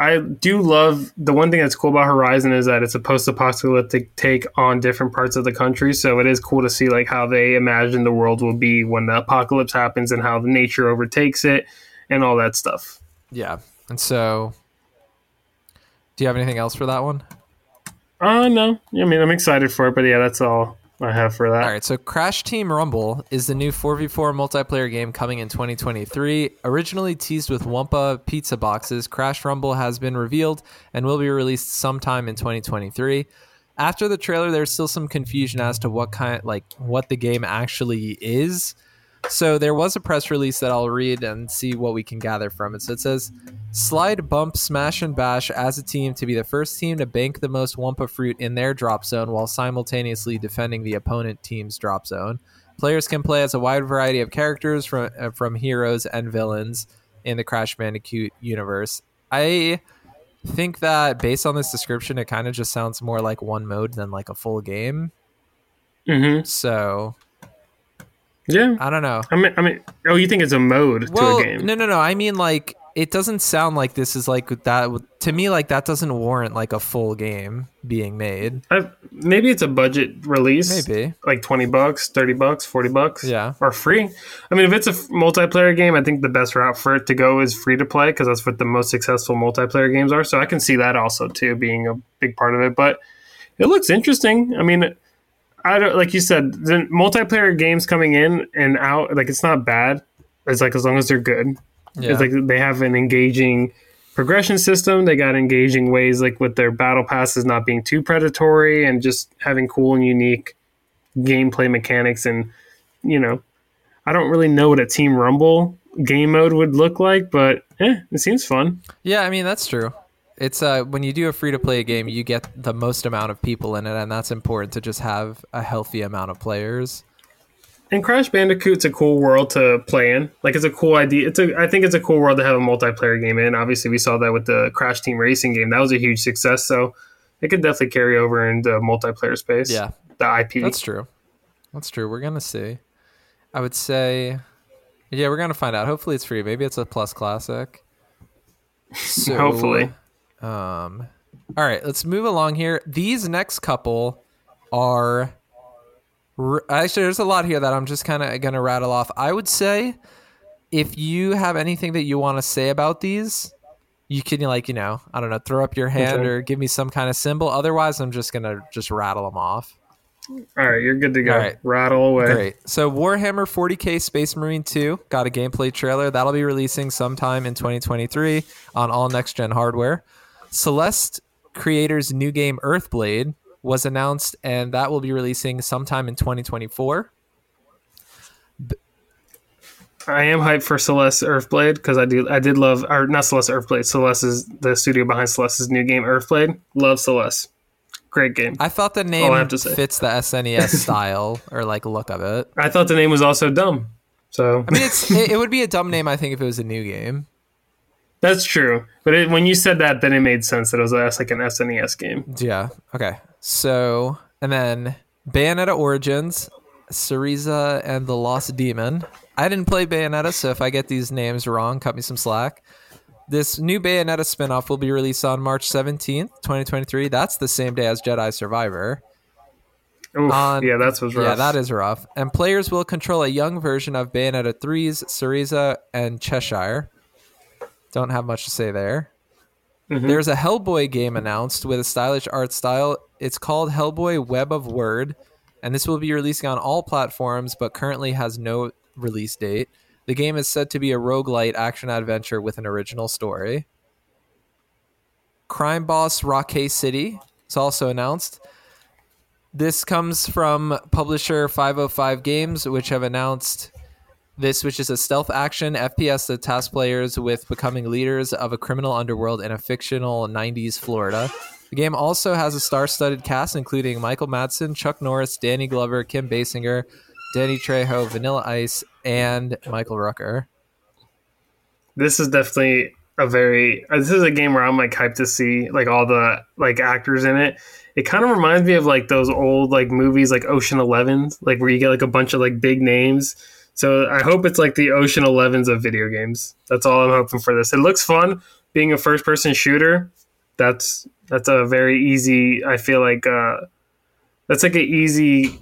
I do love the one thing that's cool about Horizon is that it's a post-apocalyptic take on different parts of the country. So it is cool to see like how they imagine the world will be when the apocalypse happens and how the nature overtakes it and all that stuff. Yeah. And so do you have anything else for that one? Uh no, I mean, I'm excited for it, but yeah, that's all I have for that. All right, so Crash Team Rumble is the new 4v4 multiplayer game coming in 2023. Originally teased with Wumpa pizza boxes, Crash Rumble has been revealed and will be released sometime in 2023. After the trailer, there's still some confusion as to what kind like what the game actually is. So there was a press release that I'll read and see what we can gather from it. So it says slide, bump, smash, and bash as a team to be the first team to bank the most Wumpa fruit in their drop zone while simultaneously defending the opponent team's drop zone. Players can play as a wide variety of characters from uh, from heroes and villains in the Crash Bandicoot universe. I think that based on this description, it kind of just sounds more like one mode than like a full game. Mm-hmm. So Yeah, I don't know. I mean, I mean, oh, you think it's a mode well, to a game? No, no, no. I mean, like, it doesn't sound like this is like that. To me, like that doesn't warrant like a full game being made. I, maybe it's a budget release. Maybe. like 20 bucks, 30 bucks, 40 bucks. Yeah. Or free. I mean, if it's a f- multiplayer game, I think the best route for it to go is free to play because that's what the most successful multiplayer games are. So I can see that also too being a big part of it. But it looks interesting. I mean, I don't like you said the multiplayer games coming in and out. Like it's not bad. It's like as long as they're good. Yeah. It's like they have an engaging progression system. They got engaging ways, like with their battle passes not being too predatory and just having cool and unique gameplay mechanics. And you know, I don't really know what a Team Rumble game mode would look like, but eh, it seems fun. Yeah, I mean that's true. It's uh when you do a free to play game, you get the most amount of people in it, and that's important to just have a healthy amount of players. And Crash Bandicoot's a cool world to play in. Like it's a cool idea. It's a I think it's a cool world to have a multiplayer game in. Obviously, we saw that with the Crash Team Racing game. That was a huge success. So it could definitely carry over into multiplayer space. Yeah, the IP. that's true. That's true. We're gonna see. I would say, yeah, we're gonna find out. Hopefully, it's free. Maybe it's a plus classic. So, Hopefully. Um, all right, let's move along here. These next couple are actually there's a lot here that I'm just kind of gonna rattle off. I would say if you have anything that you want to say about these, you can like you know I don't know throw up your hand Okay. or give me some kind of symbol. Otherwise, I'm just gonna just rattle them off. All right, you're good to go. All right. Rattle away. Great. So Warhammer 40k Space Marine 2 got a gameplay trailer that'll be releasing sometime in 2023 on all next gen hardware. Celeste creators new game Earthblade was announced and that will be releasing sometime in 2024. I am hyped for Celeste Earthblade because I do I did love or not Celeste Earthblade. Celeste is the studio behind Celeste's new game Earthblade. Love Celeste. Great game. I thought the name fits the SNES style or like look of it. I thought the name was also dumb. So I mean, it's it, it would be a dumb name I think if it was a new game. That's true. But it, when you said that, then it made sense that it was like an SNES game. Yeah. Okay. So, and then Bayonetta Origins, Cereza and the Lost Demon. I didn't play Bayonetta, so if I get these names wrong, cut me some slack. This new Bayonetta spinoff will be released on March 17th, 2023. That's the same day as Jedi Survivor. Oof, On- yeah, that's was rough. Yeah, that is rough. And players will control a young version of Bayonetta 3's Cereza and Cheshire. Don't have much to say there. Mm-hmm. There's a Hellboy game announced with a stylish art style. It's called Hellboy Web of Wyrd, and this will be releasing on all platforms, but currently has no release date. The game is said to be a roguelite action adventure with an original story. Crime Boss Rockay City is also announced. This comes from publisher 505 Games, which have announced this, which is a stealth action FPS that tasks players with becoming leaders of a criminal underworld in a fictional 90s Florida. The game also has a star studded cast, including Michael Madsen, Chuck Norris, Danny Glover, Kim Basinger, Danny Trejo, Vanilla Ice, and Michael Rooker. This is definitely a very. uh, This is a game where I'm like hyped to see like all the like actors in it. It kind of reminds me of like those old like movies like Ocean Elevens, like where you get like a bunch of like big names. So I hope it's like the Ocean Elevens of video games. That's all I'm hoping for this. It looks fun being a first person shooter. That's that's a very easy. I feel like uh, that's like an easy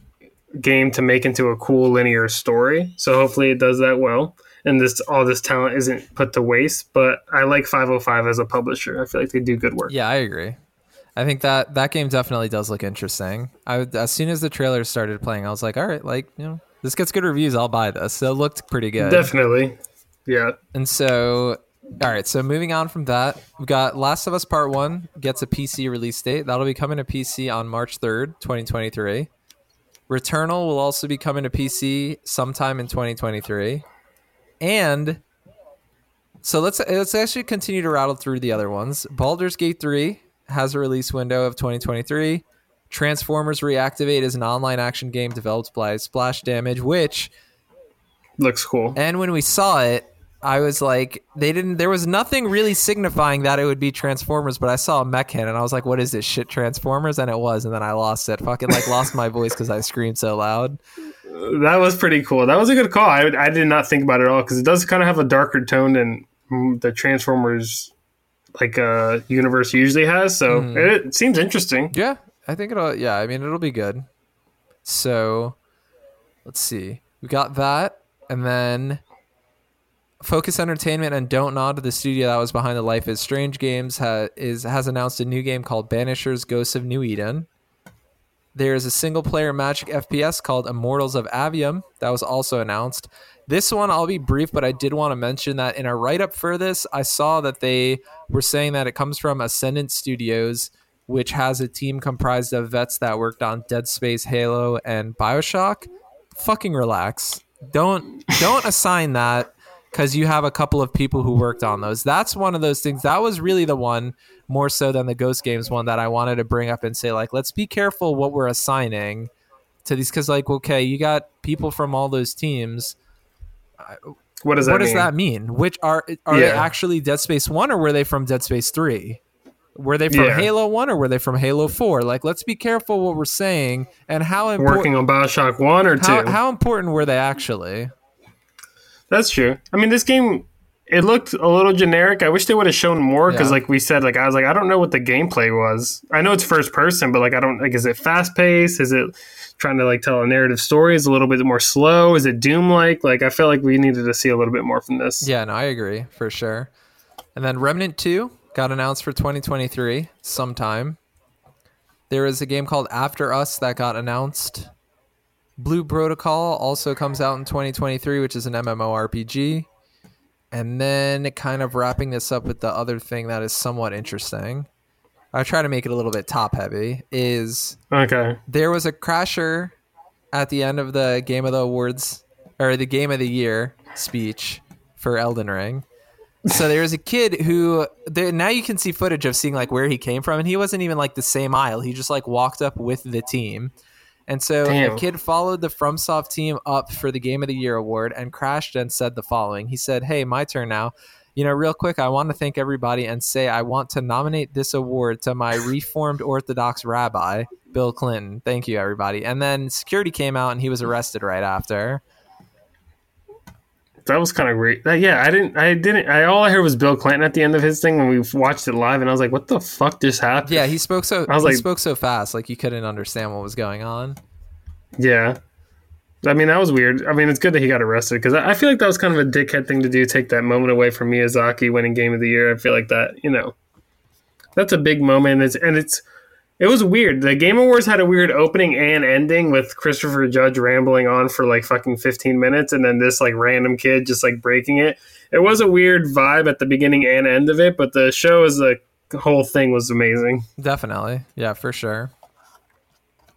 game to make into a cool linear story. So hopefully it does that well. And this all this talent isn't put to waste. But I like 505 as a publisher. I feel like they do good work. Yeah, I agree. I think that that game definitely does look interesting. I as soon as the trailer started playing, I was like, all right, like you know, this gets good reviews. I'll buy this. It looked pretty good. Definitely. Yeah. And so, all right. So moving on from that, we've got Last of Us Part One gets a PC release date. That'll be coming to PC on March third, twenty twenty three. Returnal will also be coming to PC sometime in twenty twenty three. And so let's let's actually continue to rattle through the other ones. Baldur's Gate three has a release window of twenty twenty three. Transformers Reactivate is an online action game developed by Splash Damage, which Looks cool. and when we saw it, I was like, they didn't. There was nothing really signifying that it would be Transformers, but I saw a mech hit and I was like, "What is this shit, Transformers?" And it was, and then I lost it. Fucking like lost my voice because I screamed so loud. That was pretty cool. That was a good call. I, I did not think about it at all because it does kind of have a darker tone than mm, the Transformers like uh universe usually has. So it, it seems interesting. Yeah, I think it'll. Yeah, I mean it'll be good. So, let's see. We got that, and then Focus Entertainment and Don't Nod, the studio that was behind the Life is Strange games, ha- is has announced a new game called Banishers: Ghosts of New Eden. There is a single player Magic FPS called Immortals of Aveum that was also announced. This one, I'll be brief, but I did want to mention that in a write up for this, I saw that they were saying that it comes from Ascendant Studios, which has a team comprised of vets that worked on Dead Space, Halo, and Bioshock. Fucking relax. Don't don't assign that because you have a couple of people who worked on those. That's one of those things. That was really the one more so than the Ghost Games one that I wanted to bring up and say like, let's be careful what we're assigning to these because like, okay, you got people from all those teams. What does that what does mean? that mean? Which are are they actually Dead Space One or were they from Dead Space Three? Were they from Yeah. Halo One or were they from Halo Four? Like, let's be careful what we're saying and how important. Working on Bioshock One or two? How, important were they actually? That's true. I mean, this game it looked a little generic. I wish they would have shown more because, Yeah. like we said, like I was like, I don't know what the gameplay was. I know it's first person, but like I don't like. Is it fast paced? Is it trying to like tell a narrative story? Is it a little bit more slow? Is it Doom like? Like I felt like we needed to see a little bit more from this. Yeah, no, I agree for sure. And then Remnant 2 got announced for 2023 sometime. There is a game called After Us that got announced. Blue Protocol also comes out in 2023, which is an MMORPG. And then kind of wrapping this up with the other thing that is somewhat interesting. I try to make it a little bit top heavy is Okay. there was a crasher at the end of the Game of the Awards or the Game of the Year speech for Elden Ring. So there was a kid who there, now you can see footage of seeing like where he came from, and he wasn't even like the same aisle. He just like walked up with the team, and so Damn. a kid followed the FromSoft team up for the Game of the Year award and crashed and said the following. He said, "Hey, my turn now." You know, real quick, I want to thank everybody and say I want to nominate this award to my Reformed Orthodox rabbi, Bill Clinton. Thank you, everybody. And then security came out and he was arrested right after. That was kind of great. Uh, yeah, I didn't. I didn't. I all I heard was Bill Clinton at the end of his thing when we watched it live, and I was like, "What the fuck just happened?" Yeah, he spoke so I was he like- spoke so fast, like you couldn't understand what was going on. Yeah. I mean, that was weird. I mean, it's good that he got arrested because I I feel like that was kind of a dickhead thing to do, take that moment away from Miyazaki winning Game of the Year. I feel like that, you know, that's a big moment. It's, and it's, it was weird. The Game Awards had a weird opening and ending with Christopher Judge rambling on for like fucking 15 minutes and then this like random kid just like breaking it. It was a weird vibe at the beginning and end of it, but the show as a whole thing was amazing. Definitely. Yeah, for sure.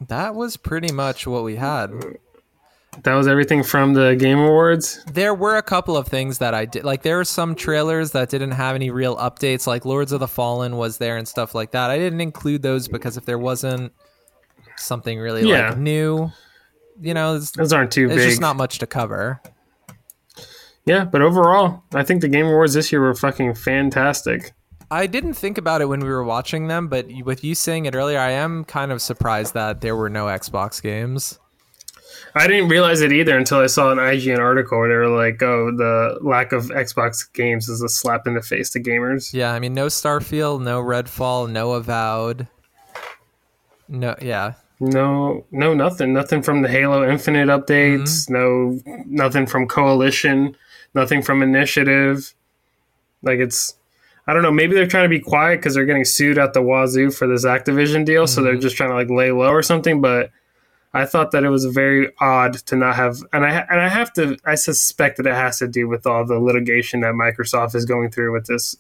That was pretty much what we had. That was everything from the Game Awards. There were a couple of things that I did. Like, there were some trailers that didn't have any real updates. Like, Lords of the Fallen was there and stuff like that. I didn't include those because if there wasn't something really Yeah. like new, you know, it's, Those aren't too it's big. just not much to cover. yeah, but overall, I think the Game Awards this year were fucking fantastic. I didn't think about it when we were watching them, but with you saying it earlier, I am kind of surprised that there were no Xbox games. I didn't realize it either until I saw an IGN article where they were like, "Oh, the lack of Xbox games is a slap in the face to gamers." Yeah, I mean, no Starfield, no Redfall, no Avowed. No, yeah. No, no, nothing, nothing from the Halo Infinite updates. Mm-hmm. No, nothing from Coalition. Nothing from Initiative. Like it's, I don't know. Maybe they're trying to be quiet because they're getting sued at the wazoo for this Activision deal, so they're mm-hmm. just trying to like lay low or something. But I thought that it was very odd to not have, and I and I have to, I suspect that it has to do with all the litigation that Microsoft is going through with this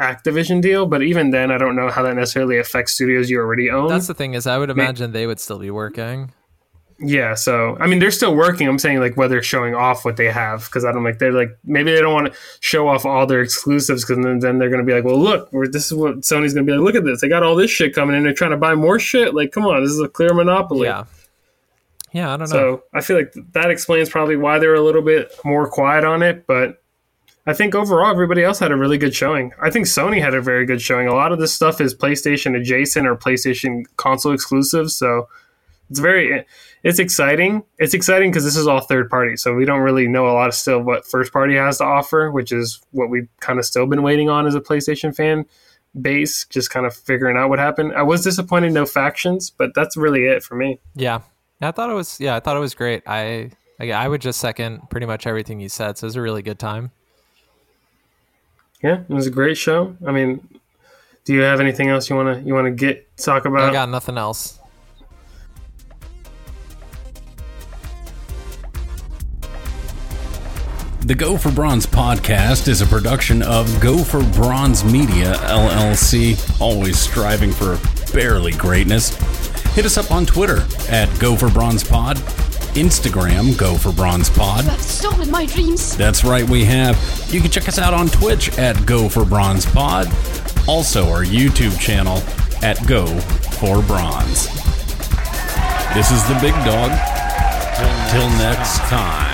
Activision deal. But even then, I don't know how that necessarily affects studios you already own. That's the thing is, I would imagine they would still be working. Yeah, so I mean, they're still working. I'm saying like whether showing off what they have because I don't like they're like maybe they don't want to show off all their exclusives because then, then they're going to be like, well, look, we're, this is what Sony's going to be like. Look at this, they got all this shit coming in. They're trying to buy more shit. Like, come on, this is a clear monopoly. Yeah. Yeah, I don't know. So I feel like that explains probably why they're a little bit more quiet on it, but. I think overall everybody else had a really good showing. I think Sony had a very good showing. A lot of this stuff is PlayStation adjacent or PlayStation console exclusive, so it's very eh, it's exciting. It's exciting because this is all third party, so we don't really know a lot of still what first party has to offer, which is what we've kind of still been waiting on as a PlayStation fan base, just kind of figuring out what happened. I was disappointed no factions, but that's really it for me. yeah. I thought it was. Yeah, I thought it was great. I I I would just second pretty much everything you said. So it was a really good time. Yeah, it was a great show. I mean, do you have anything else you want to you want to get talk about? I got nothing else. The Go for Bronze podcast is a production of Go for Bronze Media LLC, always striving for barely greatness. Hit us up on Twitter at Go for Bronze Pod, Instagram Go for Bronze Pod. You stolen my dreams. That's right, we have. You can check us out on Twitch at Go for Bronze Pod, also our YouTube channel at Go for Bronze. This is the big dog. Till next time.